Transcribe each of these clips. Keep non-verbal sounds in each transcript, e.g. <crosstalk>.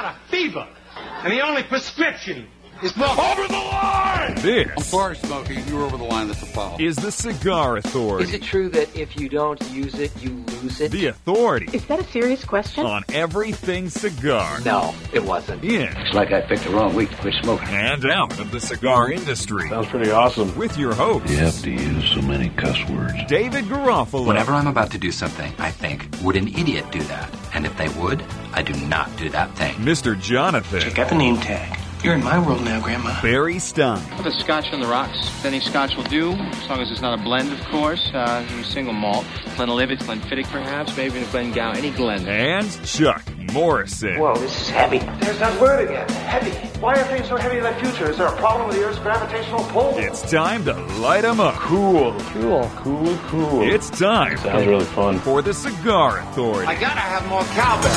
got a fever, and the only prescription is for over the line. This I'm sorry, Smokey. You were over the line. That's a foul. is the Cigar Authority. Is it true that if you don't use it, you lose it? the authority Is that a serious question? on everything cigar. No, it wasn't. In It's like I picked the wrong week to quit smoking. and out of the cigar industry. Sounds pretty awesome. With your host, You have to use so many cuss words. David Garofalo. Whenever I'm about to do something, I think, would an idiot do that? And if they would, I do not do that thing. Mr. Jonathan. Check out the name tag. You're in my world now, Grandma. Barry Stein. Put a scotch on the rocks. Any scotch will do, as long as it's not a blend, of course. Uh, single malt. Glenlivet, Glenfiddich, perhaps, maybe even a Glengow, any Glen. And Chuck Morrison. Whoa, this is heavy. There's that word again. Heavy. Why are things so heavy in the future? Is there a problem with the Earth's gravitational pull? It's time to light 'em up. Cool. Cool. Cool, cool. It's time Sounds really fun. for the Cigar Authority. I gotta have more cowbell.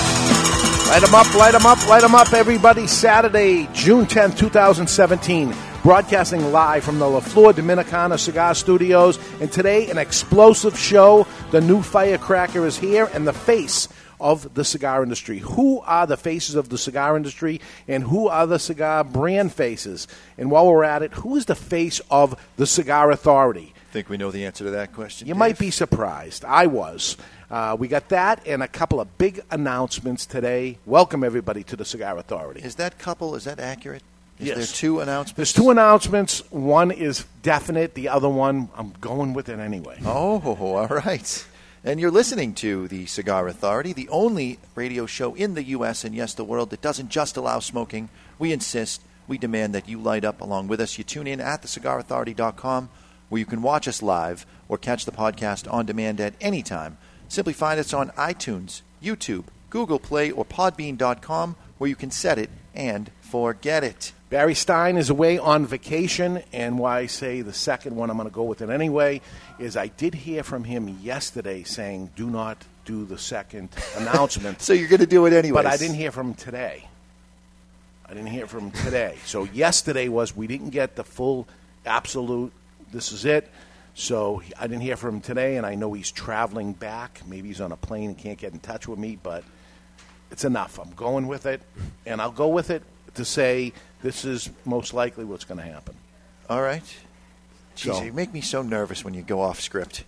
Light 'em up, light 'em up, light 'em up, everybody. Saturday, June 10th, 2017. Broadcasting live from the La Flor Dominicana Cigar Studios. And today, an explosive show. The new firecracker is here and the face of the cigar industry. Who are the faces of the cigar industry and who are the cigar brand faces? And while we're at it, who is the face of the Cigar Authority? Think we know the answer to that question? You Dave? might be surprised. I was. Uh, we got that and a couple of big announcements today. Welcome everybody to the Cigar Authority. Is that couple? Is that accurate? Is Yes. there two announcements? There's two announcements. One is definite. The other one, I'm going with it anyway. Oh, <laughs> all right. And you're listening to the Cigar Authority, the only radio show in the U.S. and yes, the world that doesn't just allow smoking. We insist, we demand that you light up along with us. You tune in at thecigarauthority.com where you can watch us live or catch the podcast on demand at any time. Simply find us on iTunes, YouTube, Google Play, or Podbean.com where you can set it and forget it. Barry Stein is away on vacation, and why I say the second one, I'm going to go with it anyway, is I did hear from him yesterday saying, do not do the second <laughs> announcement. So you're going to do it anyway. But I didn't hear from him today. I didn't hear from him today. So yesterday was we didn't get the full, absolute, this is it. So I didn't hear from him today, and I know he's traveling back. Maybe he's on a plane and can't get in touch with me, but it's enough. I'm going with it, and I'll go with it to say this is most likely what's going to happen. All right. Jeez, So- you make me so nervous when you go off script.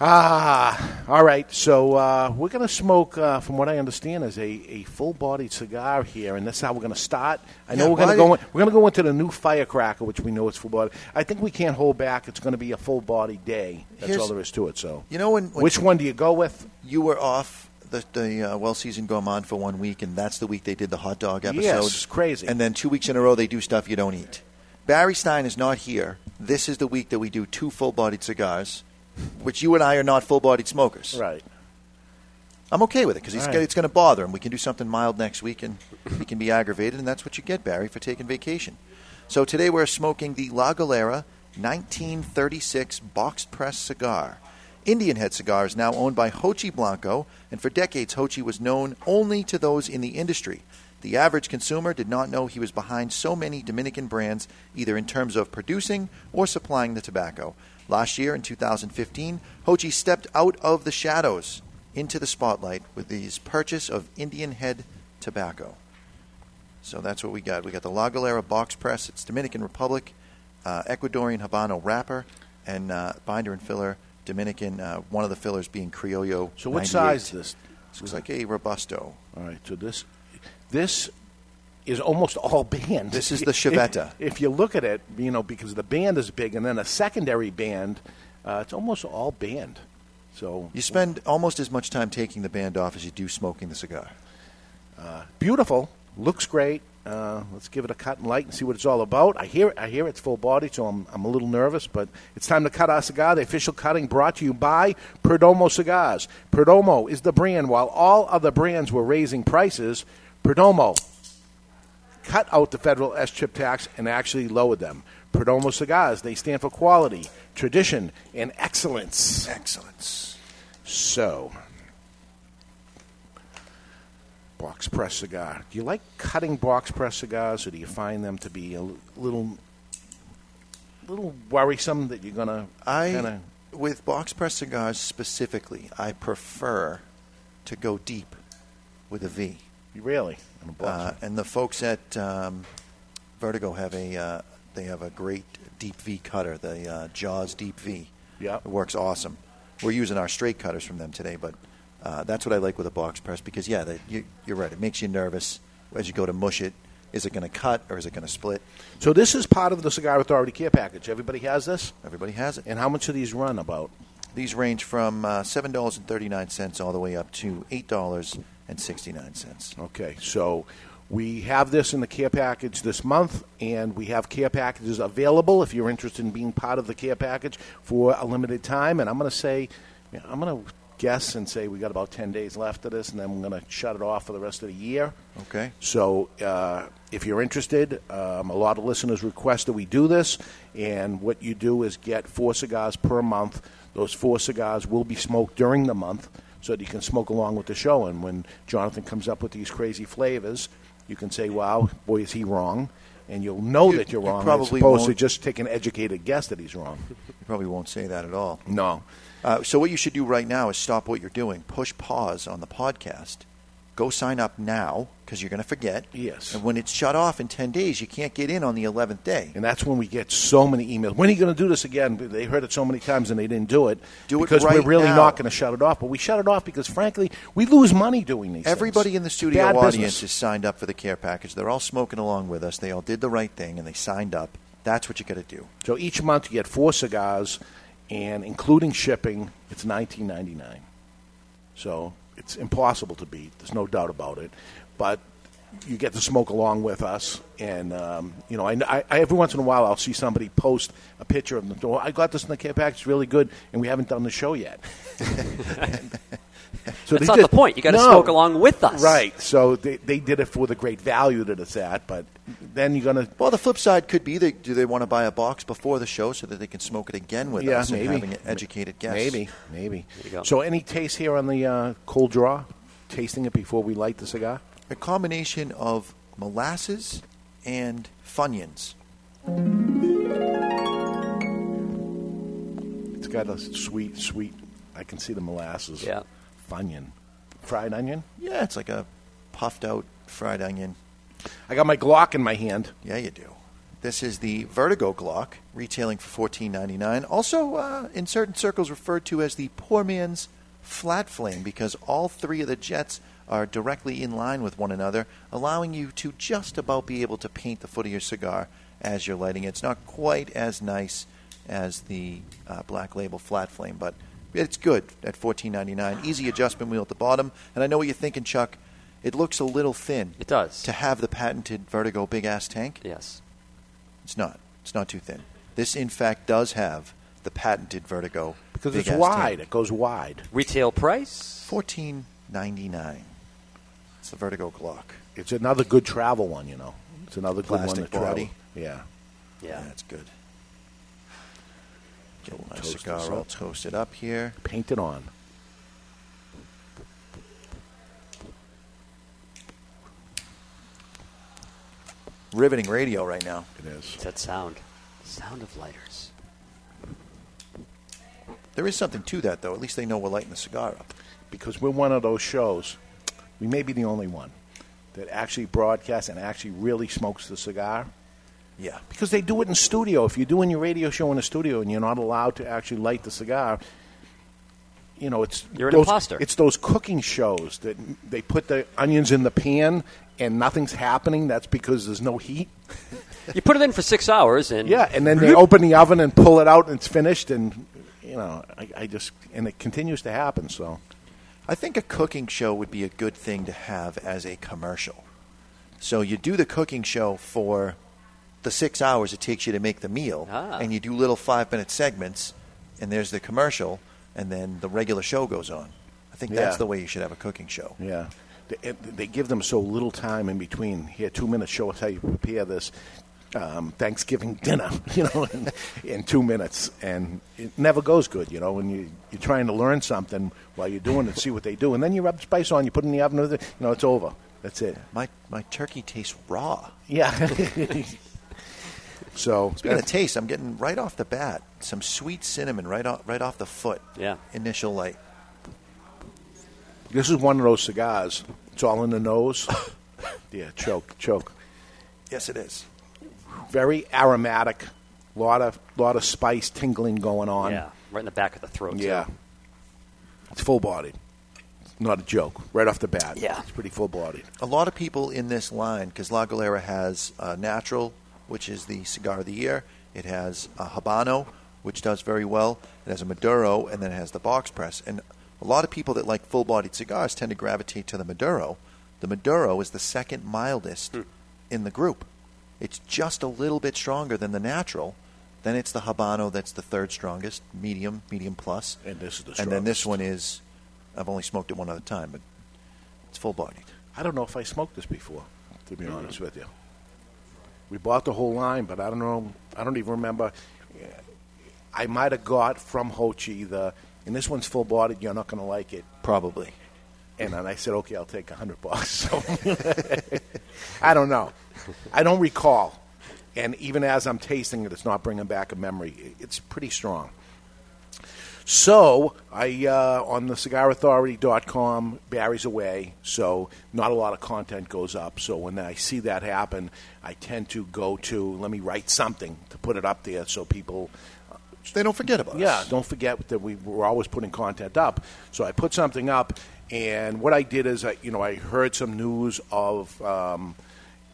Ah, all right. So uh, we're going to smoke, uh, from what I understand, is a, a full-bodied cigar here, and that's how we're going to start. I know Yeah, we're going to go. In, we're going to go into the new firecracker, which we know is full-bodied. I think we can't hold back. It's going to be a full-bodied day. That's all there is to it. So, You know when, when which one do you go with? you were off the, the uh, well season gourmand for one week, and that's the week they did the hot dog episode. Yes, it's crazy. And then two weeks in a row they do stuff you don't eat. Barry Stein is not here. This is the week that we do two full-bodied cigars, which you and I are not full-bodied smokers. Right. I'm okay with it because right. it's going to bother him. We can do something mild next week, and he can be aggravated, and that's what you get, Barry, for taking vacation. So today we're smoking the La Galera 1936 boxed press cigar. Indian Head cigar is now owned by Jochy Blanco, and for decades Jochy was known only to those in the industry. The average consumer did not know he was behind so many Dominican brands, either in terms of producing or supplying the tobacco. Last year, in 2015, Jochy stepped out of the shadows into the spotlight with his purchase of Indian Head tobacco. So that's what we got. We got the La Galera box press. It's Dominican Republic, uh, Ecuadorian Habano wrapper, and uh, binder and filler Dominican. Uh, one of the fillers being Criollo. So, what size is this? This looks like a robusto. All right. So this, this is almost all band. This is <laughs> the Chaveta. If, if you look at it, you know, because the band is big, and then a secondary band, uh, it's almost all band. So You spend almost as much time taking the band off as you do smoking the cigar. beautiful, looks great. Uh, let's give it a cut and light and see what it's all about. I hear, I hear it's full body, so I'm, I'm a little nervous, but it's time to cut our cigar. The official cutting brought to you by Perdomo Cigars. Perdomo is the brand. While all other brands were raising prices, Perdomo cut out the federal SCHIP tax and actually lowered them. Perdomo Cigars, they stand for quality, tradition, and excellence. Excellence. So, box press cigar. Do you like cutting box press cigars, or do you find them to be a little, little worrisome that you're gonna I kind of? with box press cigars specifically, I prefer to go deep with a V. Really? Uh, and the folks at um, Vertigo have a uh, they have a great deep V cutter, the uh, Jaws Deep V. Yeah. it works awesome. We're using our straight cutters from them today, but uh, that's what I like with a box press because yeah, they, you, you're right. It makes you nervous as you go to mush it. Is it going to cut or is it going to split? So this is part of the Cigar Authority care package. Everybody has this? Everybody has it. And how much do these run about? These range from uh, seven dollars and thirty nine cents all the way up to eight dollars and sixty nine cents. Okay, so we have this in the care package this month, and we have care packages available if you're interested in being part of the care package for a limited time. And I'm going to say, I'm going to guess and say we got about 10 days left of this, and then we're going to shut it off for the rest of the year. Okay. So uh, if you're interested, um, a lot of listeners request that we do this, and what you do is get four cigars per month. Those four cigars will be smoked during the month so that you can smoke along with the show. And when Jonathan comes up with these crazy flavors, you can say, wow, boy, is he wrong. And you'll know You- that you're you wrong probably as opposed to won't- just take an educated guess that he's wrong. You probably won't say that at all. No. Uh, so what you should do right now is stop what you're doing, push pause on the podcast, go sign up now because you're going to forget. Yes. And when it's shut off in ten days, you can't get in on the eleventh day. And that's when we get so many emails. When are you going to do this again? They heard it so many times and they didn't do it. Do it because right we're really now. not going to shut it off. But we shut it off because, frankly, we lose money doing these. Everybody things. in the studio Bad audience business. is signed up for the care package. They're all smoking along with us. They all did the right thing and they signed up. That's what you got to do. So each month you get four cigars, and including shipping, it's nineteen ninety nine. So it's impossible to beat. There's no doubt about it. But you get to smoke along with us, and um, you know, I, I, every once in a while I'll see somebody post a picture of them. Oh, I got this in the care package, it's really good, and we haven't done the show yet. <laughs> <laughs> <laughs> So That's not did- the point. You got to No. smoke along with us. Right. So they, they did it for the great value that it's at, but then you're going to. Well, the flip side could be that do they want to buy a box before the show so that they can smoke it again with Yeah, us maybe. and having an educated guest? Maybe, maybe. So, any taste here on the uh, cold draw? Tasting it before we light the cigar? A combination of molasses and Funyuns. It's got a sweet, sweet. I can see the molasses. Yeah. Funyun. Fried onion? Yeah, it's like a puffed out fried onion. I got my Glock in my hand. Yeah, you do. This is the Vertigo Glock, retailing for fourteen ninety nine. Also, uh, in certain circles, referred to as the poor man's flat flame because all three of the jets are directly in line with one another, allowing you to just about be able to paint the foot of your cigar as you're lighting it. It's not quite as nice as the uh, Black Label flat flame, but it's good at fourteen ninety nine. Easy adjustment wheel at the bottom, and I know what you're thinking, Chuck. It looks a little thin. It does. To have the patented Vertigo big ass tank. Yes. It's not. It's not too thin. This, in fact, does have the patented Vertigo Because big it's ass wide. tank. It goes wide. Retail price? Fourteen ninety nine. It's the Vertigo Glock. It's another good travel one, you know. It's another good one Plastic to travel. body. Yeah. Yeah. that's good. Get my toast cigar this all up. toasted up here. Paint it on. Riveting radio right now. It is. It's that sound. Sound of lighters. There is something to that, though. At least they know we're lighting the cigar up. Because we're one of those shows, we may be the only one, that actually broadcasts and actually really smokes the cigar. Yeah. Because they do it in studio. If you're doing your radio show in a studio and you're not allowed to actually light the cigar, you know, it's You're an those, imposter. It's those cooking shows that they put the onions in the pan and nothing's happening. That's because there's no heat. <laughs> You put it in for six hours, and Yeah, and then they <laughs> open the oven and pull it out and it's finished, and you know, I, I just and it continues to happen. So I think a cooking show would be a good thing to have as a commercial. So you do the cooking show for the six hours it takes you to make the meal, Ah. and you do little five minute segments, and there's the commercial, and then the regular show goes on. I think that's the way you should have a cooking show. Yeah. They, they give them so little time in between. Here, two minutes, show us how you prepare this um, Thanksgiving <laughs> dinner, you know, in, in two minutes. And it never goes good, you know, when you, you're trying to learn something while you're doing it, see what they do. And then you rub the spice on, you put it in the oven, with it, you know, it's over. That's it. My, my turkey tastes raw. Yeah. <laughs> so, Speaking of taste, I'm getting right off the bat some sweet cinnamon right off, right off the foot. Yeah. Initial light. This is one of those cigars. It's all in the nose. <laughs> yeah, choke, choke. Yes, it is. Very aromatic. Lot of lot of spice tingling going on. Yeah, right in the back of the throat. too. Yeah. It's full bodied. Not a joke. Right off the bat. Yeah. It's pretty full bodied. A lot of people in this line, because La Galera has uh, Natural, which is the cigar of the year. It has a Habano, which does very well. It has a Maduro, and then it has the box press. And a lot of people that like full bodied cigars tend to gravitate to the Maduro. The Maduro is the second mildest hmm. in the group. It's just a little bit stronger than the Natural. Then it's the Habano that's the third strongest, medium, medium plus. And this is the And then this one is, I've only smoked it one other time, but it's full bodied. I don't know if I smoked this before, to be mm-hmm. honest with you. We bought the whole line, but I don't know. I don't even remember. I might have got from Jochy the, and this one's full bodied. You're not going to like it, probably. And then I said, okay, I'll take a hundred bucks. So <laughs> I don't know. I don't recall. And even as I'm tasting it, it's not bringing back a memory. It's pretty strong. So I uh, on the cigarauthority.com, Barry's away, so not a lot of content goes up. So when I see that happen, I tend to go to let me write something to put it up there so people they don't forget about yeah, us. don't forget that we we're always putting content up. So I put something up, and what I did is I you know I heard some news of. Um,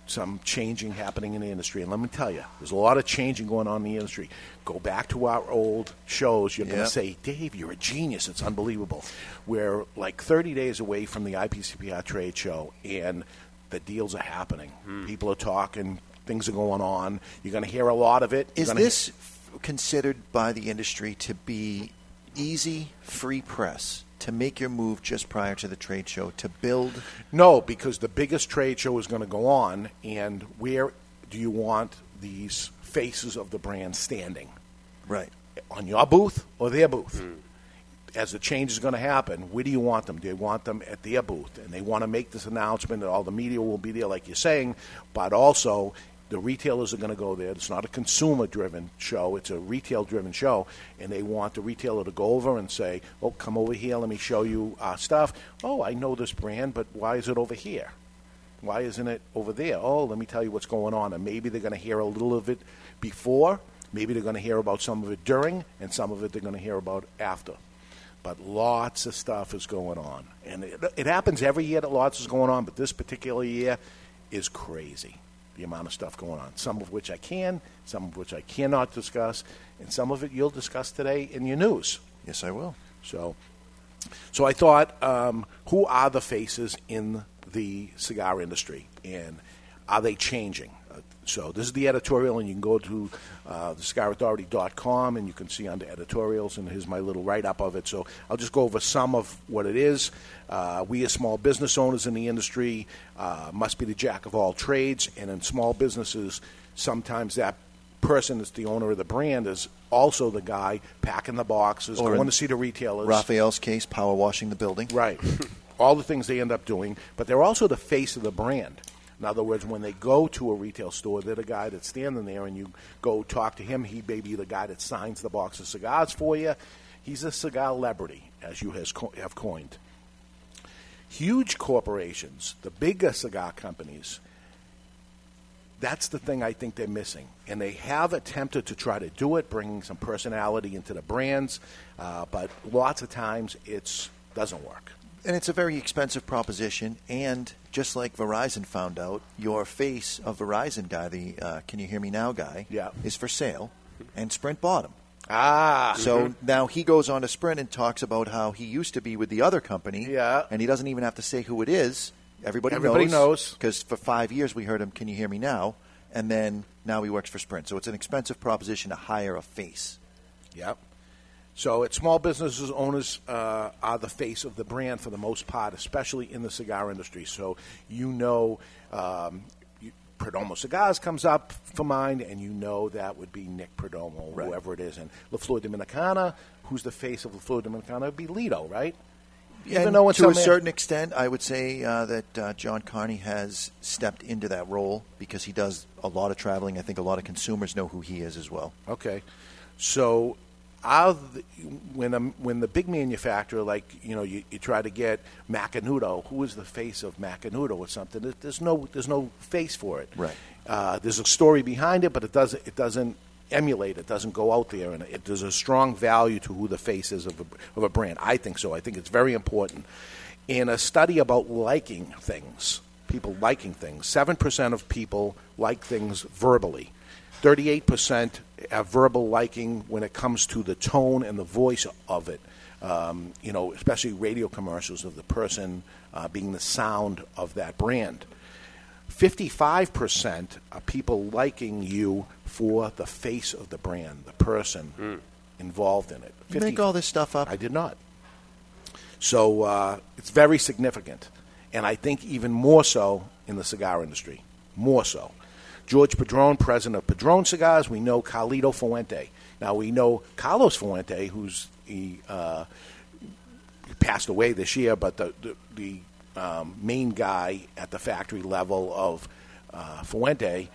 some changing happening in the industry. And let me tell you, there's a lot of changing going on in the industry. Go back to our old shows. You're going to say, Dave, you're a genius. It's unbelievable. We're like 30 days away from the IPCPR trade show, and the deals are happening. Hmm. People are talking. Things are going on. You're going to hear a lot of it. Is this f- considered by the industry to be easy, free press to make your move just prior to the trade show to build? No, because the biggest trade show is going to go on, and where do you want these faces of the brand standing? Right. On your booth or their booth? As the change is going to happen, where do you want them? Do you want them at their booth? And they want to make this announcement that all the media will be there, like you're saying, but also the retailers are going to go there. It's not a consumer driven show, it's a retail driven show. And they want the retailer to go over and say, Oh, come over here, let me show you our stuff. Oh, I know this brand, but why is it over here? Why isn't it over there? Oh, let me tell you what's going on. And maybe they're going to hear a little of it before. Maybe they're going to hear about some of it during, and some of it they're going to hear about after. But lots of stuff is going on. And it, it happens every year that lots is going on, but this particular year is crazy. The amount of stuff going on. Some of which I can, some of which I cannot discuss, and some of it you'll discuss today in your news. Yes, I will. So, so I thought, um, who are the faces in the cigar industry, and are they changing? So this is the editorial, and you can go to uh, thecigarauthority.com, and you can see under editorials, and here's my little write-up of it. So I'll just go over some of what it is. Uh, we as small business owners in the industry uh, must be the jack of all trades, and in small businesses, sometimes that person that's the owner of the brand is also the guy packing the boxes, Or going to see the retailers. Raphael's case, power washing the building. Right. <laughs> All the things they end up doing, but they're also the face of the brand. In other words, when they go to a retail store, they're the guy that's standing there, and you go talk to him. He may be the guy that signs the box of cigars for you. He's a cigar celebrity, as you has co- have coined. Huge corporations, the bigger cigar companies, that's the thing I think they're missing. And they have attempted to try to do it, bringing some personality into the brands, uh, but lots of times it doesn't work. And it's a very expensive proposition. And just like Verizon found out, your face of Verizon guy, the uh, Can You Hear Me Now guy, Yeah. is for sale, and Sprint bought him. Ah. So Mhm. now he goes on to Sprint and talks about how he used to be with the other company. Yeah. And he doesn't even have to say who it is. Everybody, Everybody knows. Because for five years we heard him, Can You Hear Me Now? And then now he works for Sprint. So it's an expensive proposition to hire a face. Yep. So, at small businesses, owners uh, are the face of the brand for the most part, especially in the cigar industry. So, you know, um, you, Perdomo Cigars comes up for mind, and you know that would be Nick Perdomo, whoever it is. And La Flor Dominicana, who's the face of La Flor Dominicana, would be Litto, right? and though to a certain extent, I would say uh, that uh, John Carney has stepped into that role because he does a lot of traveling. I think a lot of consumers know who he is as well. Okay. So are the, when a, when the big manufacturer, like you know, you, you try to get Macanudo, who is the face of Macanudo or something? There's no there's no face for it. Right. Uh, there's a story behind it, but it doesn't it doesn't emulate. It doesn't go out there, and it, there's a strong value to who the face is of a, of a brand. I think so. I think it's very important. In a study about liking things, people liking things, seven percent of people like things verbally. 38% have verbal liking when it comes to the tone and the voice of it. Um, you know, especially radio commercials of the person uh, being the sound of that brand. 55% are people liking you for the face of the brand, the person involved in it. You make all this stuff up? I did not. So uh, it's very significant. And I think even more so in the cigar industry. More so. George Padron, president of Padron Cigars. We know Carlito Fuente. Now we know Carlos Fuente, who's he, uh, passed away this year, but the the, the um, main guy at the factory level of uh, Fuente.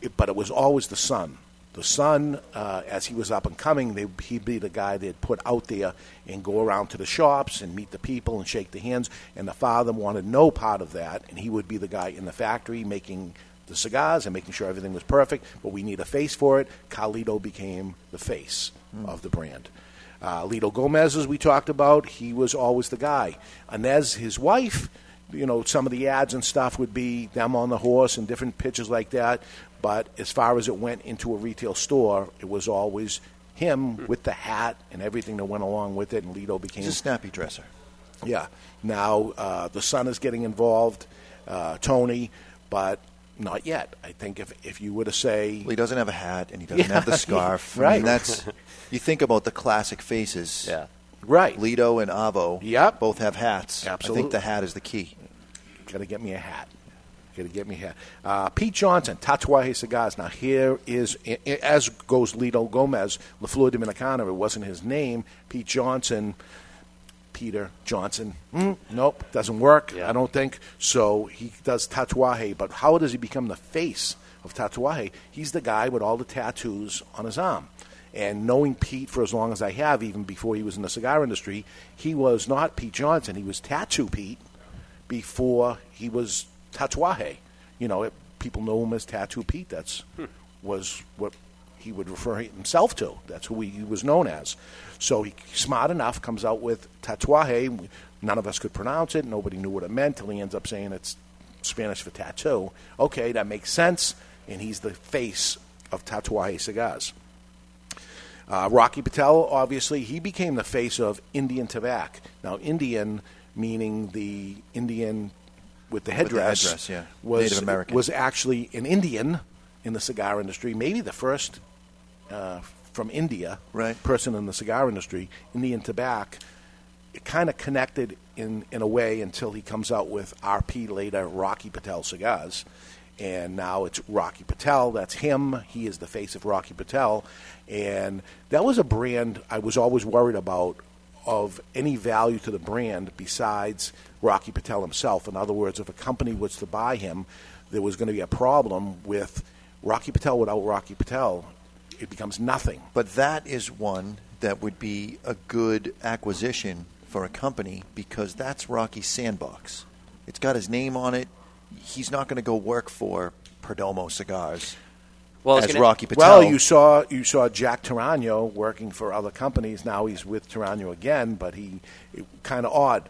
It, but it was always the son. The son, uh, as he was up and coming, they, he'd be the guy they'd put out there and go around to the shops and meet the people and shake the hands. And the father wanted no part of that, and he would be the guy in the factory making the cigars and making sure everything was perfect. But we need a face for it. Carlito became the face of the brand. Uh, Litto Gomez, as we talked about, he was always the guy. Inez, his wife, you know, some of the ads and stuff would be them on the horse and different pictures like that. But as far as it went into a retail store, it was always him with the hat and everything that went along with it. And Litto became He's a snappy dresser. yeah. Now uh, the son is getting involved, uh, Tony, but not yet. I think if if you were to say Well, he doesn't have a hat and he doesn't Yeah, have the scarf. <laughs> I right. mean, that's you think about the classic faces. Yeah. right, Litto and Avo. Yep. Both have hats. I think the hat is the key. got to get me a hat. Got to get me a hat. Uh, Pete Johnson, Tatuaje Cigars. Now here is i- i- as goes Litto Gomez, La Flor Dominicana. It wasn't his name. Pete Johnson. Peter Johnson. Mm, nope, doesn't work. I don't think so. He does tatuaje, but how does he become the face of tatuaje? He's the guy with all the tattoos on his arm. And knowing Pete for as long as I have, even before he was in the cigar industry, he was not Pete Johnson. He was Tattoo Pete before he was Tatuaje. You know, it, people know him as Tattoo Pete. That's was what he would refer himself to. That's who he was known as. So he smart enough comes out with Tatuaje. None of us could pronounce it. Nobody knew what it meant till he ends up saying it's Spanish for tattoo. Okay, that makes sense. And he's the face of Tatuaje cigars. Uh, Rocky Patel, obviously, he became the face of Indian Tobacco. Now, Indian meaning the Indian with the the headdress, headdress, yeah. was was actually an Indian in the cigar industry, maybe the first uh, from India Right. person in the cigar industry, Indian Tobacco. It kind of connected in, in a way until he comes out with RP later, Rocky Patel cigars. And now it's Rocky Patel. That's him. He is the face of Rocky Patel. And that was a brand I was always worried about of any value to the brand besides Rocky Patel himself. In other words, if a company was to buy him, there was going to be a problem with Rocky Patel without Rocky Patel. It becomes nothing. But that is one that would be a good acquisition for a company because that's Rocky's sandbox. It's got his name on it. He's not going to go work for Perdomo Cigars Well, as gonna- Rocky Patel. Well, you saw you saw Jack Torano working for other companies. Now he's with Torano again, but he kind of odd.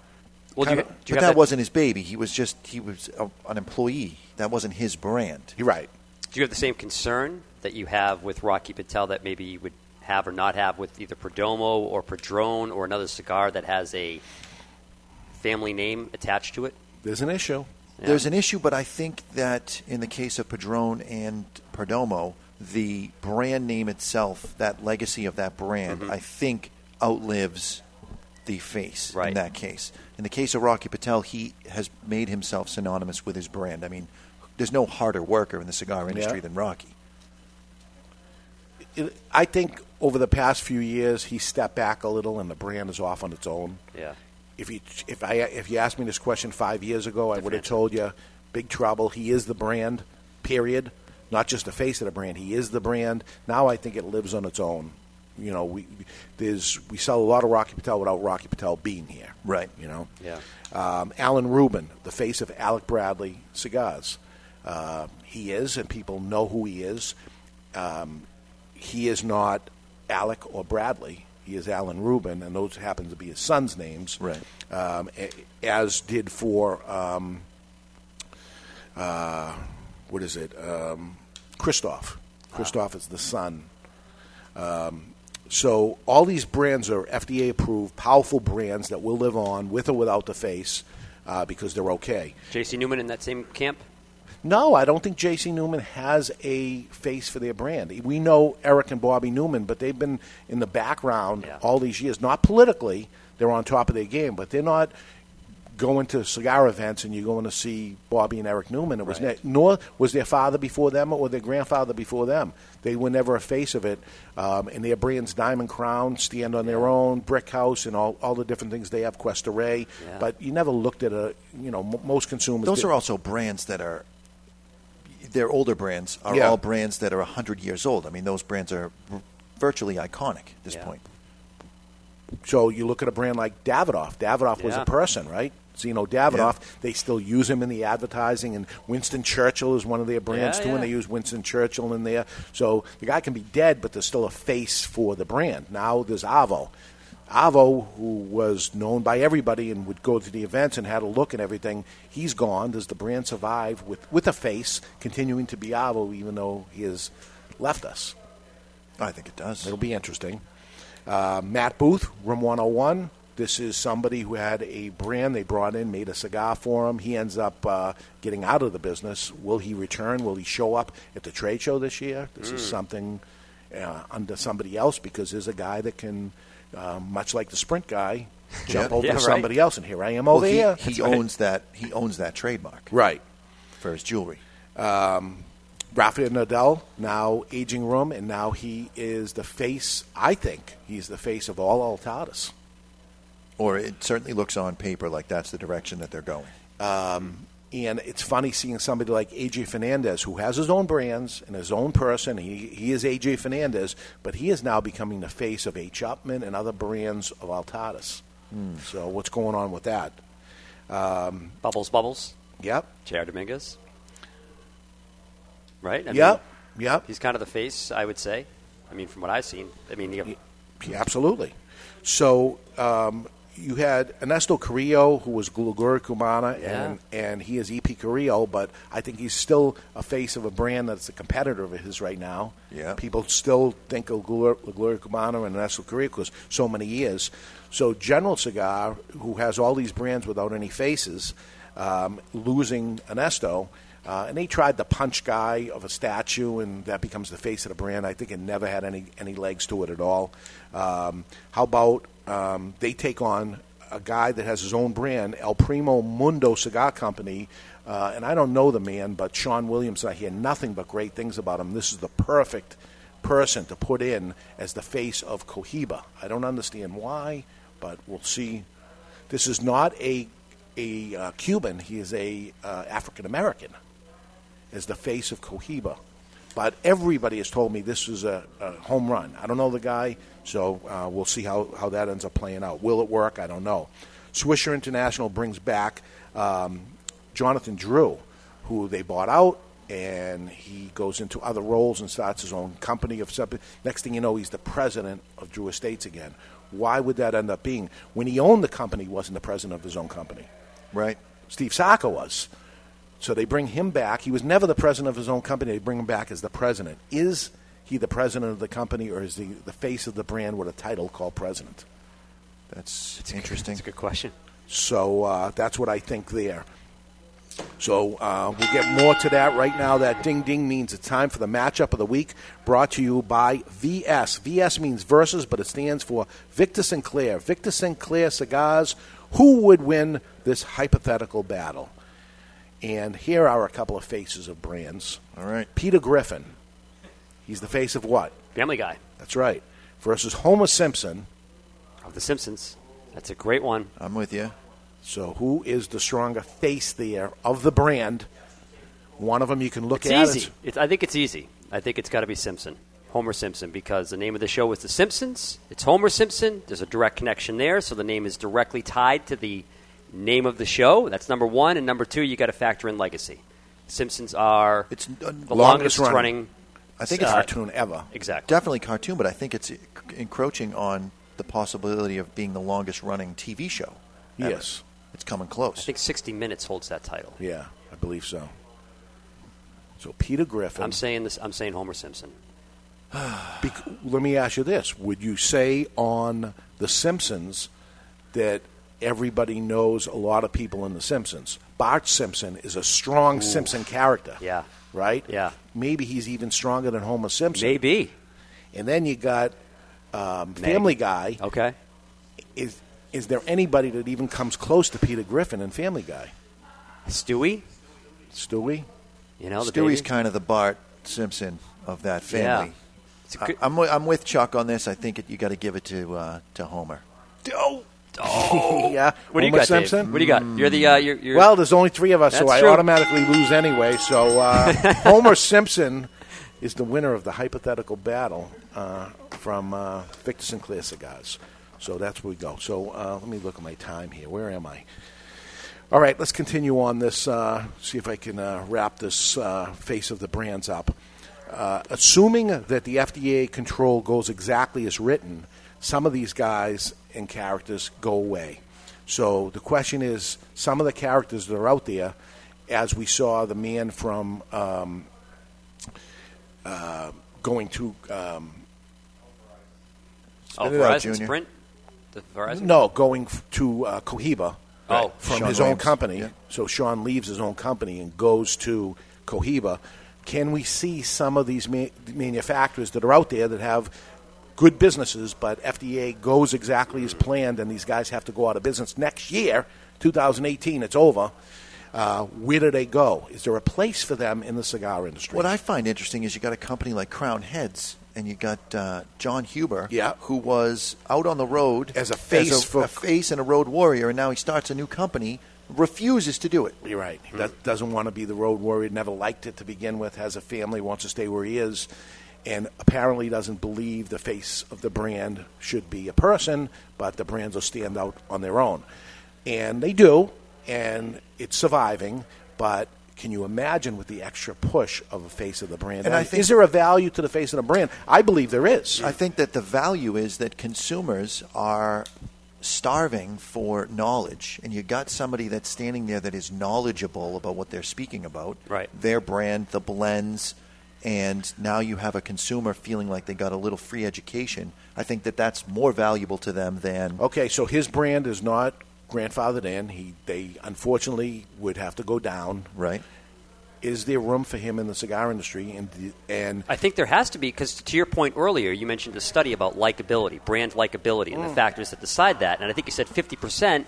Well, Kinda- do you but that, that, wasn't his baby. He was just he was a, an employee. That wasn't his brand. You're right. do you have the same concern that you have with Rocky Patel that maybe you would have or not have with either Perdomo or Padron or another cigar that has a family name attached to it? There's an issue. Yeah. There's an issue, but I think that in the case of Padron and Perdomo, the brand name itself, that legacy of that brand, mm-hmm. I think outlives the face Right. in that case. In the case of Rocky Patel, he has made himself synonymous with his brand. I mean, there's no harder worker in the cigar industry Yeah. than Rocky. It, I think over the past few years, he stepped back a little, and the brand is off on its own. Yeah. If you if I if you asked me this question five years ago, I would have told you, big trouble. He is the brand. Period. Not just the face of the brand. He is the brand. Now I think it lives on its own. you know, we there's we sell a lot of Rocky Patel without Rocky Patel being here. Right. You know. Yeah. Um, Alan Rubin, the face of Alec Bradley cigars. Uh, he is, and people know who he is. Um, he is not Alec or Bradley. He is Alan Rubin, and those happen to be his son's names. Right. Um, as did for um, uh, what is it? Um, Kristoff. Kristoff is the son. Um, so all these brands are FDA approved, powerful brands that will live on with or without the face uh, because they're okay. J.C. Newman in that same camp. No, I don't think J.C. Newman has a face for their brand. We know Eric and Bobby Newman, but they've been in the background all these years. Not politically, they're on top of their game, but they're not going to cigar events and you're going to see Bobby and Eric Newman. It was ne- nor was their father before them or their grandfather before them. They were never a face of it. Um, and their brands, Diamond Crown, stand on their own, Brick House, and all, all the different things they have, Cuesta-Rey. Yeah. But you never looked at a, you know, m- most consumers. Those did- are also brands that are. Their older brands are Yeah. all brands that are hundred years old. I mean, those brands are virtually iconic at this point. So you look at a brand like Davidoff. Davidoff was a person, right? Zino Davidoff. They still use him in the advertising, and Winston Churchill is one of their brands Yeah, too, and they use Winston Churchill in there. So the guy can be dead, but there's still a face for the brand. Now there's Avo. Avo, who was known by everybody and would go to the events and had a look and everything, he's gone. Does the brand survive with, with a face continuing to be Avo, even though he has left us? I think it does. It'll be interesting. Uh, Matt Booth, Room 101. This is somebody who had a brand they brought in, made a cigar for him. He ends up uh, getting out of the business. Will he return? Will he show up at the trade show this year? This is Mm. something uh, under somebody else because there's a guy that can, uh, much like the Sprint guy, jump Yeah. over Yeah, to right. somebody else. And here I am Well, over he, here. He <laughs> That's right. owns that. He owns that trademark. Right. For his jewelry. um, Rafael Nodal, now aging room, and now he is the face. I think he's the face of all Altadis. Or it certainly looks on paper like that's the direction that they're going. Um, and it's funny seeing somebody like AJ Fernandez, who has his own brands and his own person. He, he is AJ Fernandez, but he is now becoming the face of H. Upmann and other brands of Altadis. Hmm. So what's going on with that? Um, Bubbles, bubbles. Yep. J.R. Dominguez. Right. I Yep, yep. He's kind of the face, I would say. I mean, from what I've seen. I mean, Yeah, absolutely. So um, you had Ernesto Carrillo, who was Cumana, and, and he is EP Carrillo, but I think he's still a face of a brand that's a competitor of his right now. Yeah. People still think of Cumana and Ernesto Carrillo because so many years. So General Cigar, who has all these brands without any faces, um, losing Ernesto. Uh, and they tried the punch guy of a statue, and that becomes the face of the brand. I think it never had any, any legs to it at all. Um, how about um, they take on a guy that has his own brand, El Primer Mundo Cigar Company, uh, and I don't know the man, but Sean Williams, I hear nothing but great things about him. This is the perfect person to put in as the face of Cohiba. I don't understand why, but we'll see. This is not a a uh, Cuban; he is a uh, African American as the face of Cohiba. But everybody has told me this is a, a home run. I don't know the guy, so uh, we'll see how, how that ends up playing out. Will it work? I don't know. Swisher International brings back um, Jonathan Drew, who they bought out, and he goes into other roles and starts his own company of something. Next thing you know, he's the president of Drew Estates again. Why would that end up being? When he owned the company, he wasn't the president of his own company. Right. Steve Saka was. So they bring him back. He was never the president of his own company. They bring him back as the president. Is he the president of the company, or is he the face of the brand with a title called president? That's interesting. That's a good question. So uh, that's what I think there. So uh, we'll get more to that right now. That ding ding means it's time for the matchup of the week, brought to you by VS. VS means versus, but it stands for Victor Sinclair. Victor Sinclair Cigars. Who would win this hypothetical battle? And here are a couple of faces of brands. All right. Peter Griffin. He's the face of what? Family Guy. That's right. Versus Homer Simpson. Of The Simpsons. That's a great one. I'm with you. So who is the stronger face there of the brand? One of them you can look It's at. easy. It's, I think it's easy. I think it's got to be Simpson. Homer Simpson because the name of the show is The Simpsons. It's Homer Simpson. There's a direct connection there, so the name is directly tied to the name of the show. That's number one, and number two, you got to factor in legacy. Simpsons are it's the longest longest, running. running. I think it's uh, cartoon ever. Exactly. Definitely cartoon, but I think it's encroaching on the possibility of being the longest running TV show. ever. Yes. It's coming close. I think 60 Minutes holds that title. Yeah, I believe so. So Peter Griffin. I'm saying this. I'm saying Homer Simpson. <sighs> Bec- let me ask you this: Would you say on The Simpsons that everybody knows a lot of people in The Simpsons? Bart Simpson is a strong Ooh. Simpson character. Yeah. Right. Yeah. Maybe he's even stronger than Homer Simpson. Maybe. And then you got um, Family Guy. Okay. Is is there anybody that even comes close to Peter Griffin in Family Guy? Stewie. Stewie. You know, the Stewie's baby? kind of the Bart Simpson of that family. Yeah. Good- I, am with, I'm with Chuck on this. I think it, you got to give it to uh, to Homer. Oh. <laughs> yeah. What do you Homer got, Dave? Simpson? What do you got? You're the. Uh, you're, you're Well, there's only three of us, so That's I true. automatically lose anyway. So uh, <laughs> Homer Simpson is the winner of the hypothetical battle uh, from uh, Victor Sinclair Cigars. So that's where we go. So uh, let me look at my time here. Where am I? All right, let's continue on this. Uh, see if I can uh, wrap this uh, face of the brands up. Uh, assuming that the FDA control goes exactly as written, some of these guys and characters go away. So the question is, some of the characters that are out there, as we saw the man from um, uh, going to um, Oh, Spit it out, Junior. Sprint. The Verizon. No, going to uh, Cohiba. Oh. from Sean his own company. Yeah. So Sean leaves his own company and goes to Cohiba. Can we see some of these ma- manufacturers that are out there that have good businesses, but FDA goes exactly as planned, and these guys have to go out of business next year, 2018? It's over. Uh, where do they go? Is there a place for them in the cigar industry? What I find interesting is you got a company like Crowned Heads, and you got uh, Jon Huber, Yeah. who was out on the road As a face a, for- a face and a road warrior, and now he starts a new company. Refuses to do it. You're right. He does- doesn't want to be the road warrior. Never liked it to begin with. Has a family. Wants to stay where he is, and apparently doesn't believe the face of the brand should be a person, but the brands will stand out on their own, and they do, and it's surviving. But can you imagine with the extra push of a face of the brand? And I think- is there a value to the face of the brand? I believe there is. I think that the value is that consumers are starving for knowledge, and you got somebody that's standing there that is knowledgeable about what they're speaking about, Right. Their brand, the blends, and now you have a consumer feeling like they got a little free education. I think that that's more valuable to them than Okay, so his brand is not grandfathered in. He they unfortunately would have to go down. right. Is there room for him in the cigar industry? And the- and I think there has to be because, to your point earlier, you mentioned a study about likability, brand likability, and the Mm. factors that decide that. And I think you said 50%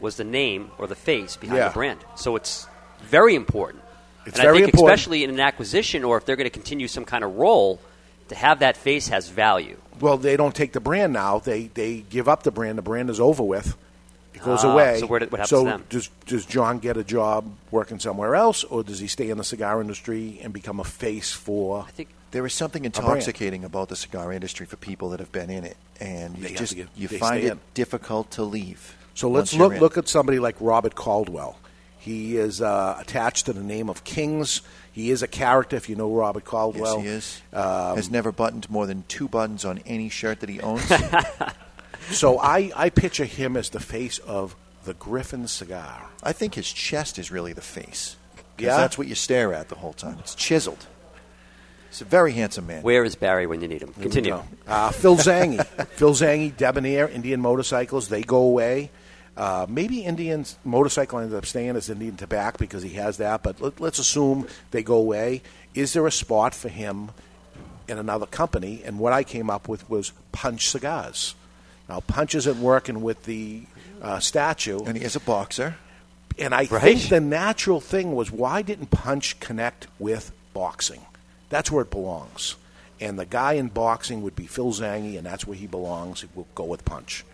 was the name or the face behind Yeah. the brand. So it's very important. It's and very I think, important. especially in an acquisition or if they're going to continue some kind of role, to have that face has value. well, they don't take the brand now. They they give up the brand. The brand is over with. It goes Ah, away. so where did- what happens So to them? does does John get a job working somewhere else, or does he stay in the cigar industry and become a face for? I think There is something intoxicating about the cigar industry for people that have been in it, and you They just get- you find it in. difficult to leave. So let's look look at somebody like Robert Caldwell. He is uh, attached to the name of Kings. He is a character. If you know Robert Caldwell, Yes, he is. Um, Has never buttoned more than two buttons on any shirt that he owns. <laughs> <laughs> So I, I picture him as the face of the Griffin cigar. I think his chest is really the face. Yeah? that's what you stare at the whole time. It's chiseled. He's a very handsome man. Where is Barry when you need him? Continue. go. Uh, Phil Zanghi. <laughs> Phil Zanghi, Debonair, Indian motorcycles, they go away. Uh, maybe Indian's motorcycle ended up staying as Indian tobacco because he has that, but let, let's assume they go away. Is there a spot for him in another company? And what I came up with was Punch Cigars. Now, Punch isn't working with the uh, statue. And he is a boxer. And I Right. think the natural thing was why didn't Punch connect with boxing? That's where it belongs. And the guy in boxing would be Phil Zanghi, and that's where he belongs. We'll go with Punch.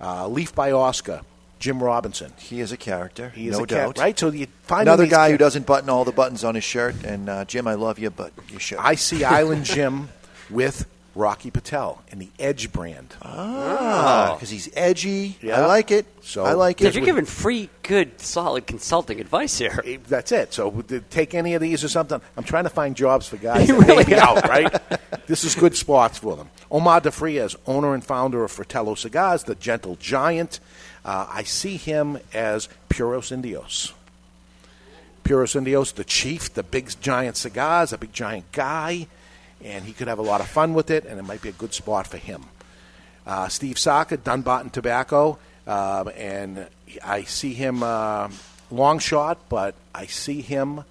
Uh, Leaf by Oscar, Jim Robinson. He is a character, He is no a cat, doubt. right? So you find Another these guy who doesn't button all the buttons on his shirt. And uh, Jim, I love you, but you should. I see Island <laughs> Jim with Rocky Patel and the Edge brand. Ah, because he's edgy. Yeah. I like it. So I like Dude, it. you're giving free, good, solid consulting advice here. That's it. So take any of these or something. I'm trying to find jobs for guys <laughs> You really out, right? <laughs> This is good spots for them. Omar De Frias, owner and founder of Fratello Cigars, the gentle giant. Uh, I see him as Puros Indios. Puros Indios, the chief, the big giant cigars, a big giant guy, and he could have a lot of fun with it, and it might be a good spot for him. Uh, Steve Saka, Dunbarton Tobacco, um, and I see him uh, long shot, but I see him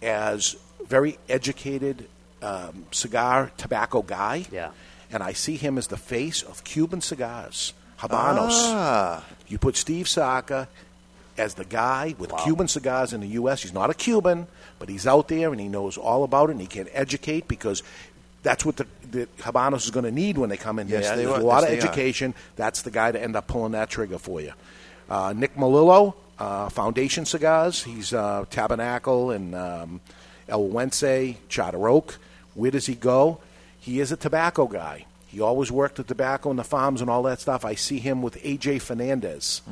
as very educated um, cigar tobacco guy. Yeah. And I see him as the face of Cuban cigars, Habanos. Ah. You put Steve Saka as the guy with Cuban cigars in the U.S. He's not a Cuban, but he's out there and he knows all about it and he can educate because that's what the, the Habanos is going to need when they come in Yes, There's are. a lot Yes, of they are. education. That's the guy to end up pulling that trigger for you. Uh, Nick Melillo, uh, Foundation Cigars. He's uh, Tabernacle and um, El Wence, Charter Oak. Where does he go? He is a tobacco guy. He always worked the tobacco and the farms and all that stuff. I see him with AJ Fernandez,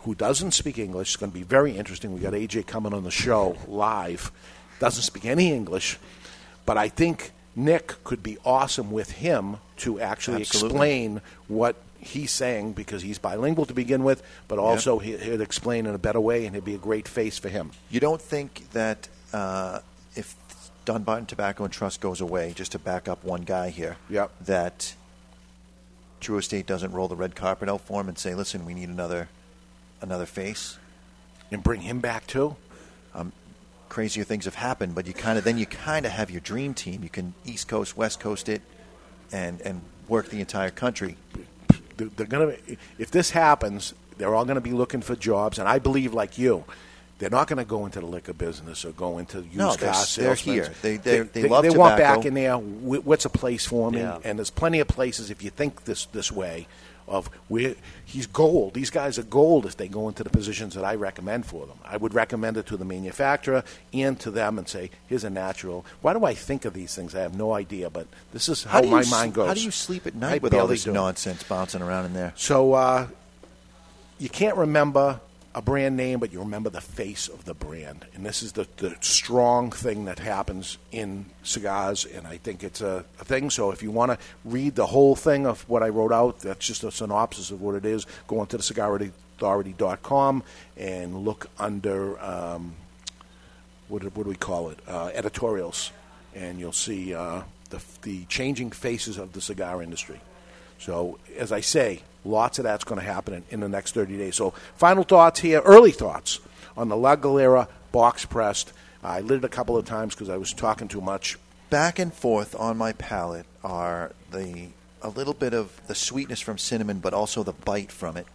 who doesn't speak English. It's going to be very interesting. We got AJ coming on the show live. Doesn't speak any English, but I think Nick could be awesome with him to actually Absolutely. explain what he's saying because he's bilingual to begin with, but also he, he'd explain in a better way, and he'd be a great face for him. You don't think that uh, Dunbarton Tobacco and Trust goes away, just to back up one guy here, Yep. that True Estate doesn't roll the red carpet out for him and say, "Listen, we need another another face." And bring him back too. Um, crazier things have happened, but you kind of then you kind of have your dream team. You can East Coast, West Coast it, and and work the entire country. They're, they're gonna. If this happens, they're all going to be looking for jobs, and I believe, like you, they're not going to go into the liquor business or go into used No, car they're- sales. they're here. They- they- they love want tobacco. back in there. What's a place for me? Yeah. And there's plenty of places if you think this this way. Of where he's gold. These guys are gold if they go into the positions that I recommend for them. I would recommend it to the manufacturer and to them and say, "Here's a natural." Why do I think of these things? I have no idea, but this is how, you my s- mind goes. How do you sleep at I night with all this do. nonsense bouncing around in there? So uh, you can't remember a brand name, but you remember the face of the brand. And this is the, the strong thing that happens in cigars, and I think it's a, a thing. So if you want to read the whole thing of what I wrote out, that's just a synopsis of what it is. Go onto the cigarauthority.com and look under, um, what, what do we call it, uh, editorials, and you'll see uh, the, the changing faces of the cigar industry. So, as I say, lots of that's going to happen in, in the next 30 days. So, final thoughts here, early thoughts on the La Galera box pressed. I lit it a couple of times because I was talking too much. Back and forth on my palate are the a little bit of the sweetness from cinnamon, but also the bite from it,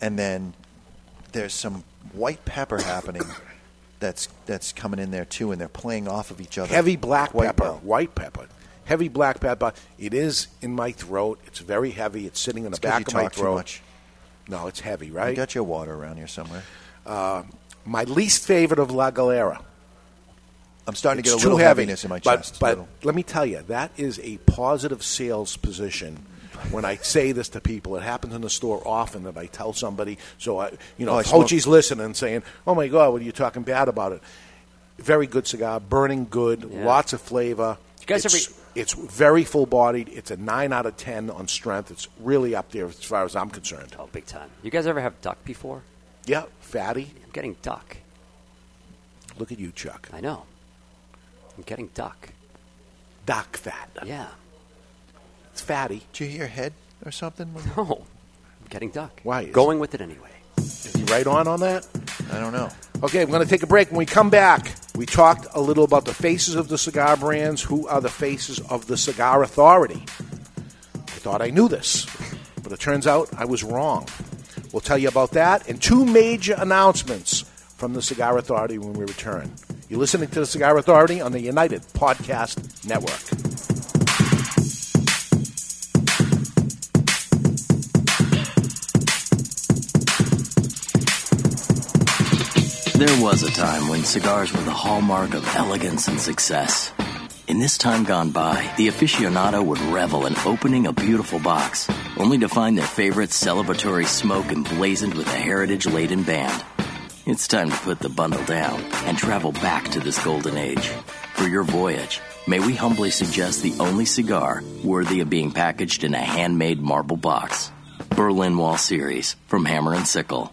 and then there's some white pepper happening. That's that's coming in there too, and they're playing off of each other. Heavy black pepper, well. white pepper. Heavy black pepper. It is in my throat. It's very heavy. It's sitting in the It's 'cause back you of my talk too throat. much. No, it's heavy, You right? got your water around here somewhere. Uh, my least favorite of La Galera. I'm starting to get a little heavy, heaviness in my but, chest. But let me tell you, that is a positive sales position. When I say this to people, it happens in the store often that I tell somebody. So I, you know, Oh, I Jochy's listening and saying, "Oh my God, what are you talking bad about it?" Very good cigar, burning good, Yeah. lots of flavor. You guys it's, ever- it's very full bodied. It's a nine out of ten on strength. It's really up there as far as I'm concerned. Oh, big time. You guys ever have duck before? Yeah, fatty. I'm getting duck. Look at you, Chuck. I know. I'm getting duck. Duck fat. Yeah. It's fatty. Did you hear your head or something? <laughs> No. I'm getting duck. Why? Is- Going with it anyway. Is he right on on that? I don't know. Okay, we're going to take a break. When we come back, we talked a little about the faces of the cigar brands. Who are the faces of the Cigar Authority? I thought I knew this, but it turns out I was wrong. We'll tell you about that and two major announcements from the Cigar Authority when we return. You're listening to the Cigar Authority on the United Podcast Network. There was a time when cigars were the hallmark of elegance and success. In this time gone by, the aficionado would revel in opening a beautiful box, only to find their favorite celebratory smoke emblazoned with a heritage laden band. It's time to put the bundle down and travel back to this golden age. For your voyage, may we humbly suggest the only cigar worthy of being packaged in a handmade marble box. Berlin Wall Series from Hammer and Sickle.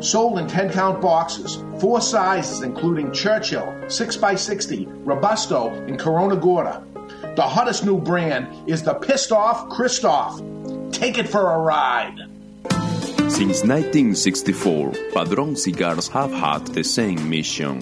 Sold in 10 count boxes, four sizes including Churchill, 6x60, Robusto, and Corona Gorda. The hottest new brand is the Pissed Off Kristoff. Take it for a ride. Since 1964, Padron Cigars have had the same mission.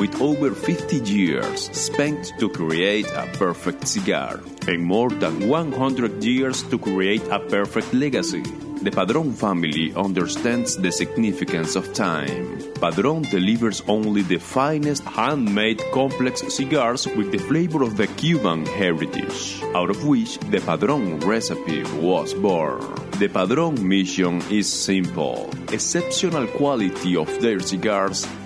With over 50 years spent to create a perfect cigar and more than 100 years to create a perfect legacy, the Padron family understands the significance of time. Padron delivers only the finest handmade complex cigars with the flavor of the Cuban heritage, out of which the Padron recipe was born. The Padron mission is simple exceptional quality of their cigars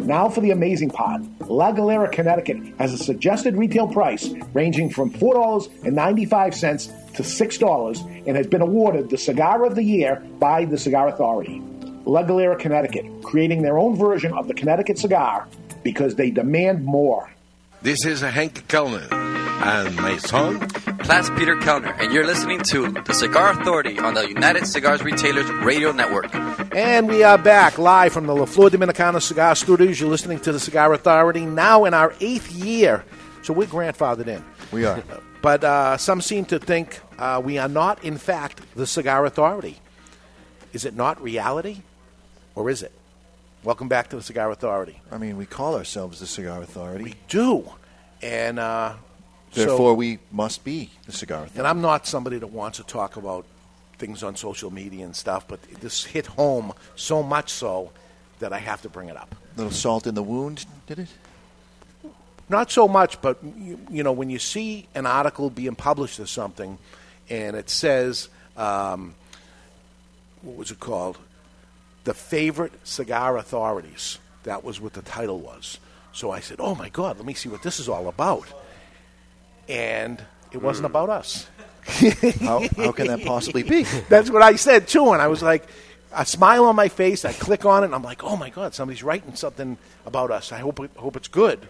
Now for the amazing part. La Galera, Connecticut has a suggested retail price ranging from $4.95 to $6 and has been awarded the Cigar of the Year by the Cigar Authority. La Galera, Connecticut, creating their own version of the Connecticut cigar because they demand more. This is Hank Kelner, and my song Class Peter Kelner, and you're listening to the Cigar Authority on the United Cigars Retailers Radio Network. And we are back live from the La Flor Dominicana Cigar Studios. You're listening to the Cigar Authority now in our eighth year. So we're grandfathered in. We are. But uh, some seem to think uh, we are not, in fact, the Cigar Authority. Is it not reality? Or is it? Welcome back to the Cigar Authority. I mean, we call ourselves the Cigar Authority. We do. And uh, Therefore, so, we must be the Cigar Authority. And I'm not somebody that wants to talk about things on social media and stuff, but this hit home so much so that I have to bring it up. little salt in the wound, did it? Not so much, but you, you know, when you see an article being published or something, and it says, um, what was it called? The favorite cigar authorities. That was what the title was. So I said, "Oh my God, let me see what this is all about." And it wasn't about us. <laughs> how, how can that possibly be? <laughs> That's what I said too, and I was like, a smile on my face. I click on it, and I'm like, "Oh my God, somebody's writing something about us. I hope hope it's good."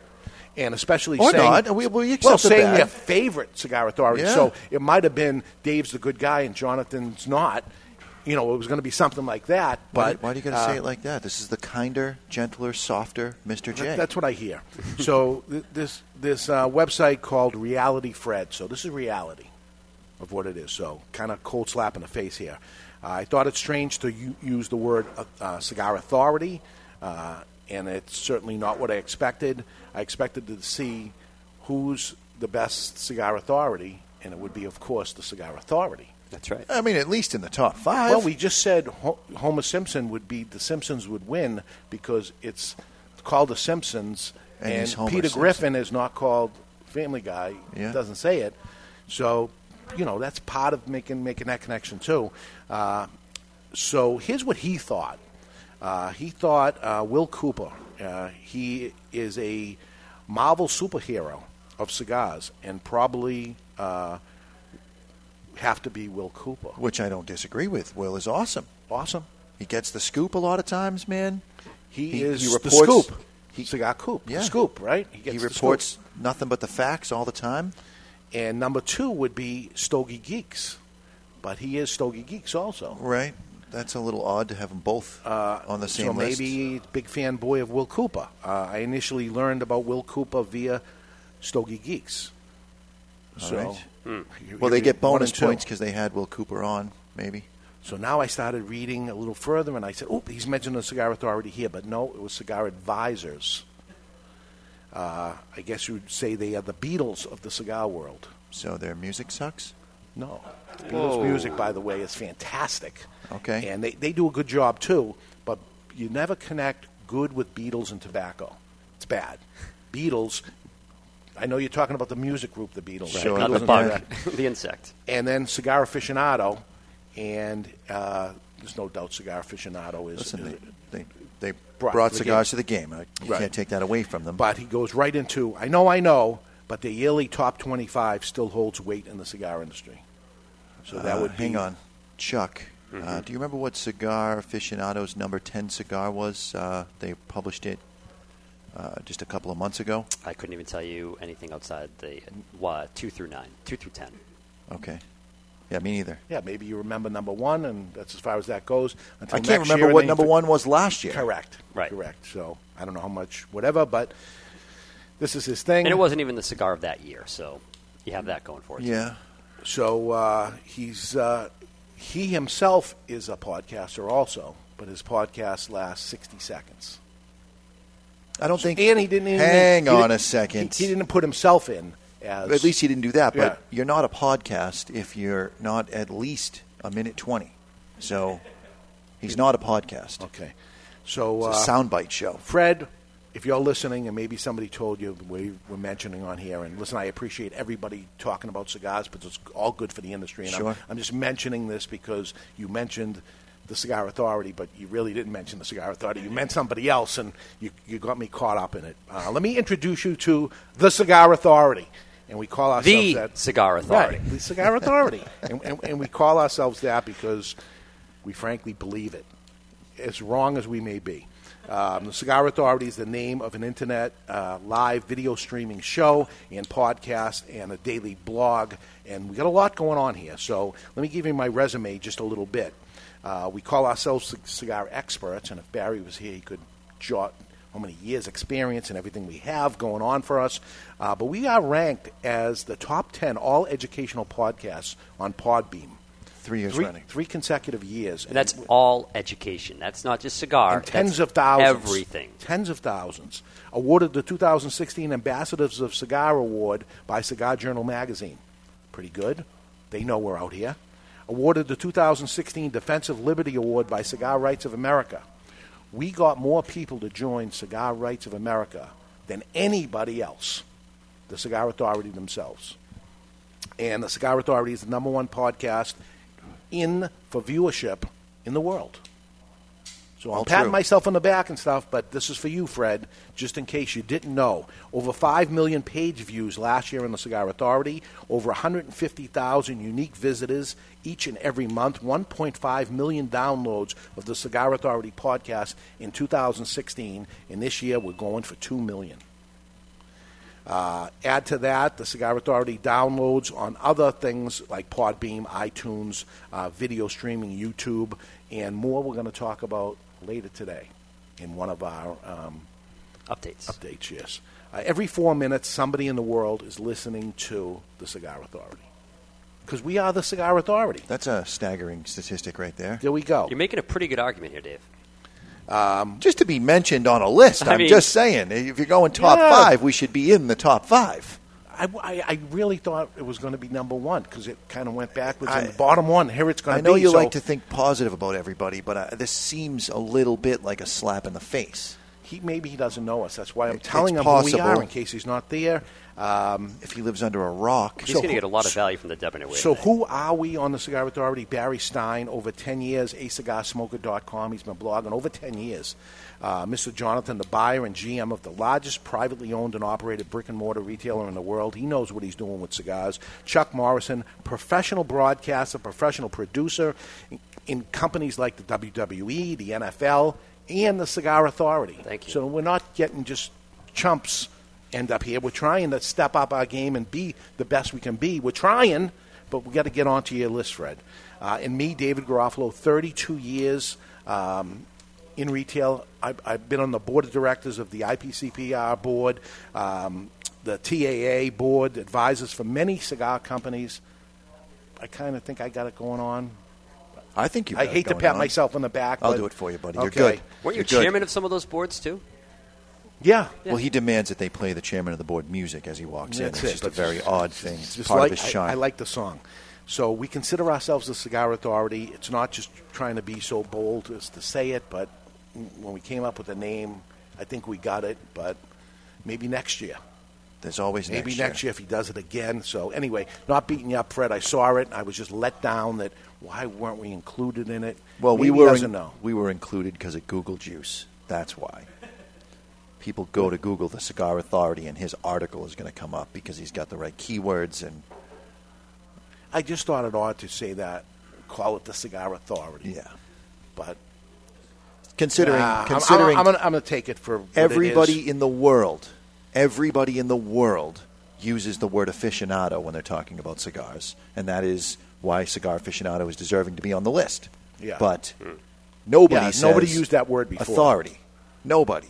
And especially Or saying, not. We- we well, saying bad. their favorite cigar authority. Yeah. So it might have been Dave's the good guy and Jonathan's not. You know, it was going to be something like that. Why, But why do you got to uh, say it like that? This is the kinder, gentler, softer Mr. J. that- That's what I hear. so th- this this uh, website called Reality Fred. So this is reality of what it is. So kind of cold slap in the face here. Uh, I thought it strange to u- use the word uh, uh, cigar authority, uh, and it's certainly not what I expected. I expected to see who's the best cigar authority, and it would be, of course, the cigar authority. That's right. I mean, at least in the top five. Well, we just said Homer Simpson would be the Simpsons would win because it's called the Simpsons, And and, Peter Simpson. Griffin is not called Family Guy. Yeah. doesn't say it. So, you know, that's part of making making that connection too. Uh, so here's what he thought. Uh, he thought uh, Will Cooper. Uh, he is a Marvel superhero of cigars, and probably uh, have to be Will Cooper. Which I don't disagree with. Will is awesome. Awesome. He gets the scoop a lot of times, man. He, is he the reports, scoop. He, cigar coop. Yeah. The scoop, right? He, gets the reports nothing but the facts all the time. And number two would be Stogie Geeks, but he is Stogie Geeks also. Right. That's a little odd to have them both on the same so list. maybe big fanboy of Will Cooper. Uh, I initially learned about Will Cooper via Stogie Geeks. All so, right. You- Well, they get bonus points because they had Will Cooper on, maybe. So now I started reading a little further, and I said, "Oh, he's mentioned the Cigar Authority here," but no, it was Cigar Advisors. Uh, I guess you'd say they are the Beatles of the cigar world. So their music sucks? No. Beatles Whoa. music, by the way, is fantastic. Okay. And they, they do a good job, too, but you never connect good with Beatles and tobacco. It's bad. Beatles, I know you're talking about the music group, the Beatles. Right, Beatles not the bug, <laughs> the insect. And then Cigar Aficionado, and uh, there's no doubt Cigar Aficionado is. Listen, is- they, they, they Brought brought, to the cigars game. to the game. Uh, You Right. can't take that away from them. But he goes right into, I know, I know, but the yearly top 25 still holds weight in the cigar industry. So that Uh, would hang on, Chuck. Uh, Mhm. do you remember what Cigar Aficionado's number ten cigar was? Uh, they published it uh, just a couple of months ago. I couldn't even tell you anything outside the uh, two through nine, two through ten. Okay. Yeah, me neither. Yeah, maybe you remember number one, and that's as far as that goes. Until I can't next remember year, what number you- one was last year. Correct. Right. Correct. So I don't know how much, whatever, but this is his thing. And it wasn't even the cigar of that year, so you have that going for you. Yeah. So uh, he's uh, he himself is a podcaster also, but his podcast lasts sixty seconds. I don't think. And he didn't even Hang he on didn't- a second. He, he didn't put himself in as. At least he didn't do that. But Yeah. you're not a podcast if you're not at least a minute twenty. So he's not a podcast. Okay. So It's a uh, soundbite show. Fred, if you're listening, and maybe somebody told you we were mentioning on here, and listen, I appreciate everybody talking about cigars, but it's all good for the industry. And I'm- Sure. I'm, just mentioning this because you mentioned the Cigar Authority, but you really didn't mention the Cigar Authority. You meant somebody else, and you, you got me caught up in it. Uh, let me introduce you to the Cigar Authority. And we call ourselves The that. Cigar Authority. Right, the Cigar Authority. <laughs> and, and, and we call ourselves that because we frankly believe it, as wrong as we may be. Um, the Cigar Authority is the name of an internet uh, live video streaming show and podcast and a daily blog. And we got a lot going on here. So let me give you my resume just a little bit. Uh, we call ourselves cigar experts, and if Barry was here, he could jot how many years experience and everything we have going on for us. Uh, but we are ranked as the top 10 all educational podcasts on Podbean. Three years three, running. Three consecutive years. And that's all education. That's not just cigar. And tens That's of thousands. Everything. Tens of thousands. Awarded the 2016 Ambassadors of Cigar Award by Cigar Journal magazine. Pretty good. They know we're out here. Awarded the 2016 Defensive Liberty Award by Cigar Rights of America. We got more people to join Cigar Rights of America than anybody else. The Cigar Authority themselves. And the Cigar Authority is the number one podcast in for viewership in the world. So I'm All patting true. myself on the back and stuff, but this is for you, Fred, just in case you didn't know. Over 5 million page views last year on the Cigar Authority, over 150,000 unique visitors each and every month, 1.5 million downloads of the Cigar Authority podcast in 2016, and this year we're going for 2 million. Uh, add to that the Cigar Authority downloads on other things like Podbean, iTunes, uh, video streaming, YouTube, and more we're going to talk about later today in one of our um, updates. Updates, yes. Uh, every four minutes, somebody in the world is listening to the Cigar Authority. Because we are the Cigar Authority. That's a staggering statistic right there. There we go. You're making a pretty good argument here, Dave. Um, just to be mentioned on a list, I I'm mean- just saying, if you're going top Yeah. five, we should be in the top five. I, I, I really thought it was going to be number one because it kind of went backwards. I- and the bottom one, here it's going to be. I know be. you so like to think positive about everybody, but uh, this seems a little bit like a slap in the face. He maybe he doesn't know us. That's why I'm It's telling him who we are in case he's not there. Um, if he lives under a rock, He's going to get a lot of value from the Debonair Wave. So who are we on the Cigar Authority? Barry Stein, over 10 years, acigarsmoker.com. He's been blogging over 10 years. Uh, Mr. Jonathan, the buyer and GM of the largest privately owned and operated brick and mortar retailer in the world. He knows what he's doing with cigars. Chuck Morrison, professional broadcaster, professional producer in, in companies like the WWE, the NFL, and the Cigar Authority. Thank you. So we're not getting just chumps end up here. We're trying to step up our game and be the best we can be. We're trying, but we got to get onto your list, Fred. Uh, and me, David Garofalo, 32 years um, in retail. I've, I've been on the board of directors of the IPCPR board, um, the TAA board, advisors for many cigar companies. I kind of think I got it going on. I think you. I hate to pat on. myself on the back. I'll but- do it for you, buddy. You're Okay. good. Weren't you You're good. chairman of some of those boards too? Yeah. Well, he demands that they play the chairman of the board music as he walks That's in. it, It's just a but very it's- odd thing. It's just part like, of his I- shine. I, like the song. So we consider ourselves the Cigar Authority. It's not just trying to be so bold as to say it, but when we came up with the name, I think we got it. But maybe next year. There's always maybe next next year. year if he does it again. So anyway, not beating you up, Fred. I saw it. I was just let down that why weren't we included in it? Well, we Maybe he were in- know. we were included because of Google Juice. That's why. People go to Google the Cigar Authority, and his article is going to come up because he's got the right keywords. And I just thought it odd to say that. Call it the Cigar Authority. Yeah. But considering I'm- considering I'm, I'm, I'm gonna take it for it everybody in the world, everybody in the world uses the word aficionado when they're talking about cigars, and that is why cigar aficionado is deserving to be on the list. Yeah. But hmm. nobody Yeah, says nobody used that word before. Authority. Nobody.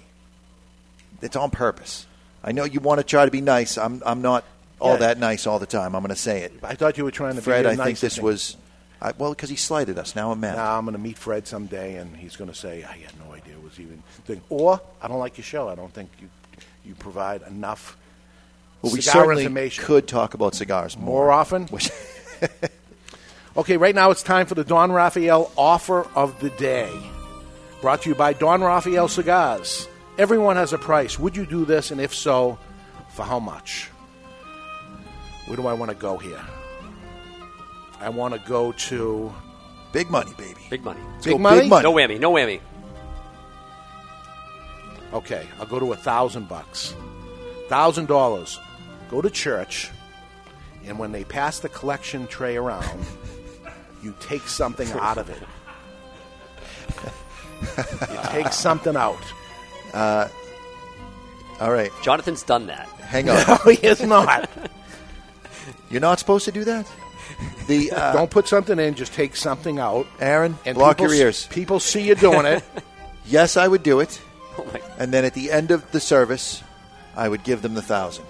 It's on purpose. I know you want to try to be nice. I'm I'm not all Yeah. that nice all the time. I'm going to say it. I thought you were trying to Fred, be Fred, I think this and- was I, well because he slighted us. Now I'm mad. Now I'm going to meet Fred someday, and he's going to say, "I had no idea it was even." Thing. Or I don't like your show. I don't think you you provide enough Well, we certainly could talk about cigars more, more often. <laughs> okay, right now it's time for the Don Raphael offer of the day, brought to you by Don Raphael Cigars. Everyone has a price. Would you do this, and if so, for how much? Where do I want to go here? I want to go to big money, baby. Big money. Big money? No whammy. No whammy. Okay, I'll go to a thousand bucks. Thousand dollars. Go to church, and when they pass the collection tray around, you take something <laughs> out of it. you take something out. Uh, all right. Jonathan's done that. Hang <laughs> on. No, he is not. <laughs> You're not supposed to do that. The uh, Don't put something in. Just take something out. Aaron, And block people your s- ears. People see you doing it. yes, I would do it. Oh my. And then at the end of the service, I would give them the thousand.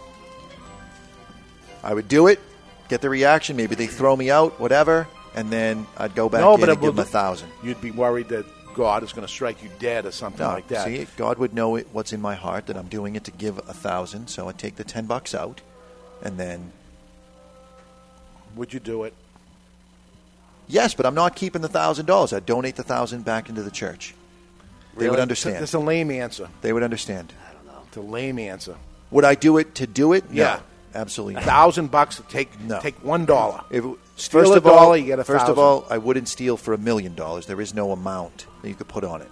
I would do it, get the reaction. Maybe they throw me out, whatever, and then I'd go back no, in but and give them a thousand. You'd be worried that God is going to strike you dead or something No, like that. see, God would know it, what's in my heart that I'm doing it to give a thousand. So I'd take the ten bucks out, and then Would you do it? yes, but I'm not keeping the thousand dollars. I'd donate the thousand back into the church. They would understand. It's a lame answer. They would understand. I don't know. It's a lame answer. Would I do it to do it? No, Yeah. Absolutely not. thousand bucks take No. take one dollar. If Steal first a of dollar, all, you get a first of all, I wouldn't steal for a million dollars. There is no amount that you could put on it.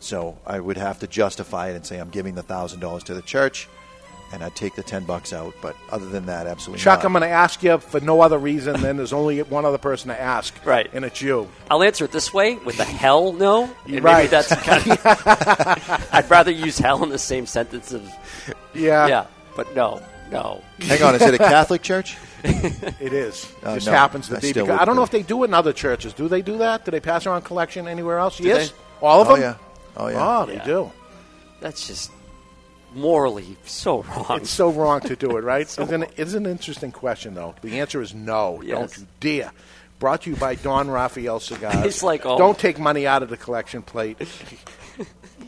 So I would have to justify it and say I'm giving the thousand dollars to the church, and I'd take the ten bucks out. But other than that, absolutely Chuck, not. I'm going to ask you for no other reason than there's only one other person to ask. <laughs> Right. And it's you. I'll answer it this way with a hell no. And maybe Right. that's kind of, <laughs> I'd rather use hell in the same sentence of Yeah. yeah, but no, no. Hang on, is it a Catholic church? <laughs> It is. Uh, Just no, happens to I be. Because I don't know if they do it in other churches. Do they do that? Do they pass around collection anywhere else? Do yes. they? All of Oh, them? yeah. Oh, yeah. Oh, they Yeah. do. That's just morally so wrong. It's so wrong to do it, right? <laughs> So isn't it, it's an interesting question, though. The answer is no. Yes. Don't you dare. Brought to you by Don Raphael Cigars. <laughs> It's like, oh. Don't take money out of the collection plate,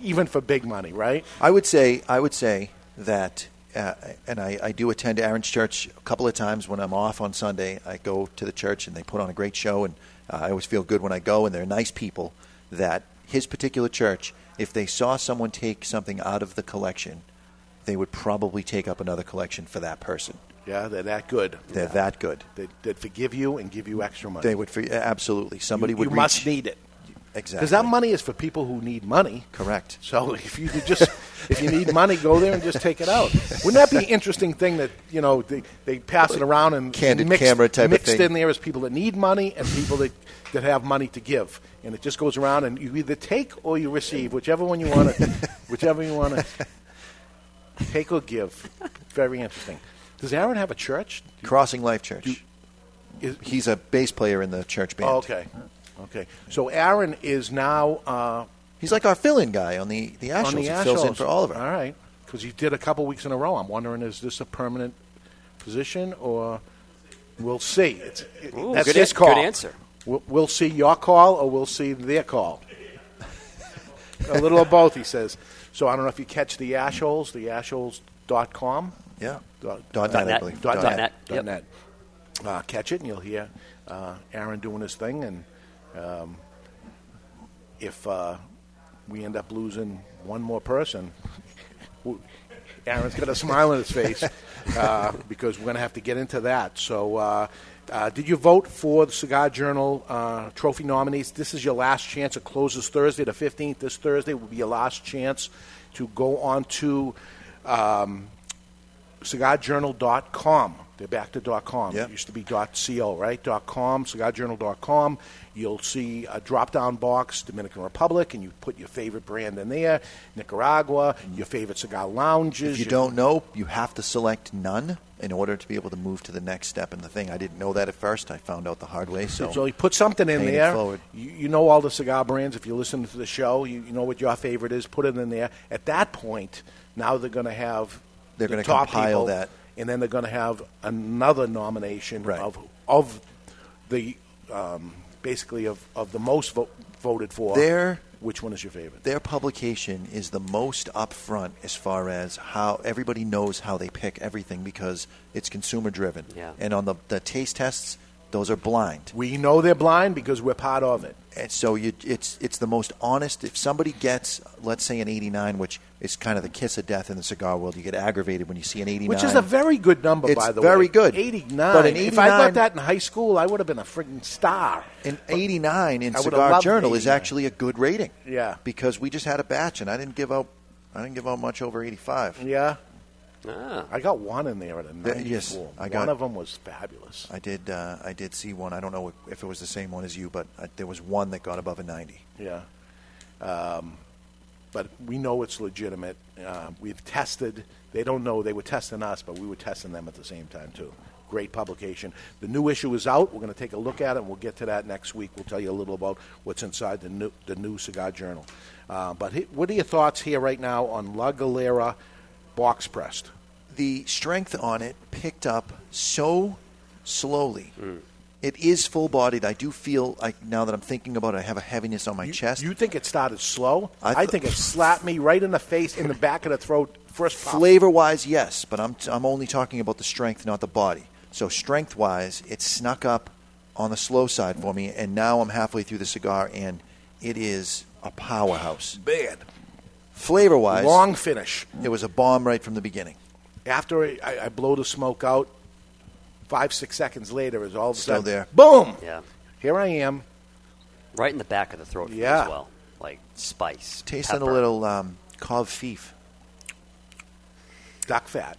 even for big money, right? I would say I would say that, uh, and I, I do attend Aaron's church a couple of times when I'm off on Sunday. I go to the church and they put on a great show, and uh, I always feel good when I go. And they're nice people. That his particular church, if they saw someone take something out of the collection, they would probably take up another collection for that person. Yeah, they're that good. They're that good. They, they'd forgive you and give you extra money. They would for, absolutely somebody you, would you must need it. Exactly Because that money is for people who need money. correct. So if you could just if you need money, go there and just take it out. Wouldn't that be an interesting thing that you know they, they pass it around and Candid mixed, camera type of mixed thing. in there is people that need money and people that, that have money to give, and it just goes around and you either take or you receive, whichever one you want to, whichever you want to take or give. Very interesting. Does Aaron have a church? Crossing Life Church. Is- He's a bass player in the church band. Oh, okay, okay. So Aaron is now. Uh, He's like our fill-in guy on the the Ash on shows. the He fills in for Oliver. All right, because he did a couple weeks in a row. I'm wondering, is this a permanent position or we'll see? It's, it- Ooh, that's good his call. good answer. We'll, we'll see your call or we'll see their call. a little of <laughs> both, he says. So I don't know if you catch the Ashholes, the ashholes.com. Yeah. Dot, Dot net, I believe. Dot, Dot net. net. Dot Yep. net. Uh, catch it, and you'll hear uh, Aaron doing his thing. And um, if uh, we end up losing one more person, Aaron's got a smile on his face <laughs> uh, because we're going to have to get into that. So, uh, uh, did you vote for the Cigar Journal uh, trophy nominees? This is your last chance. It closes Thursday, the 15th. This Thursday will be your last chance to go on to um, cigarjournal.com. They're back to .com. Yep. It used to be .co, right? .com, cigarjournal.com. You'll see a drop-down box, Dominican Republic, and you put your favorite brand in there, Nicaragua, your favorite cigar lounges. If you don't know, you have to select none in order to be able to move to the next step in the thing. I didn't know that at first. I found out the hard way. So, So you put something in there. You, you know all the cigar brands. If you listen to the show, you, you know what your favorite is. Put it in there. At that point, now they're going to have They're the gonna top compile people, that. and then they're going to have another nomination Right. of of the um, basically of, of the most vo- voted for. Their- which one is your favorite? their publication is the most upfront as far as how everybody knows how they pick everything because it's consumer driven. Yeah. And on the, the taste tests, those are blind. We know they're blind because we're part of it. And so you, it's it's the most honest. If somebody gets, let's say, an 89, which is kind of the kiss of death in the cigar world, you get aggravated when you see an 89. Which is a very good number, It's by the very way. Very good. 89. But an If I got that in high school, I would have been a freaking star. An 89 in Cigar Journal is actually a good rating. Yeah. Because we just had a batch, and I didn't give out. I didn't give out much over 85. Yeah. Ah. I got one in there at a Th- 94. yes, I one of them was fabulous. I did. Uh, I did see one. I don't know if it was the same one as you, but uh, there was one that got above a 90. Yeah. Um, but we know it's legitimate. Uh, we've tested. They don't know they were testing us, but we were testing them at the same time too. Great publication. The new issue is out. We're going to take a look at it, and we'll get to that next week. We'll tell you a little about what's inside the new, the new Cigar Journal. Uh, but he, what are your thoughts here right now on La Galera box pressed? The strength on it picked up so slowly. Hmm. It is full bodied. I do feel like now that I'm thinking about it, I have a heaviness on my chest. You think it started slow? I I, think it slapped me right in the face, in the <laughs> back of the throat, first. Flavor wise, yes, but I'm, I'm only talking about the strength, not the body. So, strength wise, it snuck up on the slow side for me, and now I'm halfway through the cigar, and it is a powerhouse. Bad. Flavor wise, Long finish. it was a bomb right from the beginning. After I, I blow the smoke out, five, six seconds later, is all of a Still sudden, there. boom! Yeah. Here I am. Right in the back of the throat Yeah. as well. Like spice. Tasting pepper. a little um, covfefe. Duck fat.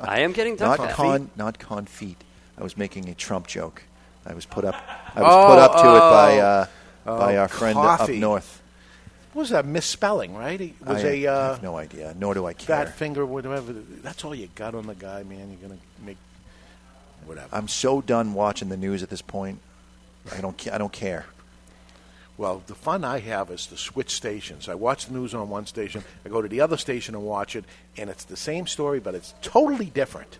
I am getting duck not fat. con, not confit. I was making a Trump joke. I was put up. I was put up to it by uh, Oh, by oh, our friend up north. What was that misspelling, right? It was I a uh, have no idea. Nor do I care. fat finger, whatever. That's all you got on the guy, man. You're gonna make whatever. I'm so done watching the news at this point. I don't. I don't care. Well, the fun I have is to switch stations. I watch the news on one station, I go to the other station and watch it, and it's the same story, but it's totally different.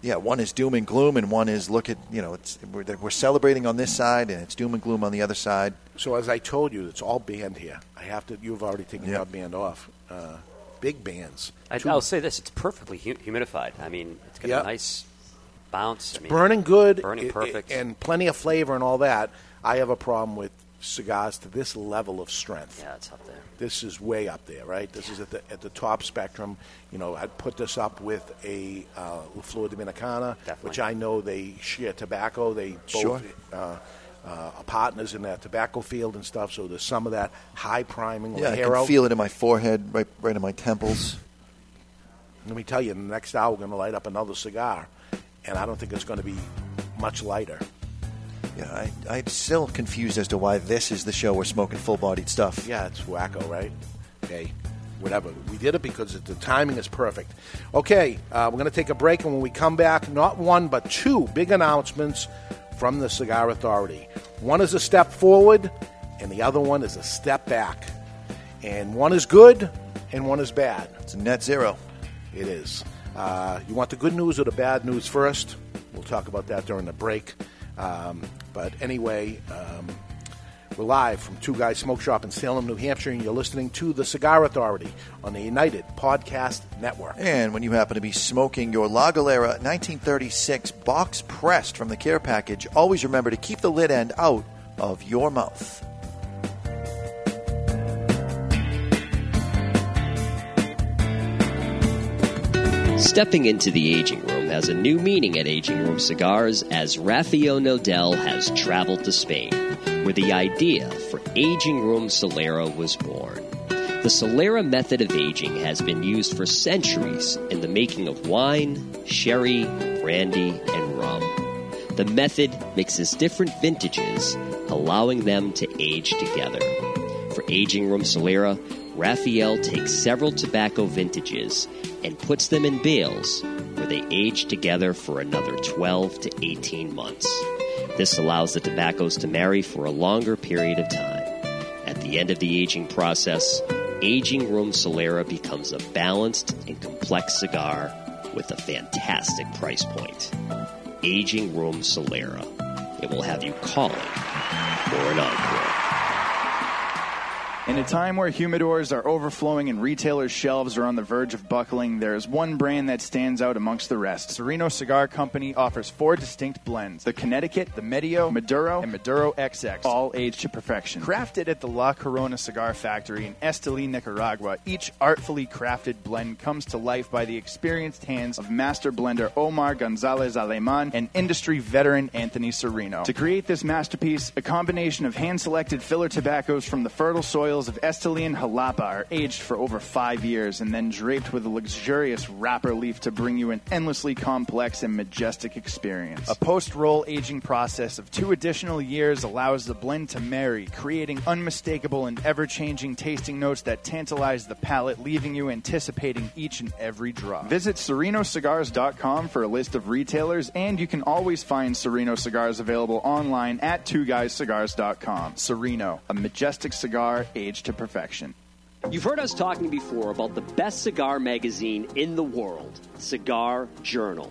Yeah, one is doom and gloom, and one is look at you know it's we're, we're celebrating on this side, and it's doom and gloom on the other side. So as I told you, it's all band here. I have to. You've already taken Yeah. your band off. Uh, big bands. I, I'll say this: it's perfectly hu- humidified. I mean, it's got Yeah. a nice bounce. I mean, burning good, burning i- i- perfect. and plenty of flavor and all that. I have a problem with cigars to this level of strength. yeah, it's up there. This is way up there, right? This is at the at the top spectrum. You know, I'd put this up with a uh, La Flor Dominicana, which I know they share tobacco. They both Sure. uh, uh, partners in that tobacco field and stuff. So there's some of that high priming. Yeah, I can feel it in my forehead, right, right in my temples. Let me tell you, in the next hour, we're going to light up another cigar, and I don't think it's going to be much lighter. Yeah, I, I'm still confused as to why this is the show we're smoking full-bodied stuff. Yeah, it's wacko, right? Hey, whatever. We did it because the timing is perfect. Okay, uh, we're going to take a break, and when we come back, not one but two big announcements from the Cigar Authority. One is a step forward, and the other one is a step back. And one is good, and one is bad. It's a net zero. It is. Uh, you want the good news or the bad news first? We'll talk about that during the break. Um, but anyway, um, we're live from Two Guys Smoke Shop in Salem, New Hampshire, and you're listening to The Cigar Authority on the United Podcast Network. And when you happen to be smoking your La Galera 1936 box pressed from the care package, always remember to keep the lid end out of your mouth. Stepping into the aging room has a new meaning at Aging Room Cigars as Rafael Nodal has traveled to Spain, where the idea for Aging Room Solera was born. The Solera method of aging has been used for centuries in the making of wine, sherry, brandy, and rum. The method mixes different vintages, allowing them to age together. For Aging Room Solera, Rafael takes several tobacco vintages and puts them in bales where they age together for another 12 to 18 months. This allows the tobaccos to marry for a longer period of time. At the end of the aging process, Aging Room Solera becomes a balanced and complex cigar with a fantastic price point. Aging Room Solera. It will have you calling for an encore. In a time where humidors are overflowing and retailers' shelves are on the verge of buckling, there is one brand that stands out amongst the rest. Sereno Cigar Company offers four distinct blends the Connecticut, the Medio, Maduro, and Maduro XX, all aged to perfection. Crafted at the La Corona Cigar Factory in Esteli, Nicaragua, each artfully crafted blend comes to life by the experienced hands of master blender Omar Gonzalez Aleman and industry veteran Anthony Sereno. To create this masterpiece, a combination of hand selected filler tobaccos from the fertile soils bottles of Esteli and Jalapa are aged for over five years and then draped with a luxurious wrapper leaf to bring you an endlessly complex and majestic experience. A post roll aging process of two additional years allows the blend to marry, creating unmistakable and ever changing tasting notes that tantalize the palate, leaving you anticipating each and every drop. Visit SerenoCigars.com for a list of retailers, and you can always find Sereno cigars available online at twoguyscigars.com. Sereno, a majestic cigar aged to perfection. You've heard us talking before about the best cigar magazine in the world, Cigar Journal.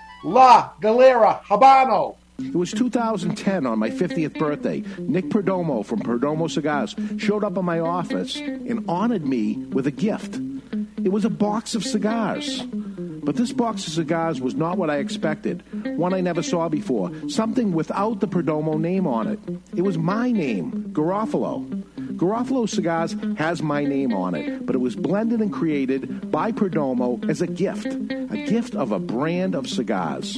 La Galera Habano. It was 2010 on my 50th birthday. Nick Perdomo from Perdomo Cigars showed up in my office and honored me with a gift. It was a box of cigars. But this box of cigars was not what I expected. One I never saw before. Something without the Perdomo name on it. It was my name, Garofalo. Garofalo Cigars has my name on it, but it was blended and created by Perdomo as a gift. A gift of a brand of cigars.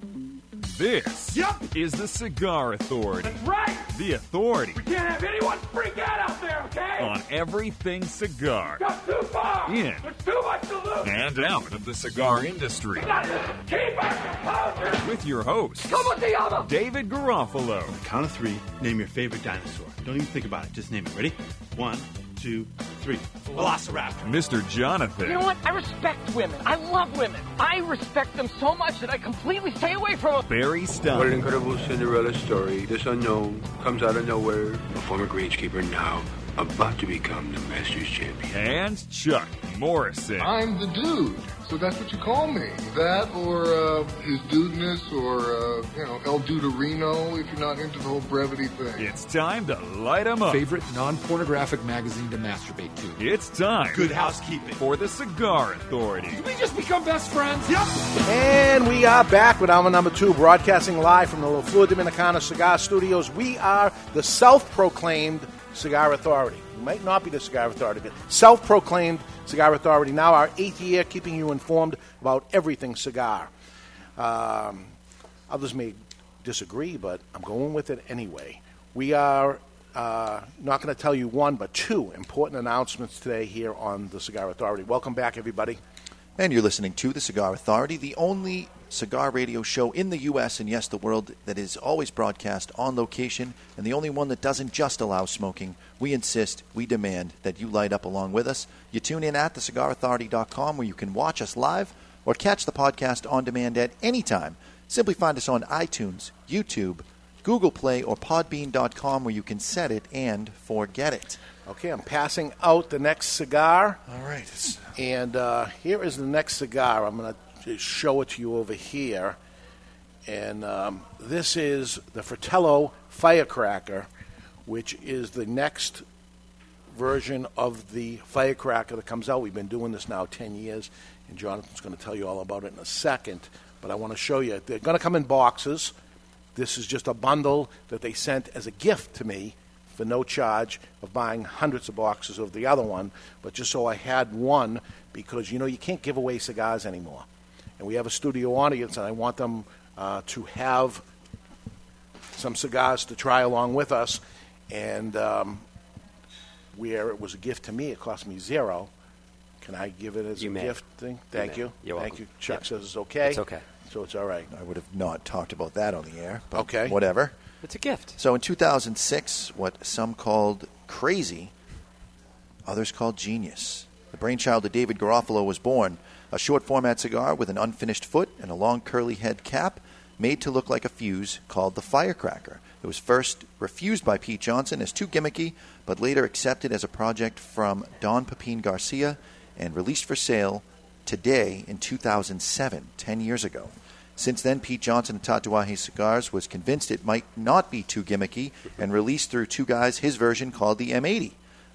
This yep. is the Cigar Authority. That's Right! The authority We can't have anyone freak out out there, okay? on everything cigar. Got too far! In There's too much to lose! and out of the cigar industry. Got to keep our composure! With your host, Como te llama? David Garofalo. Count of three, name your favorite dinosaur. Don't even think about it, just name it. Ready? One, two, three. Velociraptor. Mr. Jonathan. You know what? I respect women. I love women. I respect them so much that I completely stay away from them. Barry What an incredible Cinderella story. This unknown comes out of nowhere. A former greenskeeper now about to become the Masters champion. And Chuck Morrison. I'm the dude, so that's what you call me. That or uh, his dudeness or, uh, you know, El Duderino if you're not into the whole brevity thing. It's time to light 'em up. Favorite non-pornographic magazine to masturbate to. It's time. Good housekeeping. For the Cigar Authority. Did we just become best friends? Yep. And we are back with hour number two, broadcasting live from the La Flor Dominicana Cigar Studios. We are the self proclaimed Cigar Authority. You might not be the Cigar Authority, but self proclaimed Cigar Authority. Now, our eighth year, keeping you informed about everything cigar. Um, others may disagree, but I'm going with it anyway. We are uh, not going to tell you one, but two important announcements today here on the Cigar Authority. Welcome back, everybody. And you're listening to the Cigar Authority, the only cigar radio show in the U.S. and yes, the world that is always broadcast on location and the only one that doesn't just allow smoking. We insist, we demand that you light up along with us. You tune in at thecigarauthority.com where you can watch us live or catch the podcast on demand at any time. Simply find us on iTunes, YouTube, Google Play, or Podbean.com where you can set it and forget it. Okay, I'm passing out the next cigar. All right. And uh, here is the next cigar. I'm going to show it to you over here. And um, this is the Fratello Firecracker, which is the next version of the firecracker that comes out. We've been doing this now 10 years, and Jonathan's going to tell you all about it in a second. But I want to show you. They're going to come in boxes. This is just a bundle that they sent as a gift to me for no charge of buying hundreds of boxes of the other one, but just so I had one because you know you can't give away cigars anymore. And we have a studio audience, and I want them uh, to have some cigars to try along with us. And um, where it was a gift to me, it cost me zero. Can I give it as You a may. gift thing? You Thank may. you. You're Thank welcome. you. Chuck Yep. says it's okay. It's okay. So it's all right. I would have not talked about that on the air. But Okay. Whatever. It's a gift. So in 2006, what some called crazy, others called genius. The brainchild of David Garofalo was born. A short format cigar with an unfinished foot and a long curly head cap made to look like a fuse called the Firecracker. It was first refused by Pete Johnson as too gimmicky, but later accepted as a project from Don Pepin Garcia and released for sale today in 2007, 10 years ago. Since then, Pete Johnson of Tatuaje Cigars was convinced it might not be too gimmicky and released through two guys his version called the M80.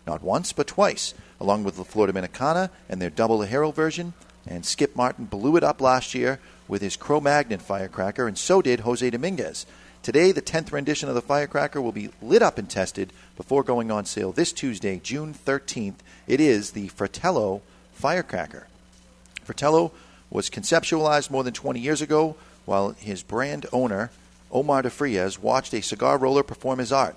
Not once, but twice, along with the Flor Dominicana and their double Herald version. And Skip Martin blew it up last year with his Cro Magnon firecracker, and so did Jose Dominguez. Today, the 10th rendition of the firecracker will be lit up and tested before going on sale this Tuesday, June 13th. It is the Fratello Firecracker. Fratello was conceptualized more than 20 years ago while his brand owner, Omar de Frias, watched a cigar roller perform his art.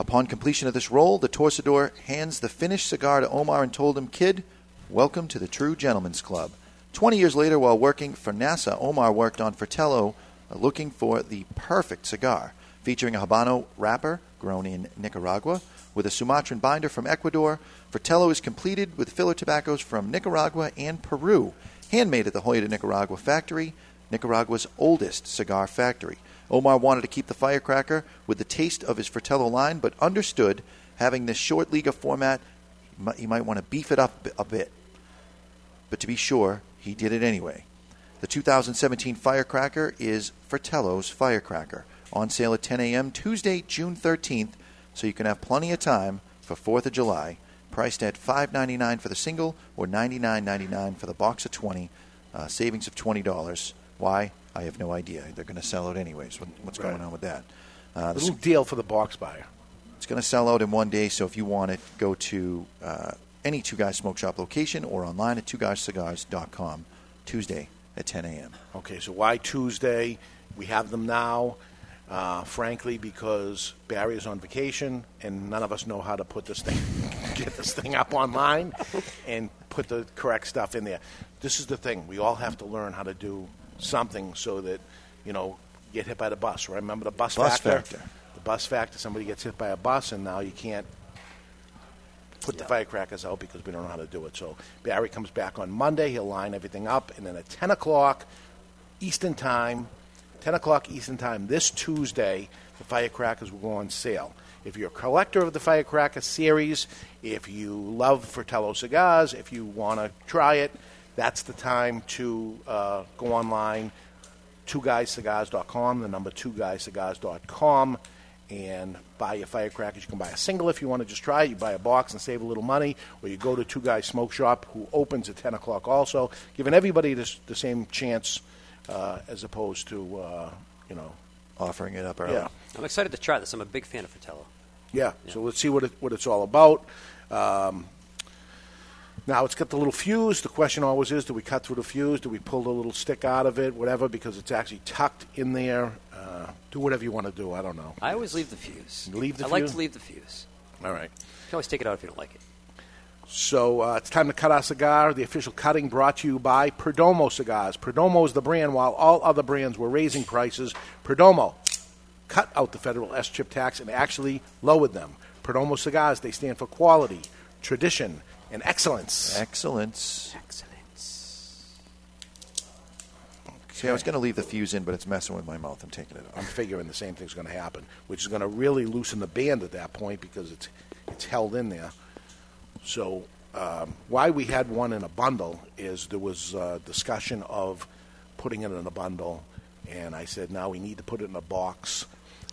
Upon completion of this roll, the torcedor hands the finished cigar to Omar and told him, Kid, welcome to the True Gentleman's Club. 20 years later, while working for NASA, Omar worked on Fratello uh, looking for the perfect cigar, featuring a Habano wrapper grown in Nicaragua with a Sumatran binder from Ecuador. Fratello is completed with filler tobaccos from Nicaragua and Peru, handmade at the Joya de Nicaragua factory, Nicaragua's oldest cigar factory. Omar wanted to keep the firecracker with the taste of his Fratello line, but understood having this short Liga format, he might, want to beef it up a bit. But to be sure, he did it anyway. The 2017 Firecracker is Fratello's Firecracker, on sale at 10 a.m. Tuesday, June 13th, so you can have plenty of time for 4th of July. Priced at $5.99 for the single or $99.99 for the box of 20, uh, savings of $20. Why? I have no idea. They're going to sell out anyways. What, what's Right. going on with that? Uh, little deal for the box buyer. it's going to sell out in one day, so if you want it, go to uh, any Two Guys Smoke Shop location or online at twoguyscigars.com Tuesday at 10 a.m. Okay, so why Tuesday? We have them now, uh, frankly, because Barry is on vacation and none of us know how to put this thing, <laughs> get this thing up online and put the correct stuff in there. This is the thing. We all have to learn how to do something so that, you know, get hit by the bus. Remember the bus, Bus factor? factor. The bus factor. Somebody gets hit by a bus and now you can't put the firecrackers out because we don't know how to do it. So Barry comes back on Monday. He'll line everything up, and then at 10 o'clock Eastern Time, 10 o'clock Eastern Time this Tuesday, the firecrackers will go on sale. If you're a collector of the Firecracker series, if you love Fratello cigars, if you want to try it, that's the time to uh, go online, twoguyscigars.com, the number twoguyscigars.com, and buy your firecrackers. You can buy a single if you want to just try it. You buy a box and save a little money, or you go to Two Guys Smoke Shop, who opens at 10 o'clock also, giving everybody this, the same chance uh, as opposed to, uh, you know, offering it up early. Yeah. I'm excited to try this. I'm a big fan of Fratello. Yeah. So let's see what it, what it's all about. Um, now it's got the little fuse. The question always is: Do we cut through the fuse? Do we pull the little stick out of it? Whatever, because it's actually tucked in there. Uh, do whatever you want to do. I don't know. I always leave the fuse. Leave the I like to leave the fuse. All right. You can always take it out if you don't like it. So uh, it's time to cut our cigar. The official cutting brought to you by Perdomo Cigars. Perdomo is the brand, while all other brands were raising prices. Perdomo cut out the federal SCHIP tax and actually lowered them. Perdomo Cigars, they stand for quality, tradition, and excellence. Excellence. Excellence. Okay. See, I was going to leave the fuse in, but it's messing with my mouth. I'm taking it off. I'm figuring the same thing's going to happen, which is going to really loosen the band at that point because it's it's held in there. So um, why we had one in a bundle is there was uh, discussion of putting it in a bundle, and I said now we need to put it in a box.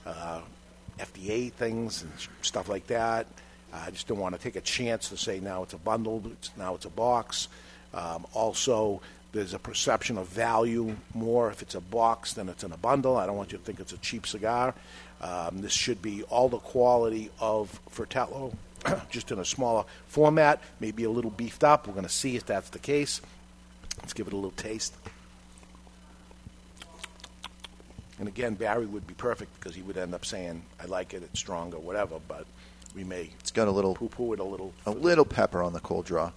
Uh, FDA things and stuff like that. I just don't want to take a chance to say now it's a bundle, it's, now it's a box. Um, also, there's a perception of value more if it's a box than it's in a bundle. I don't want you to think it's a cheap cigar. Um, this should be all the quality of Fratello, <clears throat> just in a smaller format, maybe a little beefed up. We're going to see if that's the case. Let's give it a little taste. And again, Barry would be perfect because he would end up saying, "I like it, it's stronger, whatever." But we may It's got a little poo-poo it a little. a little pepper on the cold draw.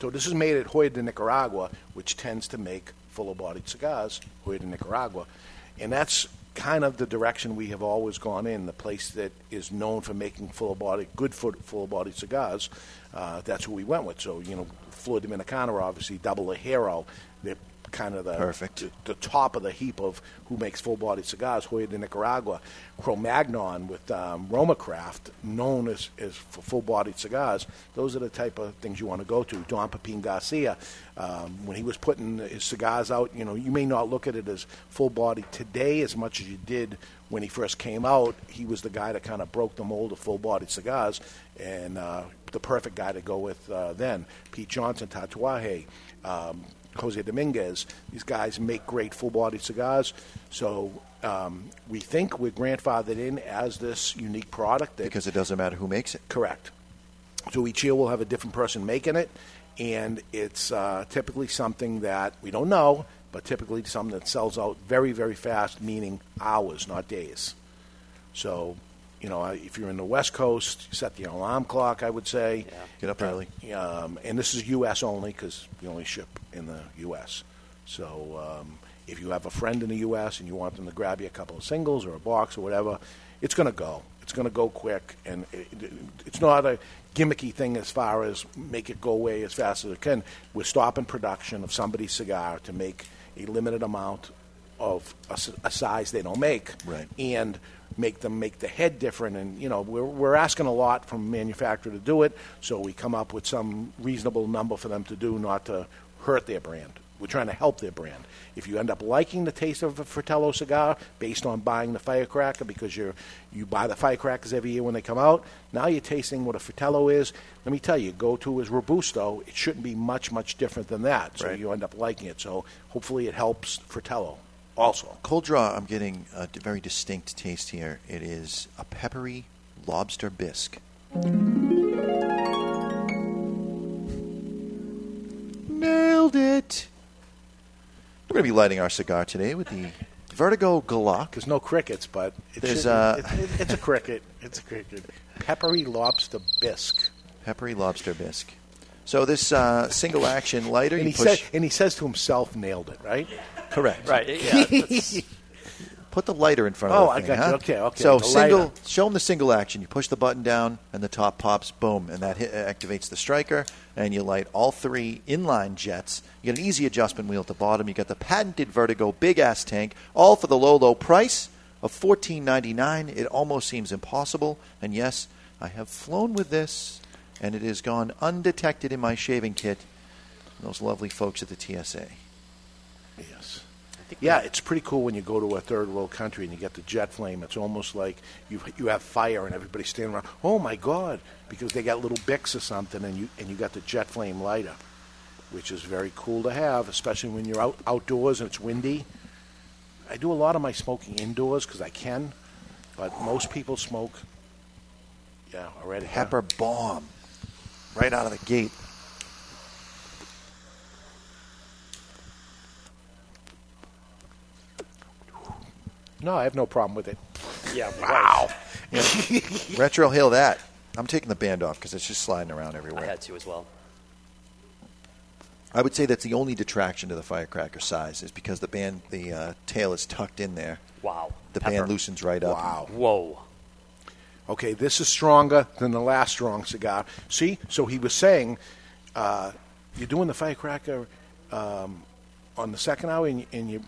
So this is made at Joya de Nicaragua, which tends to make fuller-bodied cigars. Joya de Nicaragua, and that's kind of the direction we have always gone in. The place that is known for making fuller-bodied, good full- fuller-bodied cigars. Uh, that's who we went with. So you know, Flor Dominicana, obviously, Double the Hero. They're kind of the Perfect. the, the top of the heap of who makes full-bodied cigars. Joya de Nicaragua, Cro-Magnon with um, Roma Craft, known as, as for full-bodied cigars. Those are the type of things you want to go to. Don Pepin Garcia, um, when he was putting his cigars out, you know, you may not look at it as full-bodied today as much as you did when he first came out. He was the guy that kind of broke the mold of full-bodied cigars, and uh, the perfect guy to go with uh, then. Pete Johnson, Tatuaje. Um, Jose Dominguez. These guys make great full-bodied cigars. So um, we think we're grandfathered in as this unique product. That, Because it doesn't matter who makes it. Correct. So each year we'll have a different person making it, and it's uh, typically something that we don't know, but typically something that sells out very, very fast, meaning hours, not days. So, you know, if you're in the West Coast, set the alarm clock, I would say. Get up early. Um, and this is U.S. only because we only ship in the U.S. So um, if you have a friend in the U.S. and you want them to grab you a couple of singles or a box or whatever, it's going to go. It's going to go quick, and it, it, it's not a gimmicky thing as far as make it go away as fast as it can. We're stopping production of somebody's cigar to make a limited amount of a size they don't make, Right. and make them make the head different. And you know, we're we're asking a lot from a manufacturer to do it, so we come up with some reasonable number for them to do, not to hurt their brand. We're trying to help their brand. If you end up liking the taste of a Fratello cigar based on buying the Firecracker because you're you buy the Firecrackers every year when they come out, now you're tasting what a Fratello is. Let me tell you, go to is Robusto. It shouldn't be much much different than that. So Right. you end up liking it. So hopefully it helps Fratello also. Cold draw, I'm getting a very distinct taste here. It is a peppery lobster bisque. Nailed it. We're going to be lighting our cigar today with the Vertigo Galak. There's no crickets, but it There's should- uh, it- it- it's a cricket. It's a cricket. Peppery lobster bisque. peppery lobster bisque. So this uh, single action lighter, And you he, push. said, and he says to himself, "Nailed it." Right? Correct. Right. Yeah. <laughs> Put the lighter in front Oh, of I the thing. I got you. Okay, okay. So The single, lighter. show them the single action. You push the button down, and the top pops. Boom, and that hit, uh, activates the striker, and you light all three inline jets. You get an easy adjustment wheel at the bottom. You got the patented Vertigo big ass tank, all for the low, low price of fourteen ninety nine. It almost seems impossible, and yes, I have flown with this, and it has gone undetected in my shaving kit. Those lovely folks at the TSA. Yes. Yeah, it's pretty cool when you go to a third world country and you get the jet flame. It's almost like you you have fire and everybody's standing around. Oh my God! Because they got little Bics or something, and you and you got the jet flame lighter, which is very cool to have, especially when you're out outdoors and it's windy. I do a lot of my smoking indoors because I can, but most people smoke. Yeah, already. huh? Pepper bomb, right out of the gate. No, I have no problem with it. Yeah. <laughs> Wow. <laughs> Retrohale that. I'm taking the band off because it's just sliding around I everywhere. had to as well. I would say that's the only detraction to the firecracker size is because the band, the uh, tail is tucked in there. Wow. The Pepper. band loosens right up. Wow. Whoa. Okay, this is stronger than the last strong cigar. See, so he was saying, uh, you're doing the firecracker um, on the second hour, and, and you,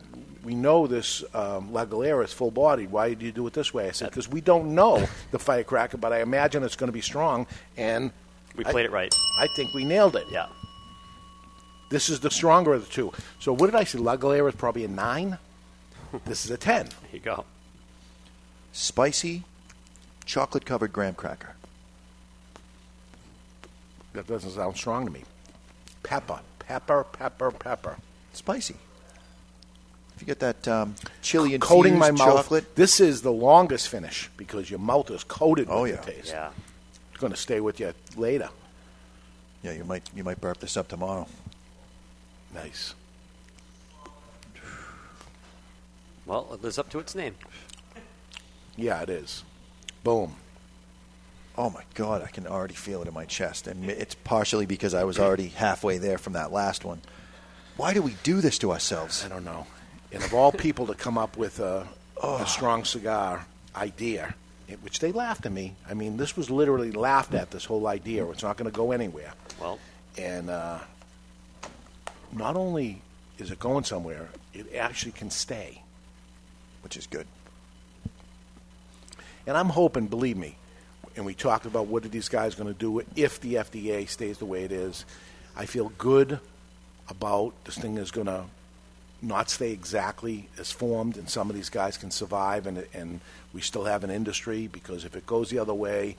we know this um, La Galera is full bodied. Why do you do it this way? I said, because we don't know the firecracker, but I imagine it's going to be strong, and We I- played it right. I think we nailed it. Yeah. This is the stronger of the two. So what did I say? La Galera is probably a nine. this is a ten. There you go. Spicy, chocolate covered graham cracker. That doesn't sound strong to me. Pepper, pepper, pepper, pepper. Spicy. If you get that um, chili infused coating my mouth. chocolate, This is the longest finish because your mouth is coated Oh, with yeah. the taste. Yeah. It's going to stay with you later. yeah, you might you might burp this up tomorrow. Nice. Well, it lives up to its name. Yeah, it is. Boom. Oh my God, I can already feel it in my chest, and it's partially because I was already halfway there from that last one. Why do we do this to ourselves? I don't know. And of all people to come up with a, a strong cigar idea, it- which they laughed at me. I mean, this was literally laughed at. This whole idea. It's not going to go anywhere. Well, And uh, not only is it going somewhere, it actually can stay. which is good. And I'm hoping, believe me, and we talked about what are these guys going to do if the FDA stays the way it is. I feel good about this thing is going to not stay exactly as formed, and some of these guys can survive, and and we still have an industry. Because if it goes the other way,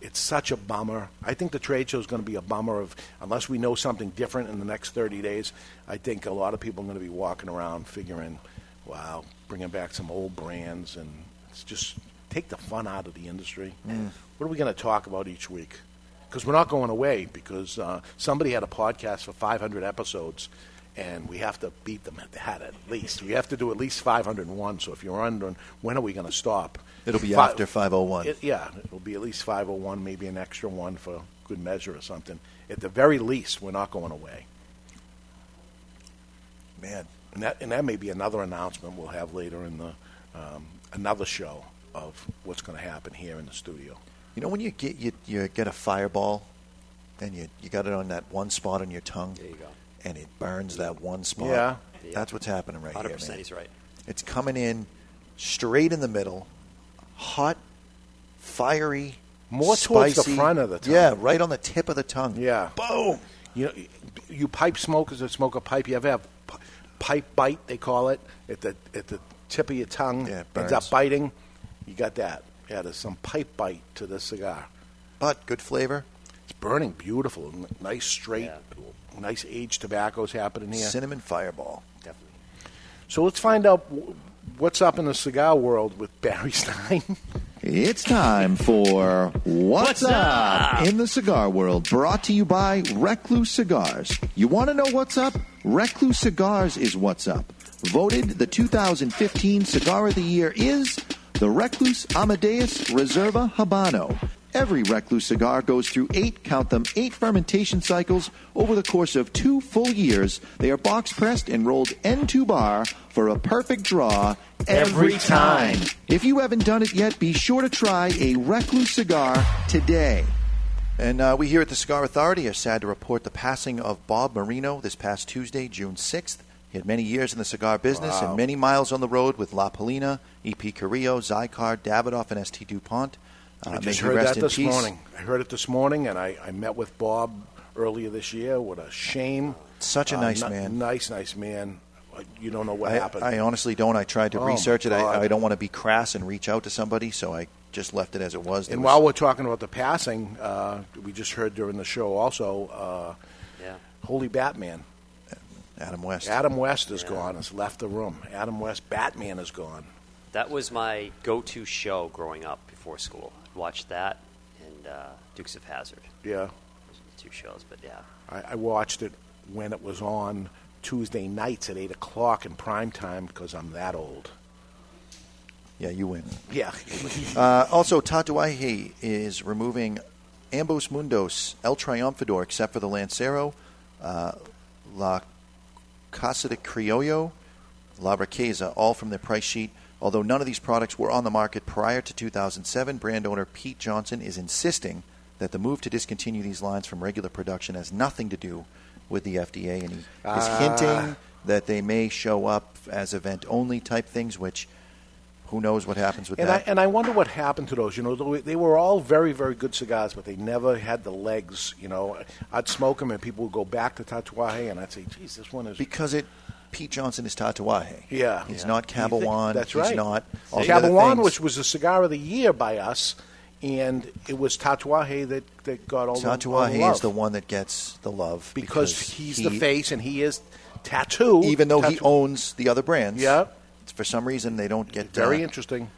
it's such a bummer. I think the trade show is going to be a bummer of unless we know something different in the next 30 days. I think a lot of people are going to be walking around figuring, "Wow, bringing back some old brands," and it's just take the fun out of the industry. Mm. What are we going to talk about each week? Because we're not going away. Because uh, somebody had a podcast for 500 episodes, and we have to beat them at that at least. We have to do at least 501. So if you're wondering when are we going to stop, It'll be Fi- after 501. it- yeah, it'll be at least 501, maybe an extra one for good measure or something. At the very least, we're not going away. Man, and that and that may be another announcement we'll have later in the um, another show of what's going to happen here in the studio. You know when you get you, you get a fireball, and you you got it on that one spot on your tongue. There you go. And it burns that one spot. Yeah. That's what's happening right here, 100% man. he's right. It's coming in straight in the middle, hot, fiery, More towards the spicy. front of the tongue. Yeah, right on the tip of the tongue. Yeah. Boom. You know, you pipe smokers that smoke a pipe, you ever have p- pipe bite? They call it at the at the tip of your tongue. Yeah, it ends up biting. You got that. Yeah, there's some pipe bite to this cigar. But good flavor. It's burning beautiful. N- Nice straight, nice aged tobaccos happening here. Cinnamon fireball. Definitely. So let's find out w- what's up in the cigar world with <laughs> Barry Stein. It's time for What's, up? in the cigar world, brought to you by Recluse Cigars. You want to know what's up? Recluse Cigars is what's up. Voted the 2015 Cigar of the Year is the Recluse Amadeus Reserva Habano. Every Recluse cigar goes through eight, count them, eight fermentation cycles over the course of two full years. They are box pressed and rolled end to bar for a perfect draw every, Every time. If you haven't done it yet, be sure to try a Recluse cigar today. And uh, we here at the Cigar Authority are sad to report the passing of Bob Marino this past Tuesday, June 6th. He had many years in the cigar business Wow. and many miles on the road with La Palina, E.P. Carrillo, Xikar, Davidoff, and S.T. DuPont. Uh, I just heard that this peace. morning. I heard it this morning, and I, I met with Bob earlier this year. What a shame! Such a Uh, nice ni- man. Nice, nice man. Uh, You don't know what I, happened. I honestly don't. I tried to Oh, research it. I, I don't want to be crass and reach out to somebody, so I just left it as it was. There and was- while we're talking about the passing, uh, we just heard during the show also. Uh, Yeah. Holy Batman. Adam West. Adam West is gone. Has left the room. Adam West, Batman is gone. That was my go-to show growing up before school. I watched that and uh, Dukes of Hazzard. Yeah. Those are the two shows, but yeah. I, I watched it when it was on Tuesday nights at eight o'clock in prime time because I'm that old. Yeah, you win. Yeah. <laughs> Uh, also, Tatuaje is removing Ambos Mundos, El Triunfador, except for the Lancero, uh, La Casita Criolla, La Riqueza, all from the price sheet. Although none of these products were on the market prior to 2007, brand owner Pete Johnson is insisting that the move to discontinue these lines from regular production has nothing to do with the FDA, and he is Ah. hinting that they may show up as event only type things, which who knows what happens with And I, that. and I wonder what happened to those. You know, they- were all very, very good cigars, but they never had the legs. You know, I'd smoke them, and people would go back to Tatuaje, and I'd say, "Geez, this one is." because it, Pete Johnson is Tatuaje. Yeah, He's Yeah. not Cabaiguan. That's He's right. not all the Cabaiguan, which was a cigar of the year by us, and it was Tatuaje that, that got all the, all the Tatuaje is the one that gets the love because, he's the face and he is tattoo. even though he owns the other brands. Yeah. For some reason, they don't get Very uh, interesting.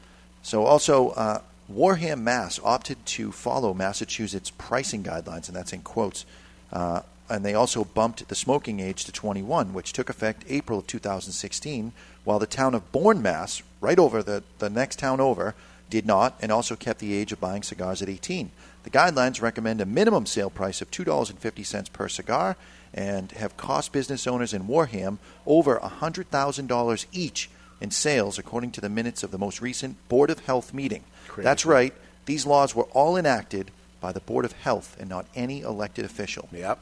So also, uh, Wareham Mass opted to follow Massachusetts pricing guidelines, and that's in quotes. Uh, and they also bumped the smoking age to 21, which took effect April of 2016, while the town of Bourne, Mass, right over the, the next town over, did not, and also kept the age of buying cigars at 18. The guidelines recommend a minimum sale price of $2.50 per cigar and have cost business owners in Wareham over $100,000 each in sales, according to the minutes of the most recent Board of Health meeting. Crazy. That's right. These laws were all enacted by the Board of Health and not any elected official. Yep.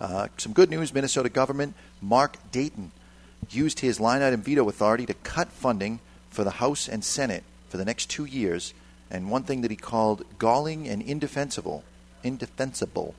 Uh, some good news Minnesota government, Mark Dayton, used his line item veto authority to cut funding for the House and Senate for the next two years. And one thing that he called galling and indefensible, indefensible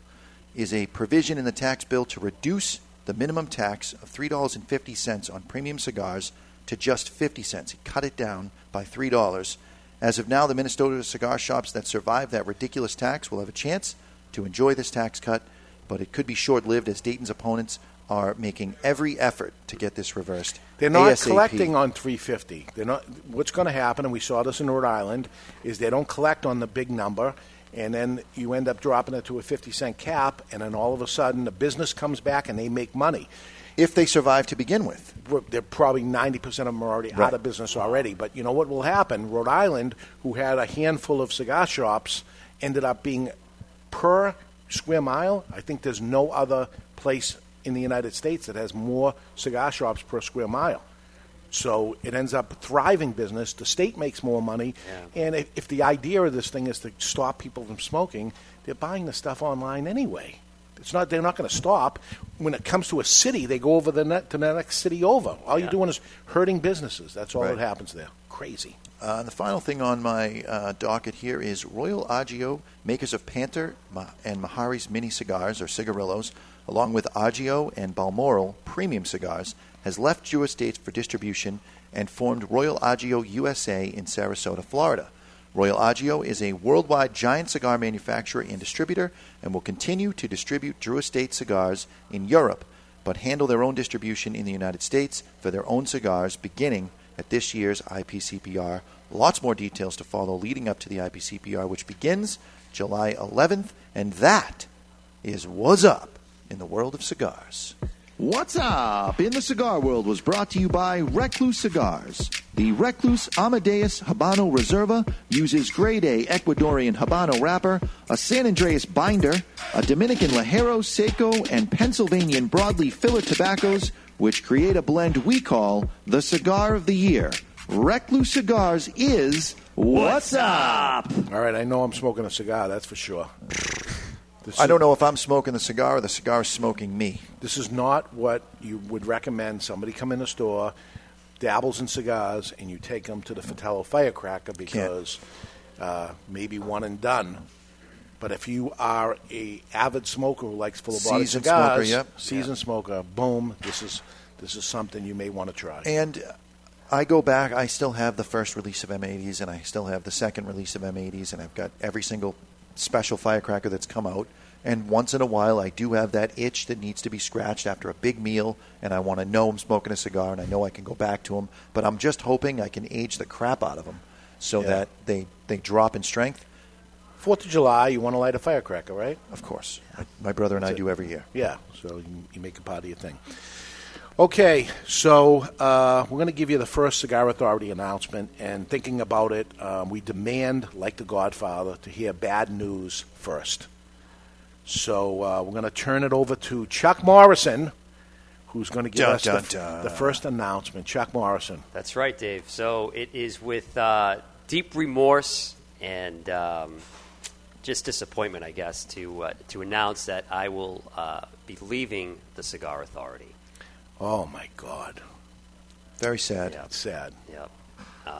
is a provision in the tax bill to reduce the minimum tax of $3.50 on premium cigars to just 50 cents. He cut it down by $3. As of now, the Minnesota cigar shops that survive that ridiculous tax will have a chance to enjoy this tax cut, but it could be short lived as Dayton's opponents are making every effort to get this reversed. They're not ASAP. collecting on 350. They're not. What's going to happen, and we saw this in Rhode Island, is they don't collect on the big number, and then you end up dropping it to a 50 cent cap, and then all of a sudden the business comes back and they make money. If they survive to begin with, they're probably 90 percent of them are already Right. out of business already. But you know what will happen? Rhode Island, who had a handful of cigar shops, ended up being per square mile. I think there's no other place in the United States that has more cigar shops per square mile. So it ends up a thriving business. The state makes more money, and if, if the idea of this thing is to stop people from smoking, they're buying the stuff online anyway. It's not. They're not going to stop. When it comes to a city, they go over the net to the next city over. All you're doing is hurting businesses. That's all Right. that happens there. Crazy. Uh, the final thing on my uh, docket here is Royal Agio, makers of Panter and Mehari's mini cigars or cigarillos, along with Agio and Balmoral premium cigars, has left Drew Estates for distribution and formed Royal Agio USA in Sarasota, Florida. Royal Agio is a worldwide giant cigar manufacturer and distributor and will continue to distribute Drew Estate cigars in Europe, but handle their own distribution in the United States for their own cigars beginning at this year's IPCPR. Lots more details to follow leading up to the IPCPR, which begins July 11th, and that is what's up in the world of cigars. What's up in the cigar world was brought to you by Recluse Cigars. The Recluse Amadeus Habano Reserva uses grade A Ecuadorian Habano wrapper, a San Andreas binder, a Dominican Ligero Seco, and Pennsylvanian broadleaf filler tobaccos, which create a blend we call the Cigar of the Year. Recluse Cigars is What's Up? All right, I know I'm smoking a cigar. That's for sure. This I don't know if I'm smoking the cigar or the cigar is smoking me. This is not what you would recommend. Somebody come in the store, dabbles in cigars, and you take them to the Fratello Firecracker because uh, maybe one and done. But if you are a avid smoker who likes full body Seasoned cigars, smoker, yep. seasoned smoker, boom, this is this is something you may want to try. And I go back. I still have the first release of M80s, and I still have the second release of M80s, and I've got every single special firecracker that's come out. And once in a while, I do have that itch that needs to be scratched after a big meal, and I want to know I'm smoking a cigar, and I know I can go back to them. But I'm just hoping I can age the crap out of them so Yeah. that they, they drop in strength. Fourth of July, you want to light a firecracker, right? Of course. My, my brother and I it. do every year. Yeah, so you, you make a part of your thing. Okay, so uh, we're going to give you the first Cigar Authority announcement. And thinking about it, um, we demand, like The Godfather, to hear bad news first. So uh, we're going to turn it over to Chuck Morrison, who's going to give Dun, us dun, the, dun. the first announcement. Chuck Morrison. That's right, Dave. So it is with uh, deep remorse and um, just disappointment, I guess, to uh, to announce that I will uh, be leaving the Cigar Authority. Oh my God! Very sad. Yep. Sad. Yep. Um,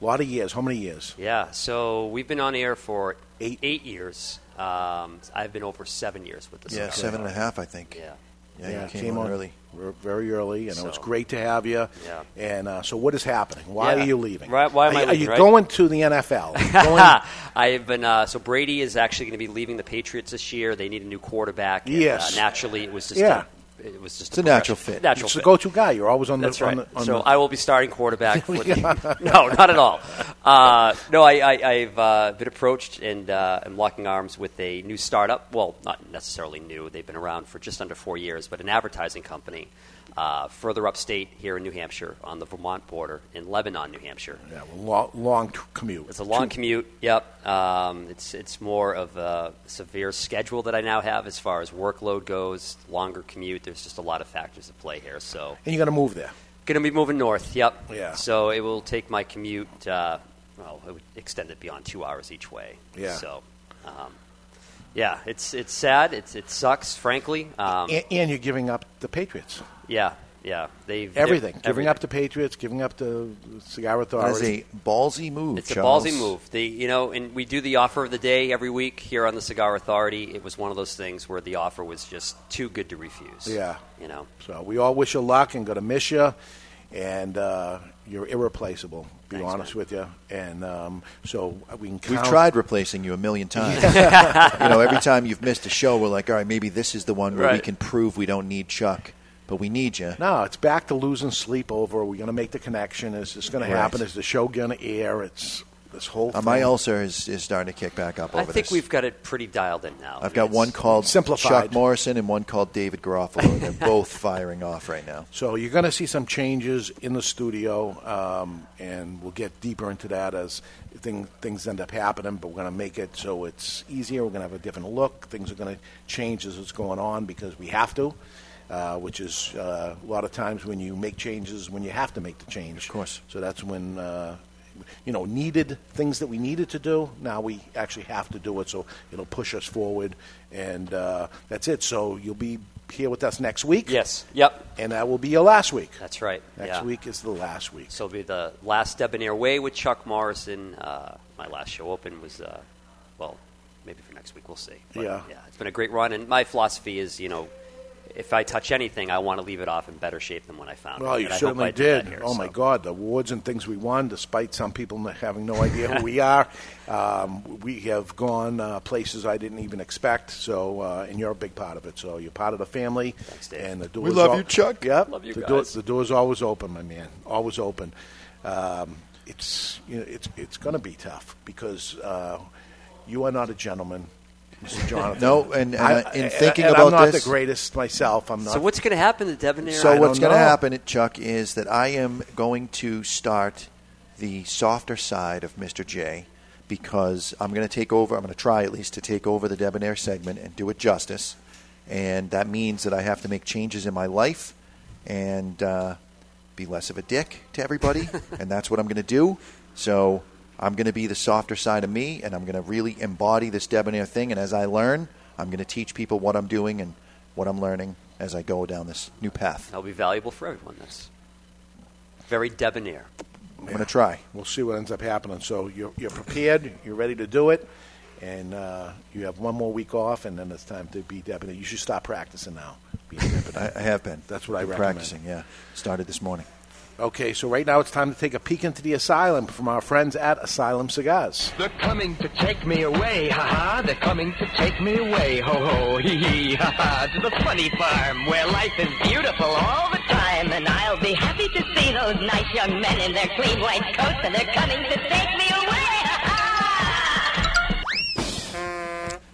A lot of years. How many years? yeah. So we've been on air for eight eight years. Um, I've been over seven years with the Yeah, Cigar seven and a Authority. half, I think. Yeah. Yeah, you came, on, early. Very early, and it was great to have you. Yeah. And uh, so, what is happening? Why Yeah. are you leaving? Right, why am are, I leaving, Are you right? going to the NFL? <laughs> Going- I have been. Uh, so Brady is actually going to be leaving the Patriots this year. They need a new quarterback. and, Yes. uh, naturally, it was just. Yeah. A, it was just It's a natural fit. Natural it's fit. the go-to guy. You're always on the. That's on the- on so the- I will be starting quarterback. <laughs> For the, <laughs> no, not at all. Uh, no, I, I, I've uh, been approached and uh, am locking arms with a new startup. Well, not necessarily new. They've been around for just under four years, but an advertising company uh, further upstate here in New Hampshire on the Vermont border in Lebanon, New Hampshire. Yeah, well, long, long t- commute. It's a long commute. Yep. Um, it's it's more of a severe schedule that I now have as far as workload goes. Longer commute. There's just a lot of factors at play here. So And you're going to move there. going to be moving north. Yep. Yeah. So it will take my commute. Uh, well, it would extend it beyond two hours each way. Yeah. So. Um, yeah, it's it's sad. It's it sucks, frankly. Um, and, and you're giving up the Patriots. yeah, yeah. They've Everything. Giving everything. up the Patriots, giving up the Cigar Authority. is a ballsy move, It's Charles. a ballsy move. The you know, and we do the offer of the day every week here on the Cigar Authority. It was one of those things where the offer was just too good to refuse. Yeah. you know. So we all wish you luck and going to miss you. And uh, you're irreplaceable, be Thanks, honest with you. And um, so we can We've tried replacing you a million times. <laughs> you know, every time you've missed a show, we're like, all right, maybe this is the one where we can prove we don't need Chuck, but we need you. No, it's back to losing sleep over. We're going to make the connection. Is this going Right. to happen? Is the show going to air? It's this whole Uh, thing. my ulcer is, is starting to kick back up over this. I over think this. we've got it pretty dialed in now. I've got It's- one called Simplified. Chuck Morrison and one called David Garofalo. <laughs> They're both firing off right now. So you're going to see some changes in the studio, um, and we'll get deeper into that as thing, things end up happening. But we're going to make it so it's easier. We're going to have a different look. Things are going to change as it's going on because we have to. Uh, which is uh, a lot of times when you make changes when you have to make the change. Of course. So that's when uh, you know needed things that we needed to do. Now we actually have to do it. So it'll push us forward, and uh, that's it. So you'll be here with us next week. Yes. Yep. And that will be your last week. That's right. Next yeah. week is the last week. So it'll be the last Debonair Way with Chuck Morrison. Uh, my last show open was, uh, well, maybe for next week we'll see. But, Yeah. yeah, it's been a great run, and my philosophy is, you know, if I touch anything, I want to leave it off in better shape than when I found Well, it. you And I certainly I did. here, oh so. my God, the awards and things we won, despite some people having no idea who we <laughs> are, um, we have gone uh, places I didn't even expect. So, uh, and you're a big part of it. So you're part of the family. Thanks, Dave. And the door We doors love al- you, Chuck. Yep. Love you the, guys. the door's always open, my man. Always open. Um, it's you know it's it's going to be tough because uh, you are not a gentleman. Mr. Jonathan. No, and- and I- in thinking and about I'm not this- the greatest myself. I'm not. So what's going to happen to Debonair? So I what's going to happen, Chuck, is that I am going to start the softer side of Mr. J because I'm going to take over. I'm going to try at least to take over the Debonair segment and do it justice, and that means that I have to make changes in my life and uh, be less of a dick to everybody, <laughs> and that's what I'm going to do. So I'm going to be the softer side of me, and I'm going to really embody this Debonair thing. And as I learn, I'm going to teach people what I'm doing and what I'm learning as I go down this new path. That'll be valuable for everyone. That's very debonair. I'm going to try. We'll see what ends up happening. So you're, you're prepared, you're ready to do it, and uh, you have one more week off, and then it's time to be debonair. You should stop practicing now. Being deputy. I, I have been. That's what I've Been recommend. practicing. Yeah, started this morning. Okay, so right now it's time to take a peek into the asylum from our friends at Asylum Cigars. They're coming to take me away, ha ha. They're coming to take me away, ho ho, hee hee, ha ha. To the funny farm where life is beautiful all the time. And I'll be happy to see those nice young men in their clean white coats, and they're coming to take me away.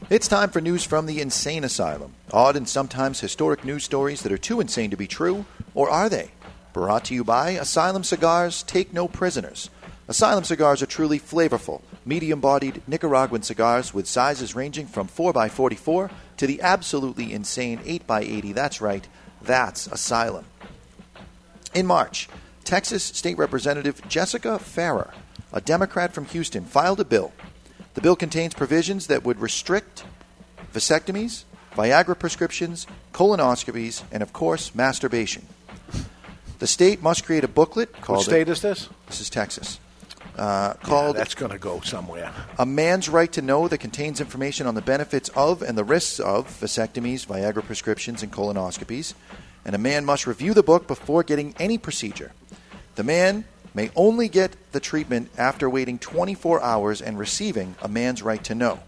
It's time for news from the Insane Asylum. Odd and sometimes historic news stories that are too insane to be true, Or are they? Brought to you by Asylum Cigars Take No Prisoners. Asylum cigars are truly flavorful, medium bodied Nicaraguan cigars with sizes ranging from 4x44 to the absolutely insane 8x80. That's right, that's Asylum. In March, Texas State Representative Jessica Farrar, a Democrat from Houston, filed a bill. The bill contains provisions that would restrict vasectomies, Viagra prescriptions, colonoscopies, and of course, masturbation. The state must create a booklet called. What state is this? This is Texas. Uh, called that's going to go somewhere. A Man's Right to Know that contains information on the benefits of and the risks of vasectomies, Viagra prescriptions, and colonoscopies. And a man must review the book before getting any procedure. The man may only get the treatment after waiting 24 hours and receiving a man's right to know.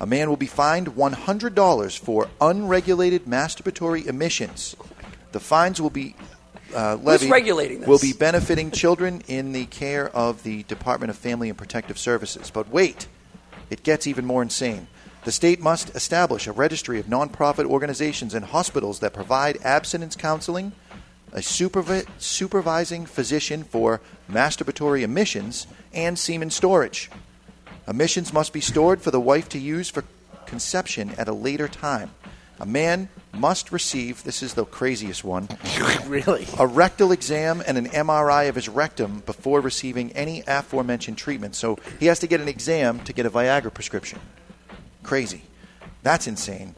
A man will be fined $100 for unregulated masturbatory emissions. The fines will be uh, levied regulating this? will be benefiting children in the care of the Department of Family and Protective Services. But wait, it gets even more insane. The state must establish a registry of nonprofit organizations and hospitals that provide abstinence counseling, a supervi- supervising physician for masturbatory emissions, and semen storage. Emissions must be stored for the wife to use for conception at a later time. A man must receive, this is the craziest one, <laughs> really? a rectal exam and an MRI of his rectum before receiving any aforementioned treatment. So he has to get an exam to get a Viagra prescription. Crazy. That's insane.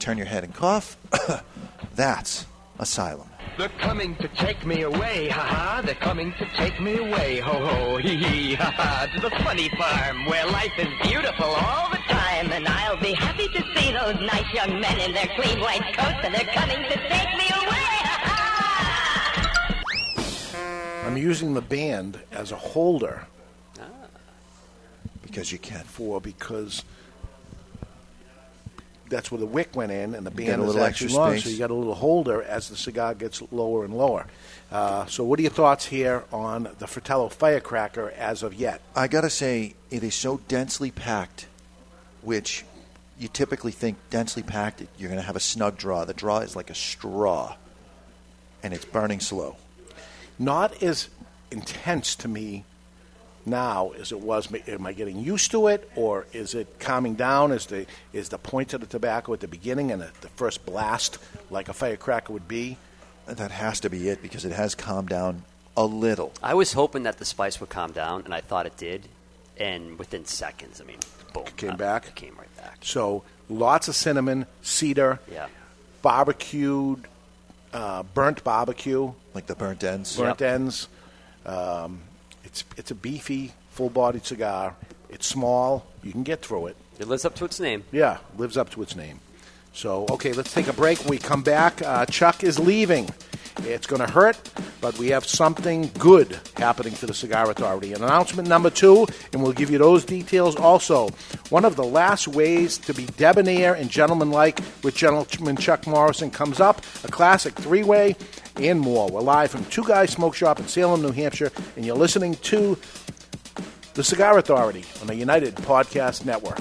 Turn your head and cough. <coughs> That's asylum. They're coming to take me away, ha ha. They're coming to take me away, ho ho, hee hee, ha ha. To the funny farm where life is beautiful all the time. And I'll be happy to see those nice young men in their clean white coats, and they're coming to take me away. I'm using the band as a holder. Ah. Because you can't, For because that's where the wick went in, and the band is actually long, so you got a little holder as the cigar gets lower and lower. Uh, so, what are your thoughts here on the Fratello Firecracker as of yet? I gotta say, it is so densely packed, which you typically think densely packed, you're gonna have a snug draw. The draw is like a straw, and it's burning slow. Not as intense to me now as it was. Am I getting used to it, or is it calming down? Is the is the point of the tobacco at the beginning and the, the first blast like a firecracker would be? That has to be it because it has calmed down a little. I was hoping that the spice would calm down, and I thought it did. And within seconds, I mean, boom, came uh, back. It came right back. So lots of cinnamon, cedar, Yeah. barbecued, uh, burnt barbecue, like the burnt ends. burnt ends. Um, it's it's a beefy, full-bodied cigar. It's small. You can get through it. It lives up to its name. Yeah, lives up to its name. So, okay, let's take a break. We come back, uh, Chuck is leaving. It's going to hurt, but we have something good happening for the Cigar Authority. And announcement number two, and we'll give you those details also. One of the last ways to be debonair and gentlemanlike with Gentleman Chuck Morrison comes up, a classic three way, and more. We're live from Two Guys Smoke Shop in Salem, New Hampshire, and you're listening to the Cigar Authority on the United Podcast Network.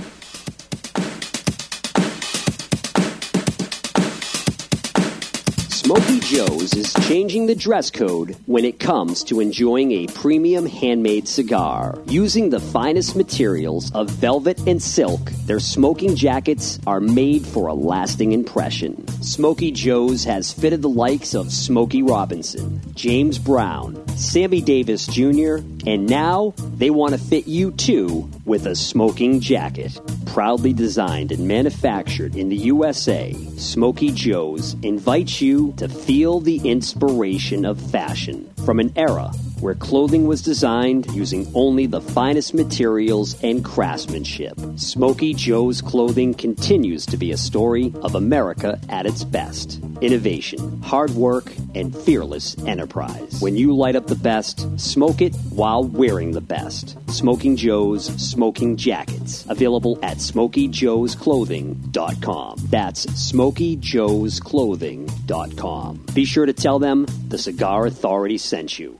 Smoky Joe's is changing the dress code when it comes to enjoying a premium handmade cigar. Using the finest materials of velvet and silk, their smoking jackets are made for a lasting impression. Smoky Joe's has fitted the likes of Smokey Robinson, James Brown, Sammy Davis Jr., and now they want to fit you too with a smoking jacket. Proudly designed and manufactured in the USA, Smoky Joe's invites you to feel the inspiration of fashion from an era where clothing was designed using only the finest materials and craftsmanship. Smoky Joe's clothing continues to be a story of America at its best. Innovation, hard work, and fearless enterprise. When you light up the best, smoke it while wearing the best. Smoking Joe's Smoking Jackets. Available at SmokyJoe'sClothing.com. That's SmokyJoe'sClothing.com. Be sure to tell them the Cigar Authority sent you.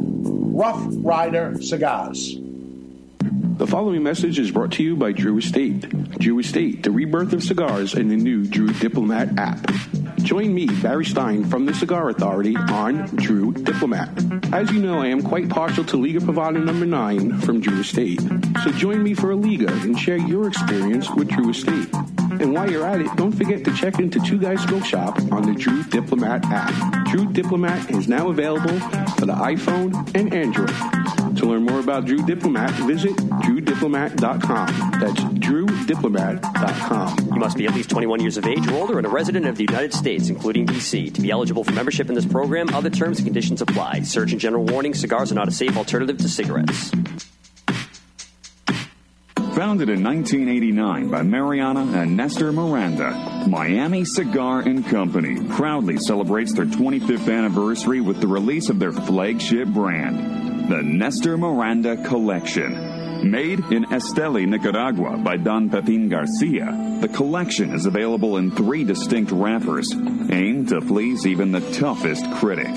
Rough Rider Cigars. The following message is brought to you by Drew Estate. Drew Estate, the rebirth of cigars and the new Drew Diplomat app. Join me, Barry Stein, from the Cigar Authority on Drew Diplomat. As you know, I am quite partial to Liga Privada number 9 from Drew Estate. So join me for a Liga and share your experience with Drew Estate. And while you're at it, don't forget to check into Two Guys Smoke Shop on the Drew Diplomat app. Drew Diplomat is now available for the iPhone and Android. To learn more about Drew Diplomat, visit drewdiplomat.com. That's drewdiplomat.com. You must be at least 21 years of age or older and a resident of the United States, including D.C. To be eligible for membership in this program, other terms and conditions apply. Surgeon General warning: cigars are not a safe alternative to cigarettes. Founded in 1989 by Mariana and Nestor Miranda, Miami Cigar and Company proudly celebrates their 25th anniversary with the release of their flagship brand, the Nestor Miranda Collection. Made in Esteli, Nicaragua by Don Pepin Garcia, the collection is available in three distinct wrappers, aimed to please even the toughest critic.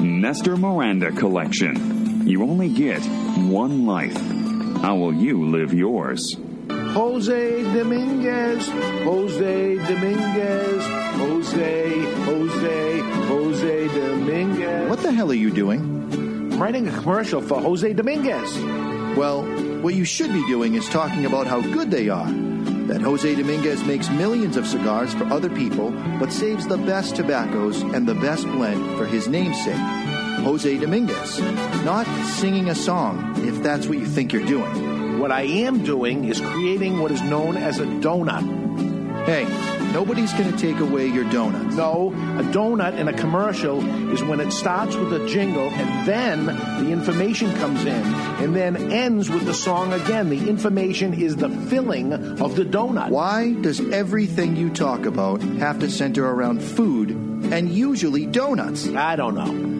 Nestor Miranda Collection. You only get one life. How will you live yours? Jose Dominguez, Jose Dominguez, Jose, Jose, Jose Dominguez. What the hell are you doing? I'm writing a commercial for Jose Dominguez. Well, what you should be doing is talking about how good they are. That Jose Dominguez makes millions of cigars for other people, but saves the best tobaccos and the best blend for his namesake, Jose Dominguez. Not singing a song, if that's what you think you're doing. What I am doing is creating what is known as a donut. Hey, nobody's going to take away your donut. No, a donut in a commercial is when it starts with a jingle and then the information comes in and then ends with the song again. The information is the filling of the donut. Why does everything you talk about have to center around food and usually donuts? I don't know.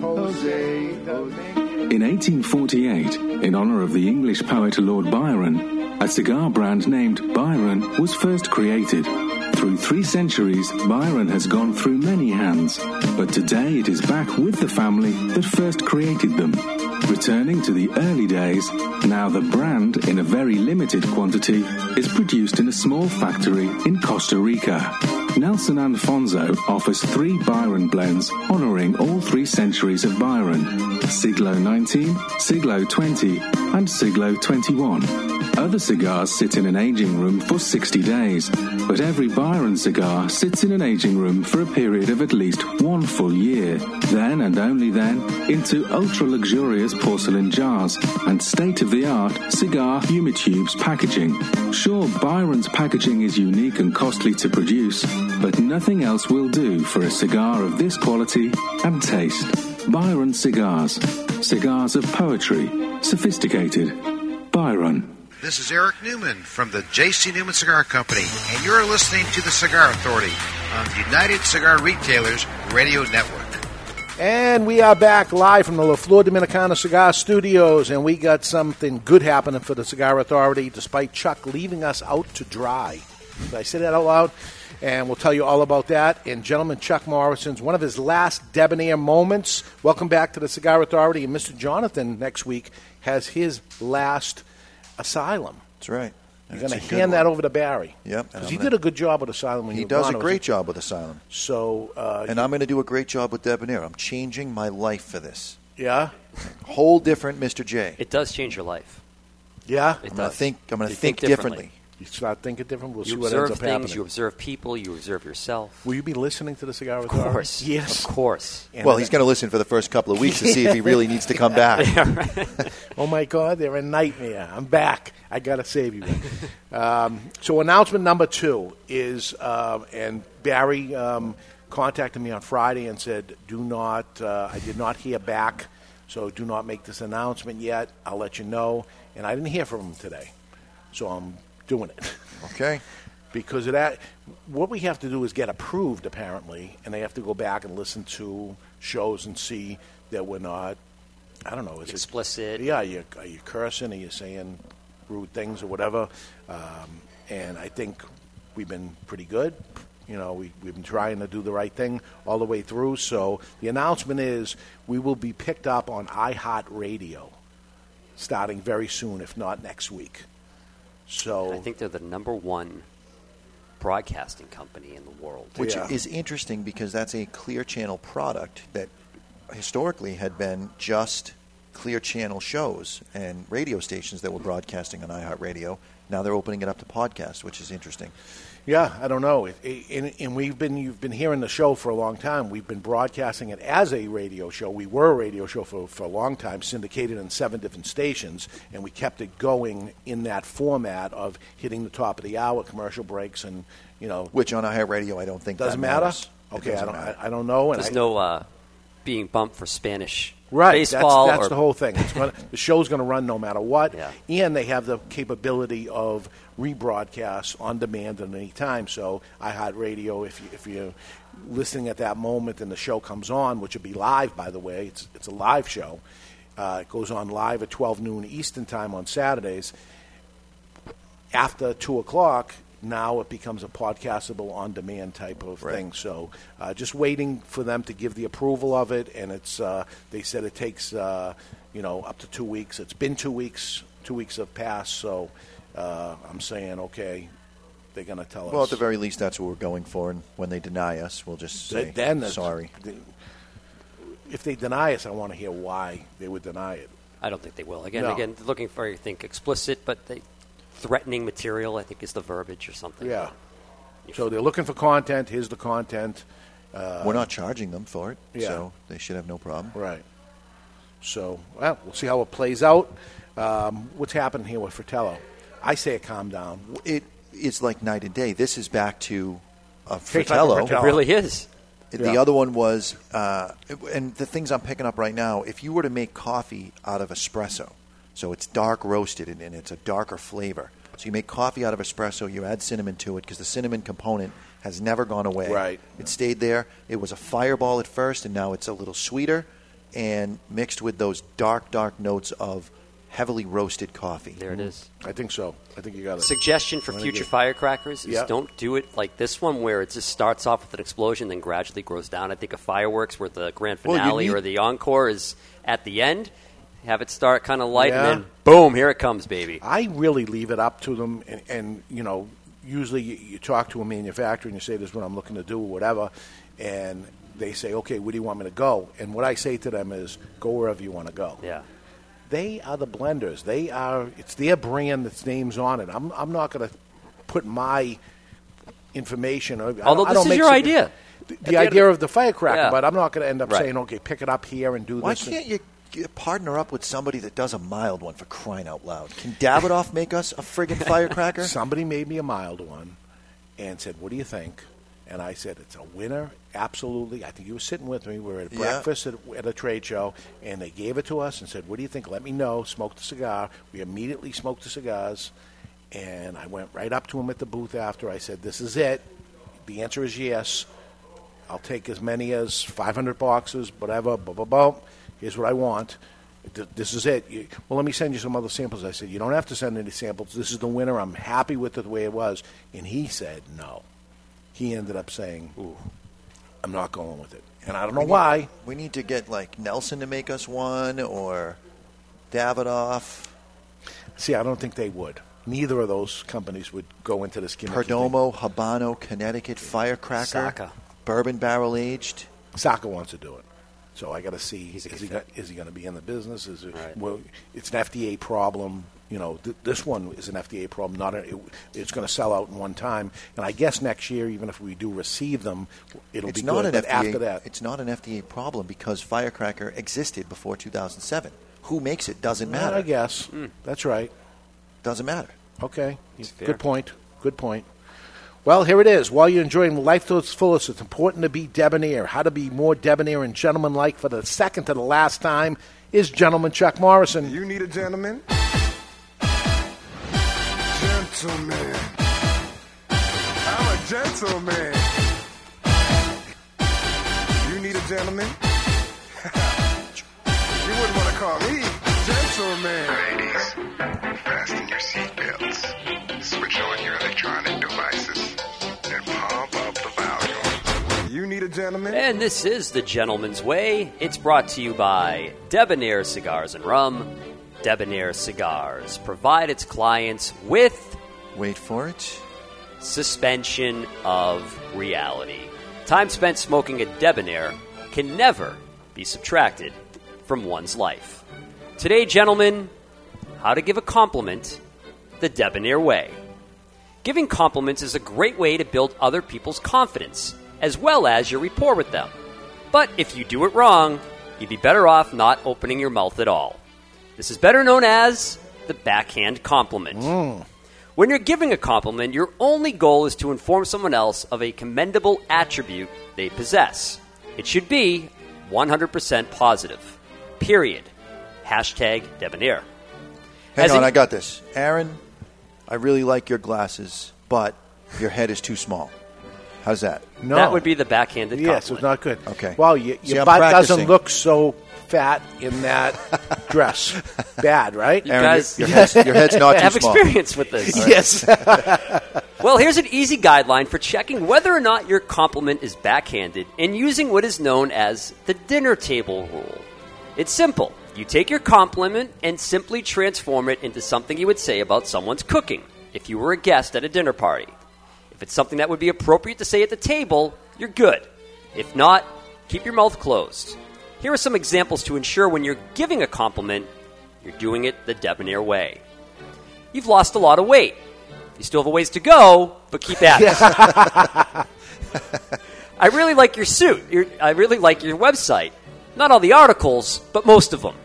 Jose In 1848, in honor of the English poet Lord Byron, a cigar brand named Byron was first created. Through three centuries, Byron has gone through many hands, but today it is back with the family that first created them. Returning to the early days, now the brand, in a very limited quantity, is produced in a small factory in Costa Rica. Nelson Alfonso offers three Byron blends honoring all three centuries of Byron Siglo 19, Siglo 20, and Siglo 21. Other cigars sit in an aging room for 60 days, but every Byron cigar sits in an aging room for a period of at least one full year. Then and only then, into ultra luxurious porcelain jars and state of the art cigar humitubes packaging. Sure, Byron's packaging is unique and costly to produce, but nothing else will do for a cigar of this quality and taste. Byron Cigars. Cigars of poetry. Sophisticated. Byron. This is Eric Newman from the J.C. Newman Cigar Company, and you're listening to the Cigar Authority on the United Cigar Retailers Radio Network. And we are back live from the La Flor Dominicana Cigar Studios, and we got something good happening for the Cigar Authority, despite Chuck leaving us out to dry. Did I say that out loud? And we'll tell you all about that. And gentleman Chuck Morrison's one of his last debonair moments. Welcome back to the Cigar Authority. And Mr. Jonathan next week has his last asylum. That's right. You're going to good hand that over to Barry. Yep. Because he gonna- did a good job with Asylum when He you does gone. a It was great job with Asylum. So, uh, and I'm going to do a great job with Debonair. I'm changing my life for this. Yeah. Whole different Mr. J. It does change your life. Yeah. It I'm gonna think- I'm gonna You think differently. You start thinking different. We'll you see what observe ends up things. happening. You observe people. You observe yourself. Will you be listening to the Cigar Of Authority? course. Yes. Of course. And well, he's going to listen for the first couple of weeks to see if he <laughs> really needs to come back. <laughs> oh my God, they're a nightmare. I'm back. I got to save you. um, so announcement number two is, uh, and Barry um, contacted me on Friday and said, "Do not. Uh, I did not hear back, so do not make this announcement yet. I'll let you know." And I didn't hear from him today, so I'm doing it. <laughs> Okay. because of that, what we have to do is get approved apparently, and they have to go back and listen to shows and see that we're not. I don't know. Is Explicit. It, yeah, are you, are you cursing? Are you saying rude things or whatever? Um, and I think we've been pretty good. You know, we, we've been trying to do the right thing all the way through. So the announcement is we will be picked up on iHeartRadio starting very soon, if not next week. So I think they're the number one broadcasting company in the world. Which is interesting because that's a clear channel product that historically had been just clear channel shows and radio stations that were broadcasting on iHeartRadio. Now they're opening it up to podcasts, which is interesting. Yeah, I don't know. It, it, and, and we've been you've been hearing the show for a long time. We've been broadcasting it as a radio show. We were a radio show for, for a long time, syndicated in seven different stations, and we kept it going in that format of hitting the top of the hour, commercial breaks, and you know, Which on iHeartRadio, I don't think doesn't that matter. matters. It Okay, I doesn't don't. matter. I, I don't know. And There's I, no uh, being bumped for Spanish Right, baseball. That's, that's or, the whole thing. It's gonna, the show's going to run no matter what, and they have the capability of rebroadcast on demand at any time. So iHeartRadio, if you, if you're listening at that moment and the show comes on, which will be live, by the way, it's it's a live show. Uh, it goes on live at 12 noon Eastern time on Saturdays. After two o'clock, now it becomes a podcastable on demand type of thing. So uh, just waiting for them to give the approval of it, and it's uh, they said it takes uh, you know up to two weeks. It's been two weeks. Two weeks have passed, so uh, I'm saying okay, they're going to tell us. Well, at the very least, that's what we're going for. And when they deny us, we'll just say Th- then that's- sorry. if they deny us, I want to hear why they would deny it. I don't think they will. Again, No. again, looking for I think explicit, but they, threatening material. I think is the verbiage or something. Yeah. So they're looking for content. Here's the content. Uh, we're not charging them for it, Yeah. so they should have no problem. Right. So, well, we'll see how it plays out. Um, what's happening here with Fratello? I say it calm down. It it's like night and day. This is back to uh, Tastes like a Fratello. Fratello. It really is. The Yeah. other one was, uh, and the things I'm picking up right now. If you were to make coffee out of espresso, so it's dark roasted and, and it's a darker flavor. So you make coffee out of espresso. You add cinnamon to it because the cinnamon component has never gone away. Right. It stayed there. It was a fireball at first, and now it's a little sweeter, and mixed with those dark, dark notes of heavily roasted coffee. There it mm-hmm. is. I think so. I think you got it. Suggestion for future get- firecrackers is Yeah. don't do it like this one where it just starts off with an explosion then gradually grows down. I think of fireworks where the grand Well, finale need- or the encore is at the end. Have it start kind of light Yeah. and then boom, here it comes, baby. I really leave it up to them, and, and you know, usually you, you talk to a manufacturer and you say, "This is what I'm looking to do," or whatever, and they say, "Okay, where do you want me to go?" And what I say to them is, "Go wherever you want to go." Yeah. They are the blenders. They are. It's their brand that's names on it. I'm. I'm not going to put my information. I don't- Although I this don't is your idea. The, the the idea of- of the firecracker, Yeah. but I'm not going to end up Right. saying, "Okay, pick it up here and do Why this." can't you get- partner up with somebody that does a mild one for crying out loud? Can Davidoff make us a friggin' firecracker? <laughs> Somebody made me a mild one and said, "What do you think?" And I said, "It's a winner, absolutely." I think you were sitting with me. We were at Yeah. breakfast at, at a trade show, and they gave it to us and said, "What do you think? Let me know." Smoked the cigar. We immediately smoked the cigars, and I went right up to him at the booth after. I said, "This is it. The answer is yes. I'll take as many as 500 boxes, whatever. Blah blah blah. Here's what I want. This is it. You- Well, let me send you some other samples. I said, you don't have to send any samples. This is the winner. I'm happy with it the way it was. And he said no. He ended up saying, "Ooh, I'm not going with it." And I don't know We need- why. We need to get like Nelson to make us one or Davidoff. See, I don't think they would. Neither of those companies would go into this gimmicky thing. Perdomo, Habano, Connecticut, Firecracker, Saka. bourbon barrel aged. Saka wants to do it. So I got to see is he, go- is he going to be in the business? Is it, well, it's an FDA problem. You know, th- this one is an FDA problem. Not a, it, it's going to sell out in one time. And I guess next year, even if we do receive them, it'll it's be not good. an FDA, after that, it's not an FDA problem because Firecracker existed before 2007. Who makes it doesn't Well, matter. I guess hmm. that's right. Doesn't matter. Okay, good point. Good point. Well, here it is. While you're enjoying life to its fullest, it's important to be debonair. How to be more debonair and gentlemanlike for the second to the last time is Gentleman Chuck Morrison. You need a gentleman? Gentleman. I'm a gentleman. You need a gentleman? <laughs> you wouldn't want to call me gentleman. Ladies, fasten your seatbelts. Switch on your electronic volume. You need a gentleman? And this is The Gentleman's Way. It's brought to you by Debonair Cigars and Rum. Debonair Cigars provide its clients with. Wait for it. Suspension of reality. Time spent smoking a Debonair can never be subtracted from one's life. Today, gentlemen, how to give a compliment the Debonair way. Giving compliments is a great way to build other people's confidence, as well as your rapport with them. But if you do it wrong, you'd be better off not opening your mouth at all. This is better known as the backhand compliment. Mm. When you're giving a compliment, your only goal is to inform someone else of a commendable attribute they possess. It should be 100% positive. Period. Hashtag debonair. Hang As on, in- I got this. Aaron, I really like your glasses, but your head is too small. How's that? No. That would be the backhanded Yes, compliment. it's not good. Okay. Well, you, See, your I'm butt practicing. doesn't look so fat in that <laughs> dress. Bad, right? You guys your head's- your head's <laughs> not too have small. experience with this. All right. Yes. <laughs> well, here's an easy guideline for checking whether or not your compliment is backhanded and using what is known as the dinner table rule. It's simple. You take your compliment and simply transform it into something you would say about someone's cooking if you were a guest at a dinner party. If it's something that would be appropriate to say at the table, you're good. If not, keep your mouth closed. Here are some examples to ensure when you're giving a compliment, you're doing it the debonair way. You've lost a lot of weight. You still have a ways to go, but keep at it. <laughs> I really like your suit. Your, I really like your website. Not all the articles, but most of them.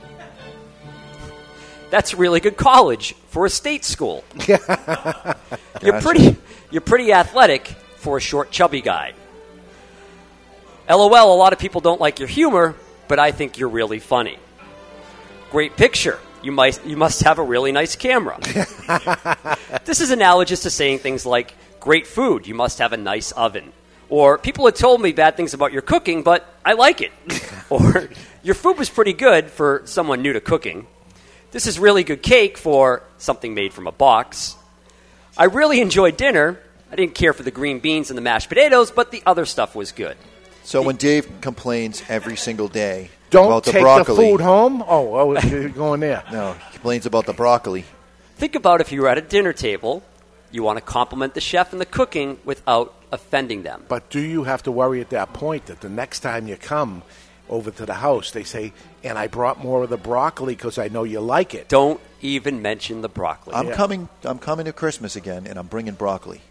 That's a really good college for a state school. <laughs> You're Gotcha. pretty. You're pretty athletic for a short, chubby guy. LOL. A lot of people don't like your humor, but I think you're really funny. Great picture. You might. You must have a really nice camera. <laughs> this is analogous to saying things like "great food." You must have a nice oven. Or people had told me bad things about your cooking, but I like it. <laughs> or your food was pretty good for someone new to cooking. This is really good cake for something made from a box. I really enjoyed dinner. I didn't care for the green beans and the mashed potatoes, but the other stuff was good. So when Dave complains every single day Don't about the take broccoli, the food home. Oh, oh you're going there. <laughs> no, he complains about the broccoli. Think about if you were at a dinner table, you want to compliment the chef and the cooking without offending them. But do you have to worry at that point that the next time you come over to the house, they say, and I brought more of the broccoli because I know you like it? Don't even mention the broccoli. I'm coming. I'm coming to Christmas again, and I'm bringing broccoli.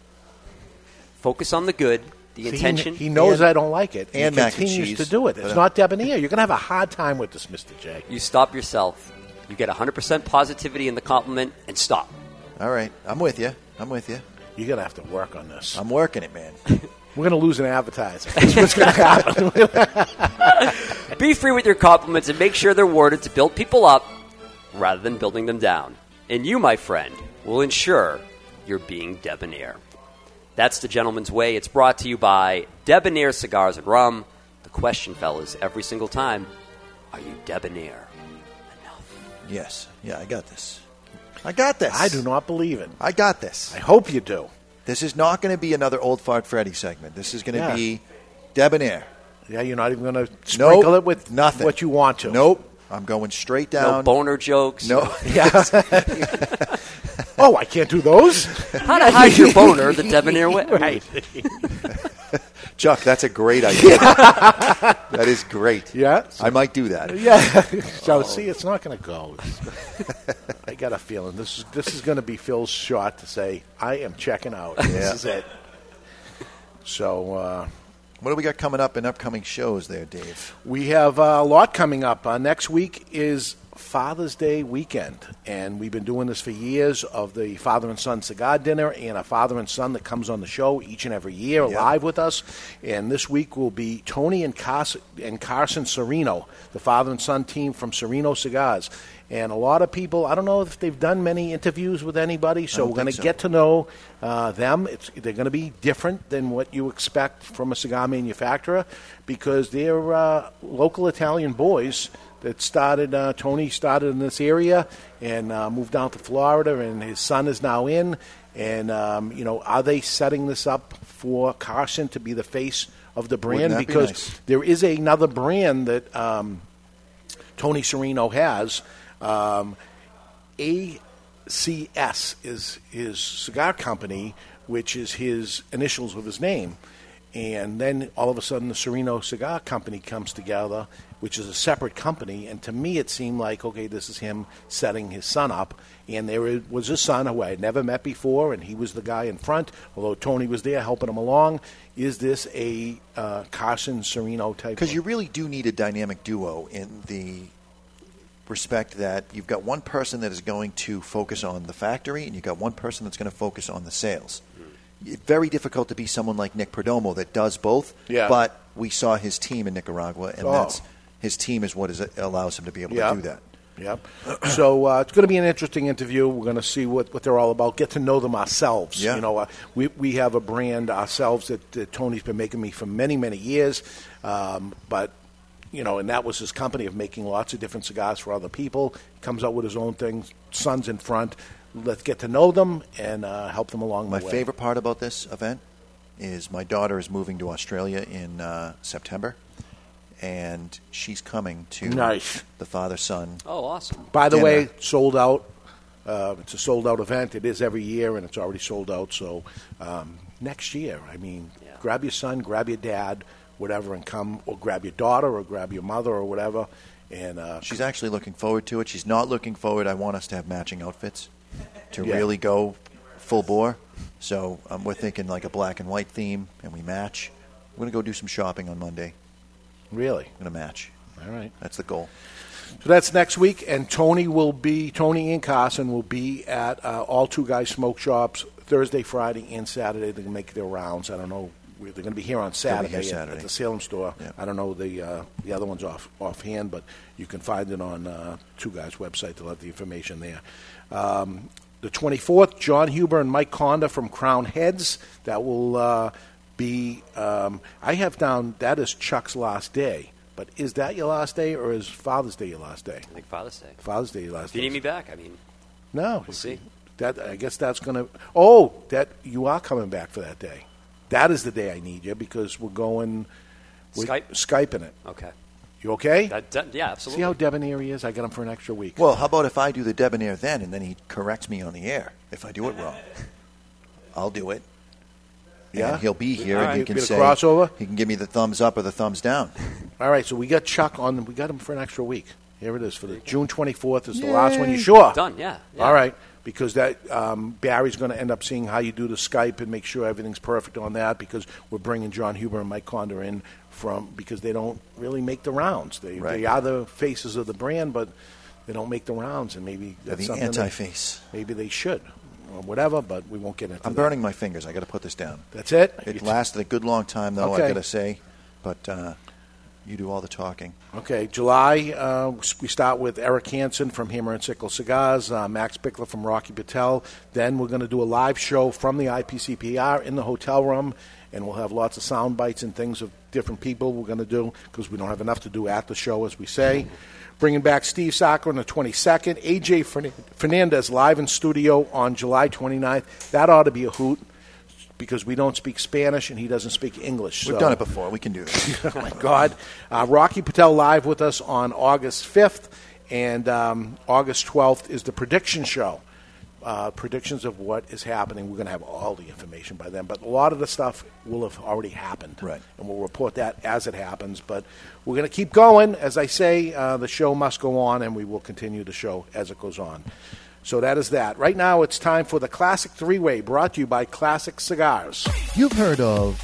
Focus on the good, the See, he- intention. He, knows And- I don't like it. and he mac and continues cheese. to do it. It's But- uh, not debonair. You're going to have a hard time with this, Mr. J. You stop yourself. You get 100% positivity in the compliment and stop. All right, I'm with you. I'm with you. You're going to have to work on this. I'm working it, man. <laughs> We're going to lose an advertiser. <laughs> That's what's going to happen. <laughs> Be free with your compliments and make sure they're worded to build people up rather than building them down. And you, my friend, will ensure you're being debonair. That's the gentleman's way. It's brought to you by Debonair Cigars and Rum. The question, fellas, every single time: Are you debonair? Enough? Yes. Yeah, I got this. I got this. I do not believe it. I got this. I hope you do. This is not going to be another old fart Freddy segment. This is going to Yeah. be debonair. Yeah, you're not even going to sprinkle Nope, it with nothing. what you want to. Nope. I'm going straight down. No boner jokes. No. <laughs> <laughs> Yeah. <laughs> oh, I can't do those. How to hide your boner the debonair way. Right. Chuck, that's a great idea. that is great. Yeah. I might do that. Yeah. so see, it's not going to go. I got a feeling this is this is going to be Phil's shot to say I am checking out. Yeah. This is it. So. Uh, What do we got coming up in upcoming shows there, Dave? We have uh, a lot coming up. Uh, next week is Father's Day weekend, and we've been doing this for years of the father and son cigar dinner and a father and son that comes on the show each and every year Yeah. live with us. And this week will be Tony and Carson, and Carson Sereno, the father and son team from Sereno Cigars. And a lot of people, I don't know if they've done many interviews with anybody, so we're going to so. get to know uh, them. It's, they're going to be different than what you expect from a cigar manufacturer because they're uh, local Italian boys that started. Uh, Tony started in this area and uh, moved down to Florida, and his son is now in. And um, you know, are they setting this up for Carson to be the face of the brand? Be because nice? there is another brand that um, Tony Sereno has. Um, ACS is his cigar company, which is his initials of his name. And then all of a sudden, the Sereno Cigar Company comes together, which is a separate company. And to me, it seemed like, okay, this is him setting his son up. And there was a son who I had never met before, and he was the guy in front, although Tony was there helping him along. Is this a uh, Carson Sereno type? Because you really do need a dynamic duo in the respect that you've got one person that is going to focus on the factory and you've got one person that's going to focus on the sales. It's very difficult to be someone like Nick Perdomo that does both. Yeah. But we saw his team in Nicaragua, and Oh. that's his team is what is, allows him to be able to do that. Yep. so uh, it's going to be an interesting interview. We're going to see what, what they're all about. Get to know them ourselves. Yeah. You know, uh, we we have a brand ourselves that, that Tony's been making me for many many years, um, but. You know, and that was his company of making lots of different cigars for other people. Comes out with his own things. Sons in front. Let's get to know them and uh, help them along My the way. favorite part about this event is my daughter is moving to Australia in uh, September, and she's coming to Nice. the father son. Oh, awesome! By the dinner. way, sold out. Uh, it's a sold out event. It is every year, and it's already sold out. So um, next year, I mean, grab your son, grab your dad, whatever, and come, or grab your daughter, or grab your mother, or whatever. And uh, She's actually looking forward to it. She's not looking forward. I want us to have matching outfits to Yeah. really go full bore. So um, we're thinking like a black and white theme, and we match. We're going to go do some shopping on Monday. really, We're going to match. all right. That's the goal. So that's next week, and Tony will be Tony and Carson will be at uh, all two guys smoke shops Thursday, Friday, and Saturday. Gonna make their rounds. I don't know. They're going to be here on Saturday, here at- Saturday. At, the Salem store. Yeah. I don't know the uh, the other ones off offhand, but you can find it on uh, Two Guys' website. They'll have the information there. Um, the 24th, Jon Huber and Mike Conder from Crowned Heads. That will uh, be. Um, I have down that is Chuck's last day. But is that your last day, or is Father's Day your last day? I think Father's Day. Father's Day your last If you day. need me back, I mean, No, we'll see. That I guess that's going to. Oh, that you are coming back for that day. That is the day I need you because we're going. We're Skype? Skyping it. Okay. You okay? That, that- yeah, absolutely. See how debonair he is? I got him for an extra week. Well, how about if I do the debonair then, and then he corrects me on the air if I do it wrong? <laughs> I'll do it. Yeah? and he'll be here, All and he can Bit of say crossover? He can give me the thumbs up or the thumbs down. <laughs> All right, so we got Chuck on. We got him for an extra week. Here it is for the June 24th is the last one. You sure? Done, yeah, yeah. All right, because that um, Barry's going to end up seeing how you do the Skype and make sure everything's perfect on that. Because we're bringing Jon Huber and Mike Conder in from because they don't really make the rounds. They Right. they are the faces of the brand, but they don't make the rounds, and maybe They're that's the something anti-face. Maybe they should, or whatever. But we won't get into. I'm that. burning my fingers. I got to put this down. That's it. It lasted a good long time, though. Okay. I got to say, but uh, You do all the talking. Okay, July, uh, we start with Eric Hansen from Hammer and Sickle Cigars, uh, Max Bickler from Rocky Patel. Then we're going to do a live show from the IPCPR in the hotel room, and we'll have lots of sound bites and things of different people we're going to do because we don't have enough to do at the show, as we say. Bringing back Steve Saka on the 22nd, AJ Fernandez live in studio on July 29th. That ought to be a hoot because we don't speak Spanish and he doesn't speak English. We've so- done it before. We can do it. <laughs> oh my God. Uh, Rocky Patel live with us on August 5th, and um, August 12th is the prediction show. Uh, predictions of what is happening. We're going to have all the information by then, but a lot of the stuff will have already happened. Right. And we'll report that as it happens. But we're going to keep going. As I say, uh, the show must go on, and we will continue the show as it goes on. So that is that. Right now, it's time for the Classic Three Way brought to you by Classic Cigars. You've heard of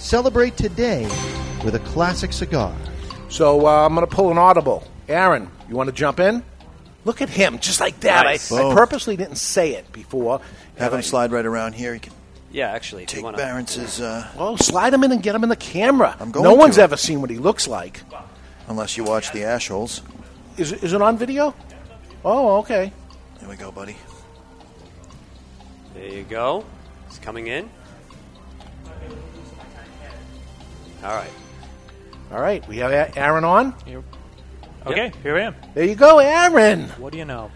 Celebrate today with a classic cigar. So uh, I'm going to pull an audible. Aaron, you want to jump in? Look at him, just like that. Nice. I, I Boom. purposely didn't say it before. Have him slide right around here. He can Yeah, actually, if you take wanna- Barence's. Uh, well, slide him in and get him in the camera. I'm going no to. one's ever seen what he looks like. Unless you watch the Ashholes. Is, it- is it on video? Oh, okay. There we go, buddy. There you go. It's coming in. All right. All right, we have Aaron on. Okay, here I am. There you go, Aaron. What do you know?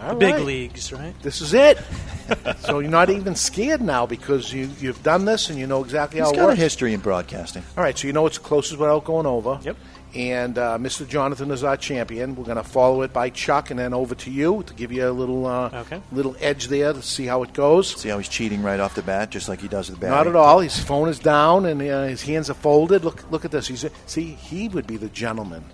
All the big right. leagues, right? This is it. <laughs> so you're not even scared now because you, you've done this and you know exactly He's how it got a works. history in broadcasting. All right, so you know it's closest without going over. Yep. And uh, Mr. Jonathan is our champion. We're going to follow it by Chuck and then over to you to give you a little uh, Okay. little edge there to see how it goes. See how he's cheating right off the bat, just like he does with Barry. Not at all. His phone is down and uh, his hands are folded. Look, look at this. He's see, he would be the gentleman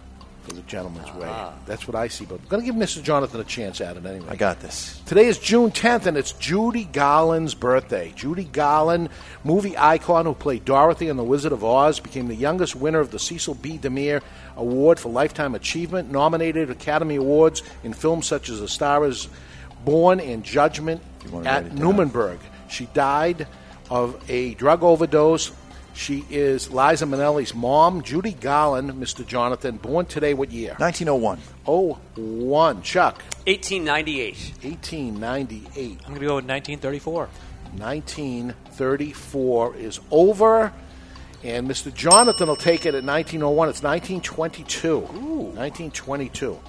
for the gentleman's way. Ah. That's what I see. But I'm going to give Mr. Jonathan a chance at it anyway. I got this. Today is June 10th, and it's Judy Garland's birthday. Judy Garland, movie icon who played Dorothy in The Wizard of Oz, became the youngest winner of the Cecil B. DeMille Award for Lifetime Achievement, nominated Academy Awards in films such as A Star is Born and Judgment at. Nuremberg. She died of a drug overdose. She is Liza Minnelli's mom, Judy Garland, Mr. Jonathan, born today, what year? 1901. Oh, one. Chuck. 1898. 1898. I'm going to go with 1934. 1934 is over. And Mr. Jonathan will take it at 1901. It's 1922. Ooh. 1922.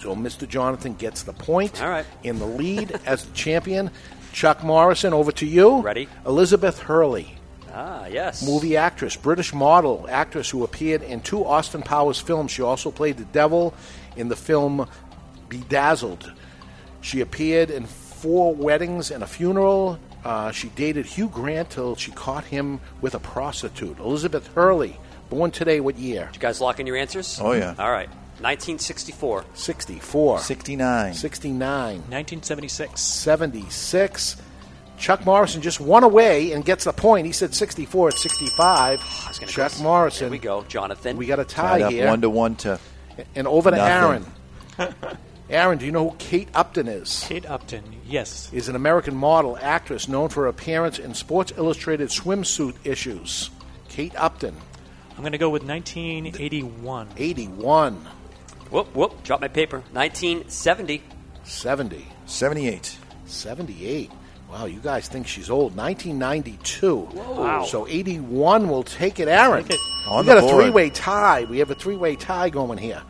So Mr. Jonathan gets the point. All right. In the lead as the champion. Chuck Morrison, over to you. Ready. Elizabeth Hurley. Ah, yes. Movie actress, British model, actress who appeared in two Austin Powers films. She also played the devil in the film Bedazzled. She appeared in four weddings and a funeral. Uh, she dated Hugh Grant till she caught him with a prostitute. Elizabeth Hurley, born today, what year? Did You guys lock in your answers? Oh, yeah. All right. 1964. 64. 69. 69. 1976. 76. Chuck Morrison just one away and gets the point. He said 64 at 65. gonna Chuck go- Morrison. There we go, Jonathan. We got a Tied tie up here. one to one to. And over to Nothing. Aaron. <laughs> Aaron, do you know who Kate Upton is? Kate Upton, yes. Is an American model, actress known for her appearance in Sports Illustrated swimsuit issues. Kate Upton, I'm going to go with 1981. 81, Whoop, whoop. Drop my paper. 1970. 70, 78. 78. Wow, you guys think she's old. 1992. Wow. So 81 will take it, Aaron. Take it. On we got the a three-way tie. We have a three-way tie going here.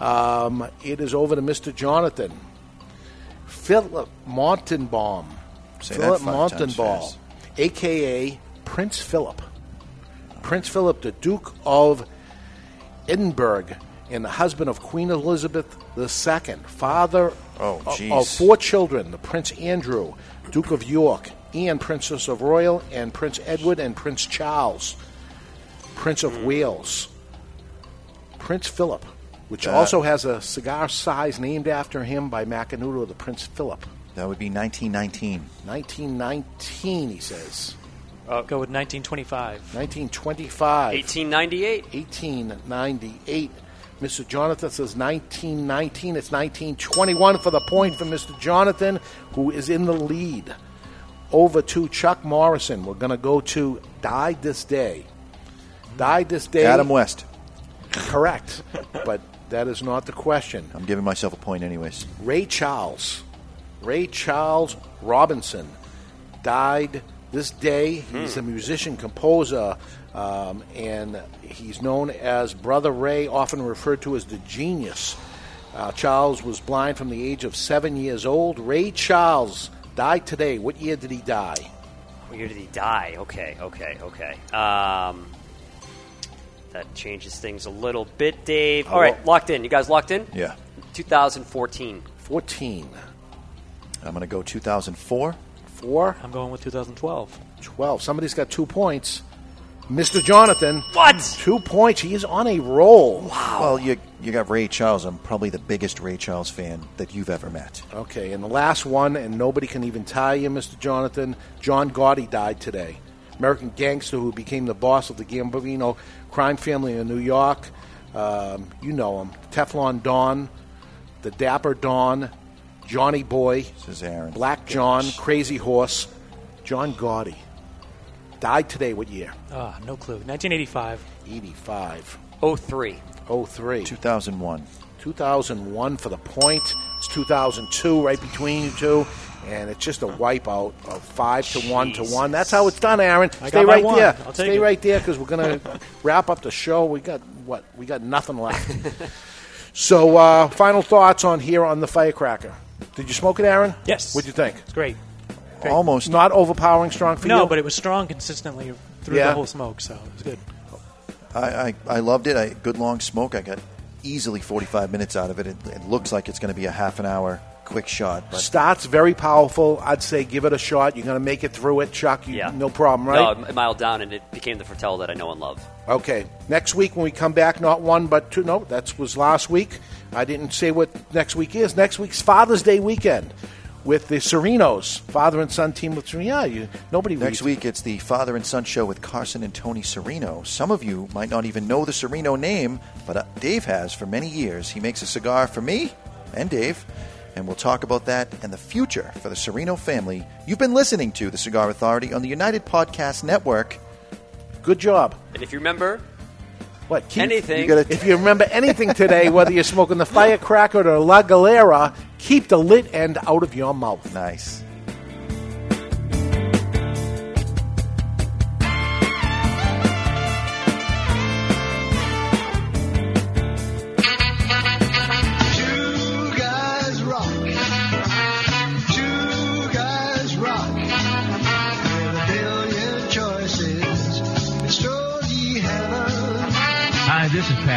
Um, it is over to Mr. Jonathan. Philip Montenbaum. Say Philip five times Montenbaum, a.k.a. Prince Philip. Prince Philip, the Duke of Edinburgh and the husband of Queen Elizabeth II, father Oh, of, of four children, the Prince Andrew, Duke of York, Anne, Princess of Royal, and Prince Edward and Prince Charles, Prince of hmm. Wales. Prince Philip, which That- also has a cigar size named after him by Macanudo, the Prince Philip. That would be 1919. 1919, he says. Uh, go with 1925. 1925. 1898. 1898. Mr. Jonathan says 1919. It's 1921 for the point for Mr. Jonathan, who is in the lead. Over to Chuck Morrison. We're going to go to Died This Day. Died This Day. Adam West. Correct. but that is not the question. I'm giving myself a point, anyways. Ray Charles. Ray Charles Robinson died this day. He's a musician, composer, um, and he's known as Brother Ray, often referred to as the genius. Uh, Charles was blind from the age of seven years old. Ray Charles died today. What year did he die? What year did he die? Okay, okay, okay. Um, that changes things a little bit, Dave. All right, locked in. You guys locked in? Yeah. 2014. 14. I'm going to go 2004. Four. I'm going with 2012. 12. Somebody's got two points. Mr. Jonathan. What? Two points. He is on a roll. Wow. Well, you you got Ray Charles. I'm probably the biggest Ray Charles fan that you've ever met. Okay, and the last one, and nobody can even tie you, Mr. Jonathan. John Gotti died today. American gangster who became the boss of the Gambino crime family in New York. Um, you know him. Teflon Don, the Dapper Don, Johnny Boy, This is Aaron. Black John, Crazy Horse, John Gotti. Died today, what year? Ah, no clue. 1985. 85. 03. 03. 2001. 2001 for the point. It's 2002 right between you two. And it's just a wipeout of five to one to one. That's how it's done, Aaron. I Stay got my right one. there. I'll take Stay it. right there because we're going <laughs> to wrap up the show. We got what? We got nothing left. <laughs> so, uh, final thoughts on here on the firecracker. Did you smoke it, Aaron? Yes. What'd you think? It's great. Great. Almost. Not overpowering strong for you. No, but it was strong consistently through Yeah. the whole smoke, so it was good. I, I, I loved it. I, good long smoke. I got easily 45 minutes out of it. It, it looks like it's going to be a half an hour quick shot. But Starts very powerful. I'd say give it a shot. You're going to make it through it, Chuck. You, Yeah. No problem, right? No, it miled down, and it became the Fratello that I know and love. Okay. Next week when we come back, not one but two. No, that was last week. I didn't say what next week is. Next week's Father's Day weekend with the Serenos, father and son team with Sereno. Yeah, you, nobody next reads- week, it's the Father and Son show with Carson and Tony Sereno. Some of you might not even know the Sereno name, but uh, Dave has for many years. He makes a cigar for me and Dave, and we'll talk about that and the future for the Sereno family. You've been listening to The Cigar Authority on the United Podcast Network. Good job. And if you remember, What? Keep, anything, You gotta- If you remember anything today, whether you're smoking the firecracker or La Galera, keep the lit end out of your mouth. Nice.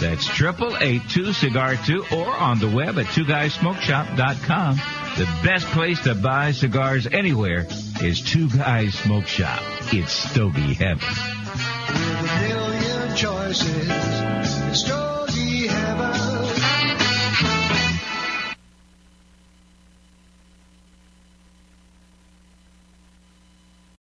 That's triple eight two cigar two, or on the web at two guysmokeshop.com. The best place to buy cigars anywhere is Two Guys Smoke Shop. It's Stogie Heaven. With a billion choices. Surely heaven.